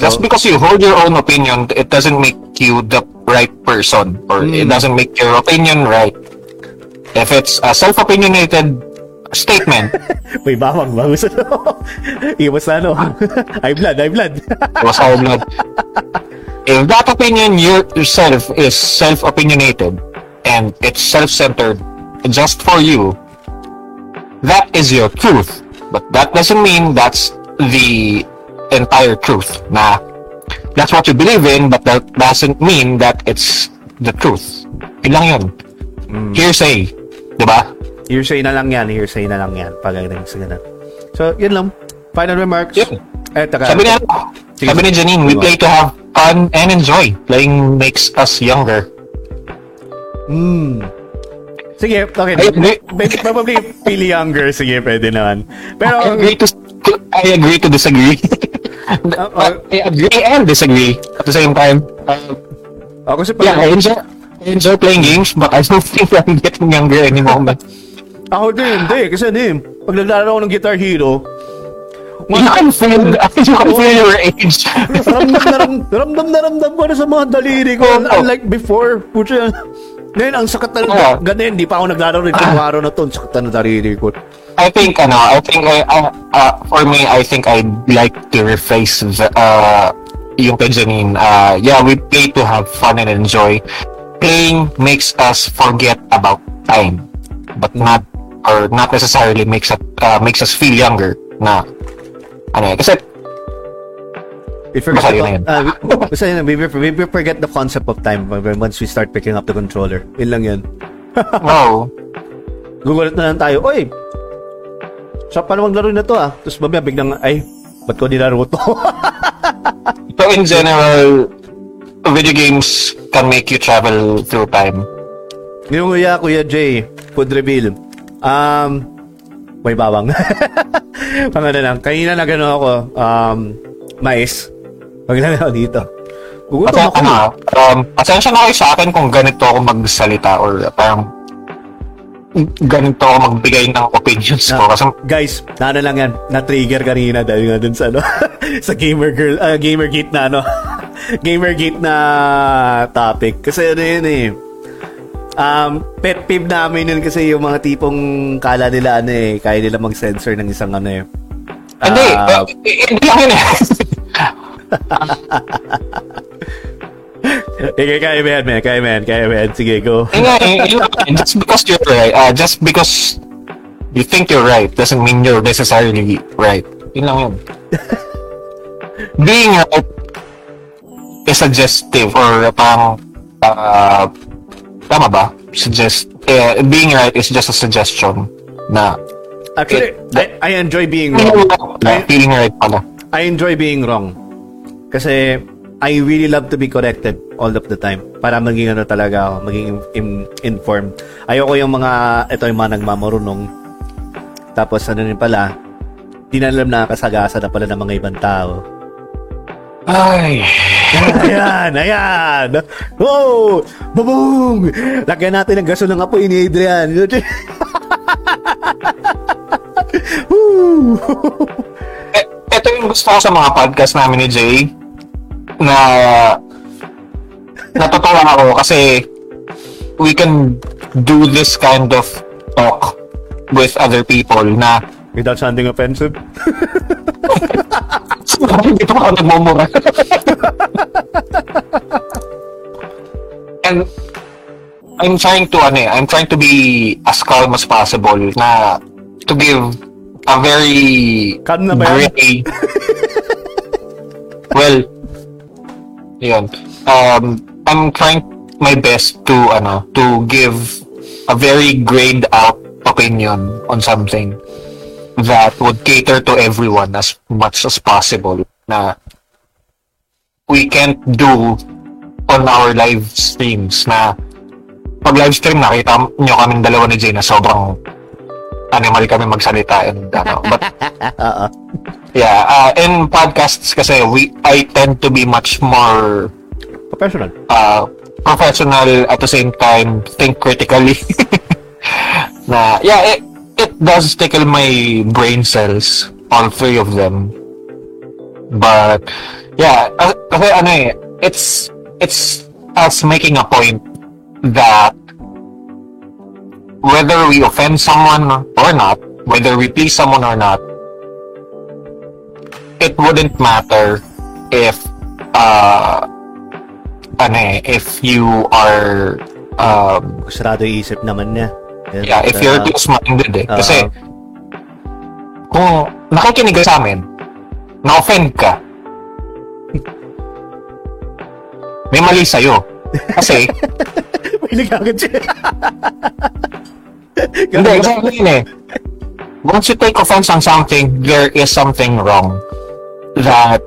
Just because you hold your own opinion, it doesn't make you the right person, or it Hmm. doesn't make your opinion right. If it's a self-opinionated statement, May bawang ba? Gusto Iwas na ano. high blood, high blood. it was all blood. If that opinion your- yourself is self-opinionated and it's self-centered just for you, that is your truth. But that doesn't mean that's the entire truth. Na that's what you believe in, but that doesn't mean that it's the truth. Yun lang yun. Hearsay. Diba? Hearsay na lang yan. Hearsay na lang yan. Pagdating sa ganun. So, yun lang. Final remarks. Yun. Eh, taka. Sabi Sige. Sabi ni Janine, we play to have fun and enjoy. Playing makes us younger. Hmm. Sige, okay. Probably feel younger. Sige, pwede naman. Pero, I agree to, I agree to disagree. Uh, uh, I agree and disagree at the same time. Uh, ako kasi pag, yeah, I enjoy, I enjoy playing games, but I don't think I'm getting younger anymore. But ako din, hindi. Kasi hindi. Pag naglalaro ako ng Guitar Hero, you can feel, you can feel your age. ramdam na ram, ramdam na ramdam ko na sa mga daliri ko. Oo. Unlike before. Pucha. Ngayon, ang sakit na Oo. ganun. Hindi pa ako naglalaro rin ng araw na to. Ang sakit na daliri ko. I think, ano, I think, I, uh, uh, for me, I think I'd like to rephrase the, uh, yung kay Janine. Uh, yeah, we play to have fun and enjoy. Playing makes us forget about time, but not, or not necessarily makes us, uh, makes us feel younger na, ano kasi, We forget, Baka the, yun uh, we, basta yun, we, we, we forget the concept of time once we start picking up the controller. Yun lang yun. No. Gugulat na lang tayo, Oy! Sa pa naman laro na to ah. Tapos mamaya biglang, ay, ba't ko nilaro to? So in general, video games can make you travel through time. Yung kuya, Kuya Jay, food reveal. Um, may bawang. Pang ano lang, kanina na gano'n ako, um, mais. Paglang ako dito. Gugutom ako. ano, um, pasensya na kayo sa akin kung ganito ako magsalita or parang ganito ako magbigay ng opinions ko. Na- Kasi guys, na ano lang yan, na-trigger kanina dahil nga dun sa ano, sa gamer girl, ah, gamer gate na ano, gamer gate na topic. Kasi ano yun eh, um, pet peeve namin yun kasi yung mga tipong kala nila ano eh, kaya nila mag-censor ng isang ano eh. Hindi, eh, hindi lang yun eh. eh, kaya mo yan, man. Kaya mo yan. Kaya mo yan. Sige, go. Just because you're right, uh, just because you think you're right doesn't mean you're necessarily right. Yun lang yun. Being right is suggestive or parang uh, tama ba? Suggest eh, being right is just a suggestion na Actually, I, I enjoy being wrong. na feeling right pala. I enjoy being wrong. Kasi I really love to be corrected all of the time. Para maging ano talaga ako, maging in- informed. Ayoko yung mga, ito yung mga nagmamarunong. Tapos ano rin pala, di na alam na kasagasa na pala ng mga ibang tao. Ay, ayan, ayan! Wow! Babong! Lagyan natin ng gaso ng apoy ni Adrian. Eh, ito yung gusto ko sa mga podcast namin ni Jay na natutuwa ako kasi we can do this kind of talk with other people na Without sounding offensive. hindi pa ako nagmumura. And I'm trying to ano eh, I'm trying to be as calm as possible na to give a very Calm na ba gray well yun um I'm trying my best to ano to give a very grayed out opinion on something that would cater to everyone as much as possible na we can't do on our live streams na pag live stream nakita nyo kaming dalawa ni Jay na sobrang animal kami magsalita and ano but Oo. yeah uh, in podcasts kasi we I tend to be much more Professional. uh, professional at the same time think critically na yeah it, it does tickle my brain cells all three of them but yeah uh, kasi ano eh it's it's us making a point that whether we offend someone or not whether we please someone or not it wouldn't matter if uh ano eh, if you are um. Yan. yeah, if you're Uh, close-minded eh. Kasi kung nakikinig ka sa amin, na-offend ka, may mali sa'yo. Kasi, May nagagad siya. hindi, kasi yun eh. Once you take offense on something, there is something wrong that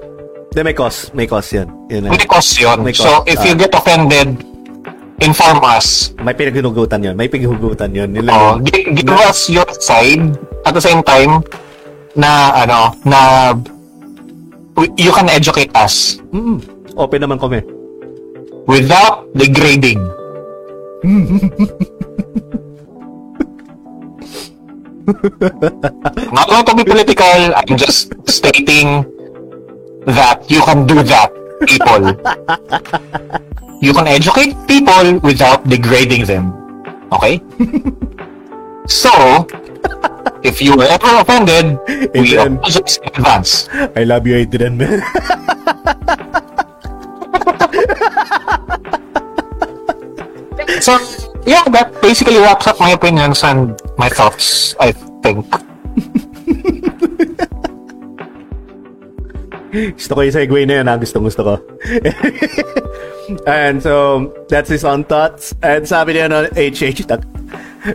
Hindi, may cause. May cause. Yun lang. may cause yun. May So, cause, if ah. you get offended, inform us. May pinaghugutan yun. May pinaghugutan yun. Lang Oh, yun. gi- give us your side at the same time na ano na you can educate us Mm, open naman kami. without degrading. Not going to be political. I'm just stating that you can do that, people. you can educate people without degrading them. Okay? so, if you were ever offended, we Adrian. apologize in advance. I love you, Adrian, man. So, yeah, that basically wraps up my opinions and my thoughts, I think. gusto ko yung segue na yun, ha? Gustong gusto ko. and so, that's his own thoughts. And sabi niya, no, HH, tak,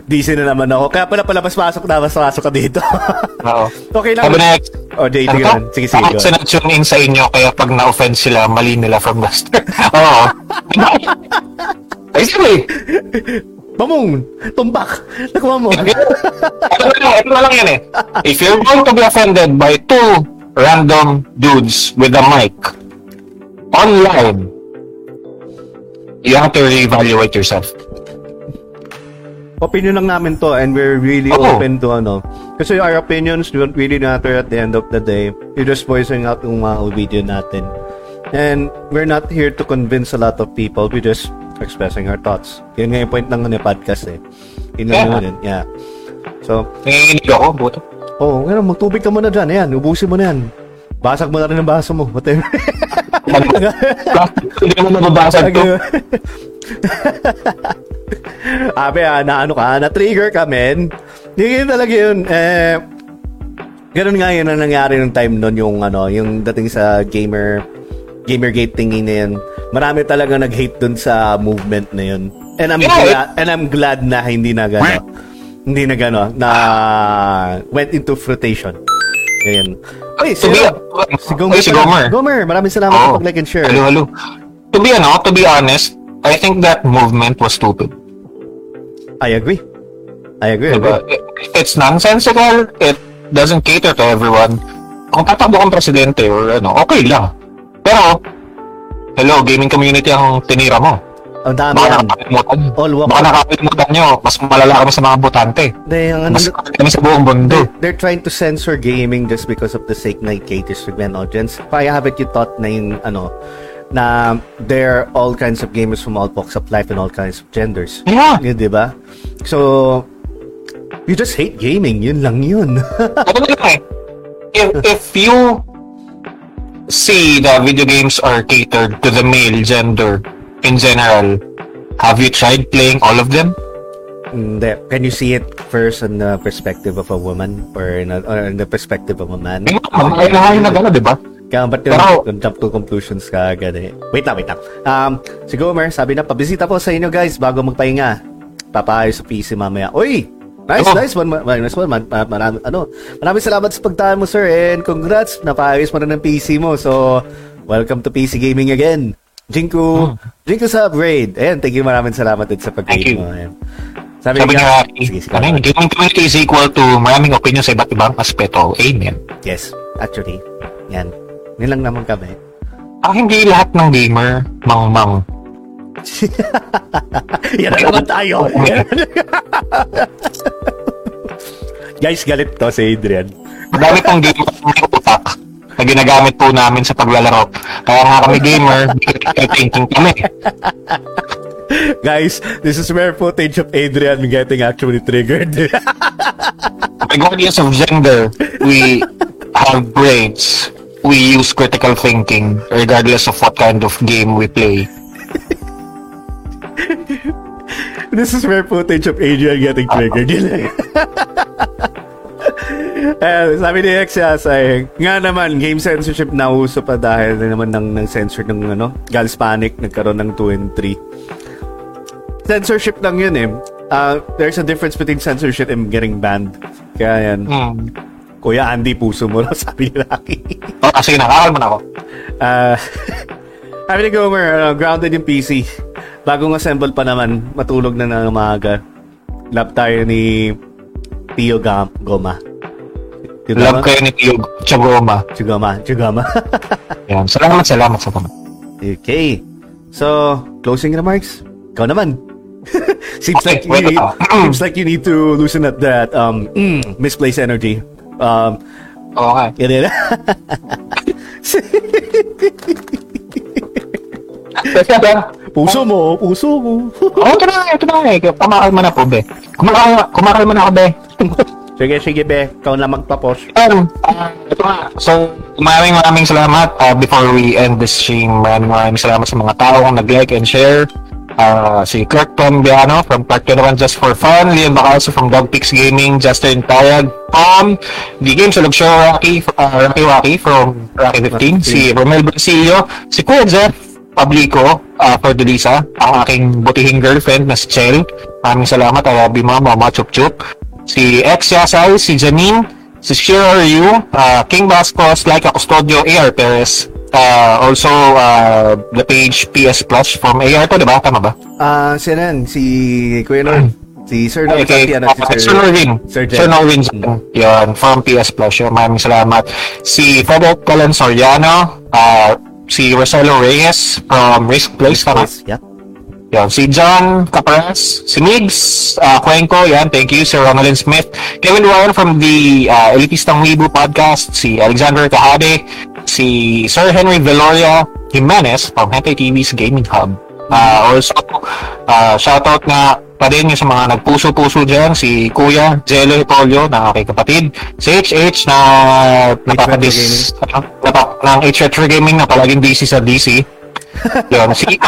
DC na naman ako. Kaya pala pala, mas pasok na, mas pasok ka dito. Oo. okay lang. Sabi next, Oh, JD ano ka. Sige, sige. Go. sinatune in sa inyo kaya pag na-offend sila, mali nila from the start? Oo. Ay, sige. Pamong, tumbak. Nakuha mo. ito, na lang, ito na lang yan eh. If you're going to be offended by two random dudes with a mic online, you have to reevaluate yourself. opinion lang namin to and we're really Oo. open to ano. Kasi our opinions don't really matter at the end of the day. We're just voicing out yung mga video natin. And we're not here to convince a lot of people. We're just expressing our thoughts. Yun nga yung point ng ano, podcast eh. Yun lang Yeah. yun. Yeah. So, Nanginginig ako, buto. Oh, ngayon, magtubig ka muna dyan. Ayan, ubusin mo na yan. Basag mo na rin ang baso mo. Whatever. Hindi mo mababasag to. Abe, ah, na ano ka, na-trigger ka, men. Yun talaga yun. Eh, ganun nga yun ang nangyari ng time nun, yung ano, yung dating sa gamer, gamergate thingy na yun. Marami talaga nag-hate dun sa movement na yun. And I'm Yeah, glad, and I'm glad na hindi na gano, hindi na gano, na went into fruitation. Ganyan. Uy, To si, be, si Gomer. Uy, si Gomer. Gomer, maraming salamat Oo. sa pag-like and share. Hello, hello. To be, ano, to be honest, I think that movement was stupid. I agree. I agree. Diba? agree. It- It's nonsensical. It doesn't cater to everyone. Kung tatakbo kang presidente or ano, okay lang. Pero, hello, gaming community ang tinira mo. Ang dami Baka yan. nakakalimutan. All walk Baka nakakalimutan nyo. Mas malala kami sa mga botante. Hindi, ang ano, Mas kami sa buong mundo. they're, they're trying to censor gaming just because of the sake na it caters to an audience. Kaya haven't you thought na yung, ano, na there are all kinds of gamers from all walks of life and all kinds of genders. Yeah. Yun, di ba? So, you just hate gaming. Yun lang yun. Ano eh. If, if you see the video games are catered to the male gender in general, have you tried playing all of them? Hindi. Can you see it first in the perspective of a woman or in, a, or in the perspective of a man? Ay, ay, ay, na gano'n, di ba? Kaya ba't yung, Pero- jump to conclusions ka agad eh? Wait lang, wait lang. Um, si Gomer, sabi na, pabisita po sa inyo guys bago magpahinga. Papaayos sa PC mamaya. Uy! Nice, Oh. nice one. ma- Nice one. Man, ma- marami, ano, maraming salamat sa pagtaan mo, sir. And congrats, napaayos mo na ng PC mo. So, welcome to PC Gaming again. Jinku, Jinku sa upgrade. Ayan, thank you. Maraming salamat din sa Hmm. You. mo. Ayan. Sabi, Sabi niya, sige, sige. yun, gaming community is equal to maraming opinion sa iba't ibang aspeto. Amen. Yes, actually. Yan. Yan lang naman kami. Ah, hindi lahat ng gamer, mang-mang. Yan na naman tayo. Guys, galit to si Adrian. Madami pong gamer na ginagamit po namin sa paglalaro. Kaya nga kami gamer, critical thinking kami. Guys, this is rare footage of Adrian getting actually triggered. Regardless of gender, we have brains. We use critical thinking regardless of what kind of game we play. this is rare footage of Adrian getting triggered. Lang. Eh, sabi ni X say, nga naman, game censorship na uso pa dahil na naman ng, ng censor ng ano, Gals Panic, nagkaroon ng 2 and 3. Censorship lang yun eh. Uh, there's a difference between censorship and getting banned. Kaya yan. Hmm. Kuya Andy, puso mo raw, sabi ni Rocky. Oh, kasi nakakal mo na ako. Ah, sabi ni Gomer, uh, grounded yung PC. Bagong assemble pa naman, matulog na ng umaga. Love tayo ni Tio Gam Goma. Tio Love kayo ni. Tio Goma, Tio Goma. Yan. Salamat, salamat sa comment. okay. So, closing remarks. Ikaw naman. seems Okay, like you need, seems like you need to loosen up that um mm, misplaced energy. Um, Okay. yun yun. puso mo, puso mo. Oh, ito na, ito na. Eh. Kumakal na po, be. Kumakal, kumakal na ako, be. Sige, sige, be. Ikaw na magtapos. Um, ah, ito nga. So, maraming maraming salamat. Uh, before we end this stream, maraming maraming salamat sa mga taong nag-like and share. uh, si Clark Tombiano from Clark Donovan Just for Fun, Leon Bacalso from Dogpix Gaming, Justin Tayag, Tom, The Game sa Luxor Rocky, uh, Rocky Waki from Rocky 15, si Romel Brasilio, si Kuya Jeff Pablico uh, for Delisa, ang aking butihing girlfriend na si Chel. Maraming salamat, I love you mama, Mama Chup Chup. Si Ex Yasay, si Janine, si Shira Ryu, uh, King Bascos, Laika Custodio, AR Perez, uh, also uh, the page PS Plus from AR to, di ba? Tama ba? Ah, si Ren, si Kuya Lord. Si Sir Norvin. Okay, ano, si uh, Sir Norvin. Sir Sir. Norvin, yun, from PS Plus. Yun, maraming salamat. Si Frederick Colin Soriano, uh, si Rosello Reyes from Risk Place, tama? Yep. Yan, si John Caparas, si Migs, uh, Cuenco, yan, thank you, si Ronaldin Smith, Kevin Ryan from the uh, Elitistang Weibo podcast, si Alexander Kahade, si Sir Henry Veloria Jimenez from Hentai TV's Gaming Hub. Uh, also, uh, shoutout nga pa rin yung sa mga nagpuso-puso dyan, si Kuya Jello Hipolio, na aking kapatid, si HH na napakadis, napa, ng H Retro Gaming na palaging busy sa DC. Yun, si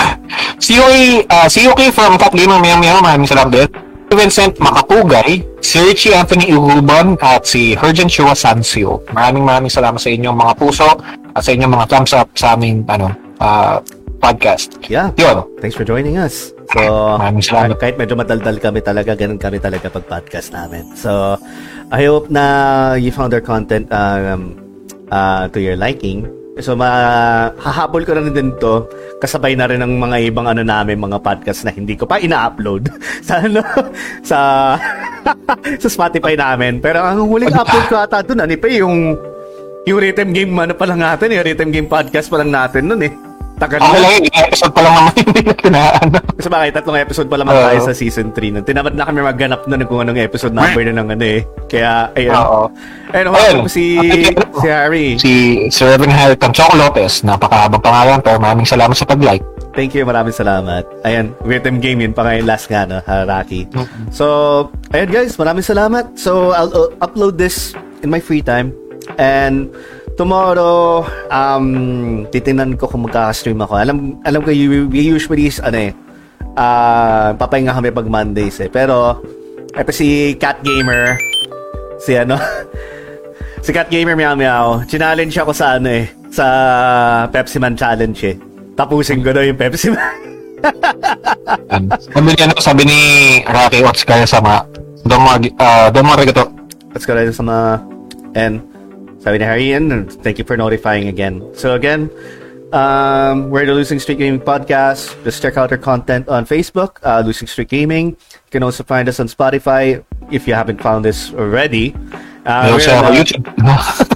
si Yuki, uh, si Yuki from Cat Gamer Meow Meow, maraming salamat din. Si Vincent Makapugay, si Richie Anthony Uhubon, at si Hergen Chua Sansio. Maraming maraming salamat sa inyong mga puso at sa inyong mga thumbs up sa aming ano, uh, podcast. Yeah. Yun. Thanks for joining us. So, Maraming salamat. kahit medyo madaldal kami talaga, ganun kami talaga pag podcast namin. So, I hope na you found our content um, uh, to your liking. So, ma hahabol ko na rin din to kasabay na rin ng mga ibang ano namin, mga podcast na hindi ko pa ina-upload sa ano, sa sa Spotify namin. Pero ang huling upload ko ata doon, ano pa eh, yung yung rhythm game ano pa lang natin, yung rhythm game podcast pa lang natin noon eh. Tagal Ako na. lang yun, yung episode pa lang naman hindi na tinaano. Kasi bakit tatlong episode pa lamang Oo. tayo sa season 3 nun. Tinamad na kami magganap nun kung anong episode number na ng ano eh. Kaya, ayun. Oo. Ayun, Ayun. welcome si, si Harry. Si Sir Reverend Harry Tanchoco Lopez, napakahabang pangalan, pero maraming salamat sa pag-like. Thank you, maraming salamat. Ayan, rhythm game yun pa ngayon last nga, no, Haraki. So, ayun guys, maraming salamat. So, I'll uh, upload this in my free time. And, tomorrow, um, titingnan ko kung magkaka-stream ako. Alam, alam ko, we usually, ano eh, ah, papahinga kami pag Mondays eh. Pero, eto si Cat Gamer, si ano, si Cat Gamer Meow Meow, challenge ako sa ano eh, sa Pepsi Man Challenge eh. Tapusin ko daw yung Pepsi Man. Sabi niya, ano, sabi ni Rocky Oscar sama, doon mga, uh, doon mga regato. Let's go sa mga, and sabi ni Harry and thank you for notifying again. So again, um, we're the Losing Streak Gaming Podcast. Just check out our content on Facebook, uh, Losing Streak Gaming. You can also find us on Spotify if you haven't found this already. Uh, we're on, uh, YouTube.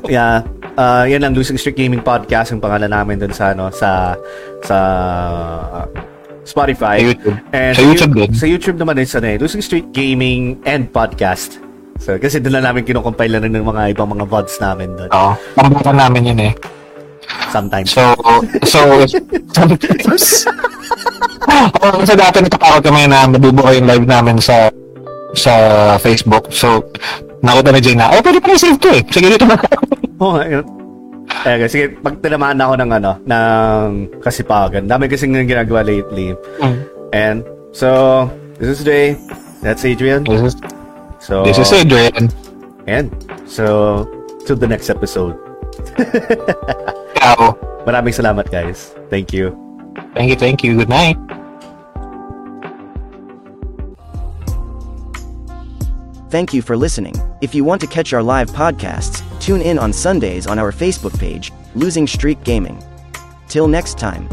yeah. Uh, yan ang Losing Streak Gaming Podcast, yung pangalan namin dun sa, ano, sa, sa, uh, Spotify. Sa YouTube. And Sa YouTube din. Sa YouTube naman is, ano, eh, Losing Streak Gaming and Podcast. So, kasi doon na namin kinukompile na rin ng mga ibang mga VODs namin doon. Oo. Pambukan namin yun eh. Sometimes. So, so, sometimes. Oo, kasi dati natatakot kami na mabubuo yung live namin sa sa Facebook. So, nakita ni Jay na, eh, pwede pa save to eh. Sige, dito na. Oo nga, yun. Eh, sige, pag tinamaan ako ng ano, ng kasipagan. Dami kasing nang ginagawa lately. And, so, this is Jay. That's Adrian. This is, So, this is Adrian. And, so, to the next episode. Ciao. Maraming salamat, guys. Thank you. Thank you, thank you. Good night. Thank you for listening. If you want to catch our live podcasts, tune in on Sundays on our Facebook page, Losing Streak Gaming. Till next time.